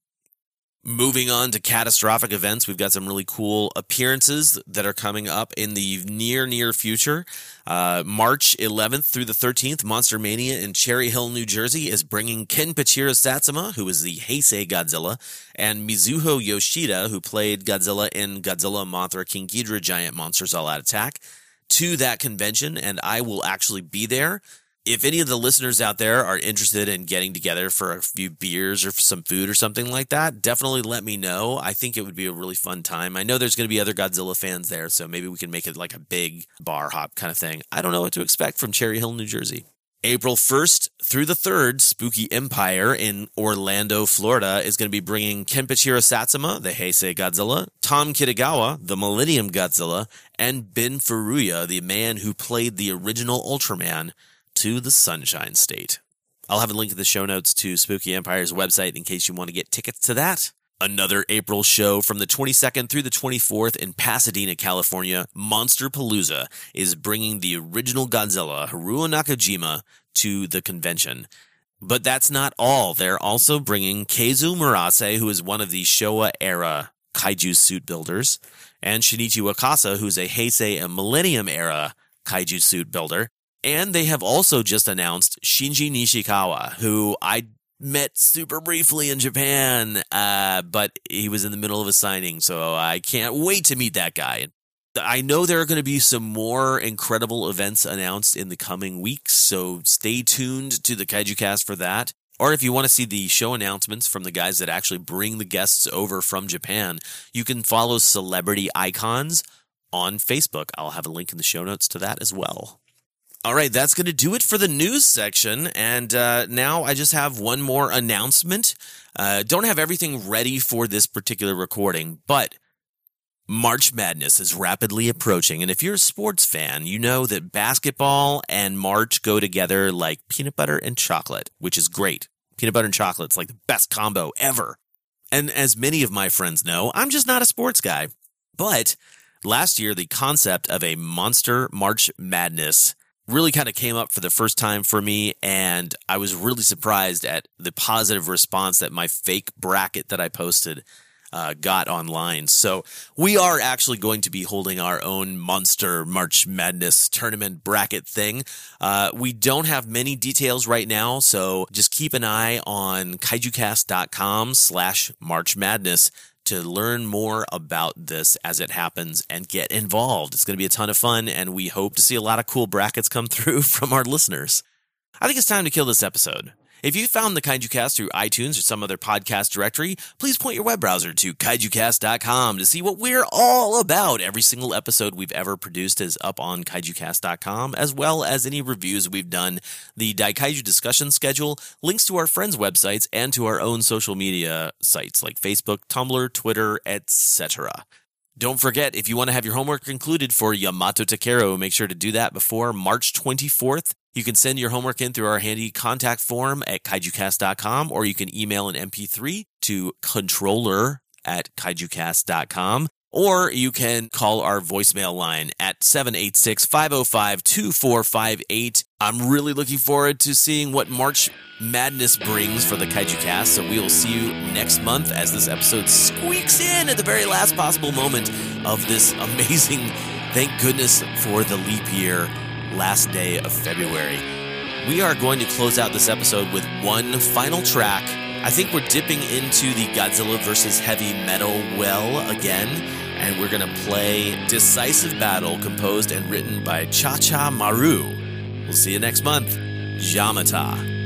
Moving on to catastrophic events, we've got some really cool appearances that are coming up in the near, near future. Uh, March 11th through the 13th, Monster Mania in Cherry Hill, New Jersey is bringing Ken Kenpachiro Satsuma, who is the Heisei Godzilla, and Mizuho Yoshida, who played Godzilla in Godzilla, Mothra, King Ghidorah, Giant Monsters All Out Attack, to that convention, and I will actually be there if any of the listeners out there are interested in getting together for a few beers or some food or something like that, definitely let me know. I think it would be a really fun time. I know there's going to be other Godzilla fans there, so maybe we can make it like a big bar hop kind of thing. I don't know what to expect from Cherry Hill, New Jersey. April 1st through the 3rd, Spooky Empire in Orlando, Florida is going to be bringing Kenpachiro Satsuma, the Heisei Godzilla, Tom Kitagawa, the Millennium Godzilla, and Ben Furuya, the man who played the original Ultraman to the Sunshine State. I'll have a link in the show notes to Spooky Empire's website in case you want to get tickets to that. Another April show from the 22nd through the 24th in Pasadena, California, Monster Palooza is bringing the original Godzilla, Haruo Nakajima, to the convention. But that's not all. They're also bringing Keizo Murase, who is one of the Showa era kaiju suit builders, and Shinichi Wakasa, who's a Heisei and Millennium era kaiju suit builder. And they have also just announced Shinji Nishikawa, who I met super briefly in Japan, uh, but he was in the middle of a signing, so I can't wait to meet that guy. I know there are going to be some more incredible events announced in the coming weeks, so stay tuned to the Kaiju Cast for that. Or if you want to see the show announcements from the guys that actually bring the guests over from Japan, you can follow Celebrity Icons on Facebook. I'll have a link in the show notes to that as well. All right, that's going to do it for the news section. And uh, now I just have one more announcement. Uh, don't have everything ready for this particular recording, but March Madness is rapidly approaching. And if you're a sports fan, you know that basketball and March go together like peanut butter and chocolate, which is great. Peanut butter and chocolate's like the best combo ever. And as many of my friends know, I'm just not a sports guy. But last year, the concept of a Monster March Madness really kind of came up for the first time for me. And I was really surprised at the positive response that my fake bracket that I posted uh, got online. So we are actually going to be holding our own Monster March Madness tournament bracket thing. Uh, we don't have many details right now, so just keep an eye on kaijucast.com slash March Madness to learn more about this as it happens and get involved. It's going to be a ton of fun, and we hope to see a lot of cool brackets come through from our listeners. I think it's time to kill this episode. If you found the Kaiju Cast through iTunes or some other podcast directory, please point your web browser to kaijucast.com to see what we're all about. Every single episode we've ever produced is up on kaijucast.com, as well as any reviews we've done, the Daikaiju discussion schedule, links to our friends' websites, and to our own social media sites like Facebook, Tumblr, Twitter, etc. Don't forget, if you want to have your homework included for Yamato Takeru, make sure to do that before March 24th. You can send your homework in through our handy contact form at kaijucast.com, or you can email an MP3 to controller at kaijucast.com, or you can call our voicemail line at 786-505-2458. I'm really looking forward to seeing what March Madness brings for the Kaiju Cast, so we will see you next month as this episode squeaks in at the very last possible moment of this amazing, thank goodness for the leap year, last day of February. We are going to close out this episode with one final track. I think we're dipping into the Godzilla vs. Heavy Metal well again, and we're going to play Decisive Battle, composed and written by Cha Cha Maru. We'll see you next month. Jamata.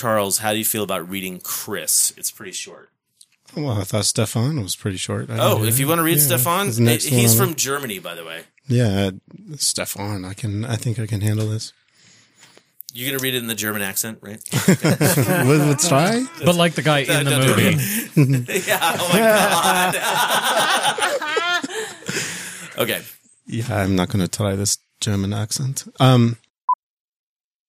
Charles, how do you feel about reading Chris? It's pretty short. Well, I thought Stefan was pretty short. I Oh, if you want to read Yeah, Stefan, he's the next one he's from the- Germany, by the way. Yeah, Stefan. I can. I think I can handle this. You're gonna read it in the German accent, right? Let- let's try. But like the guy in the movie. yeah. Oh my god. okay. Yeah, I'm not going to try this German accent. Um,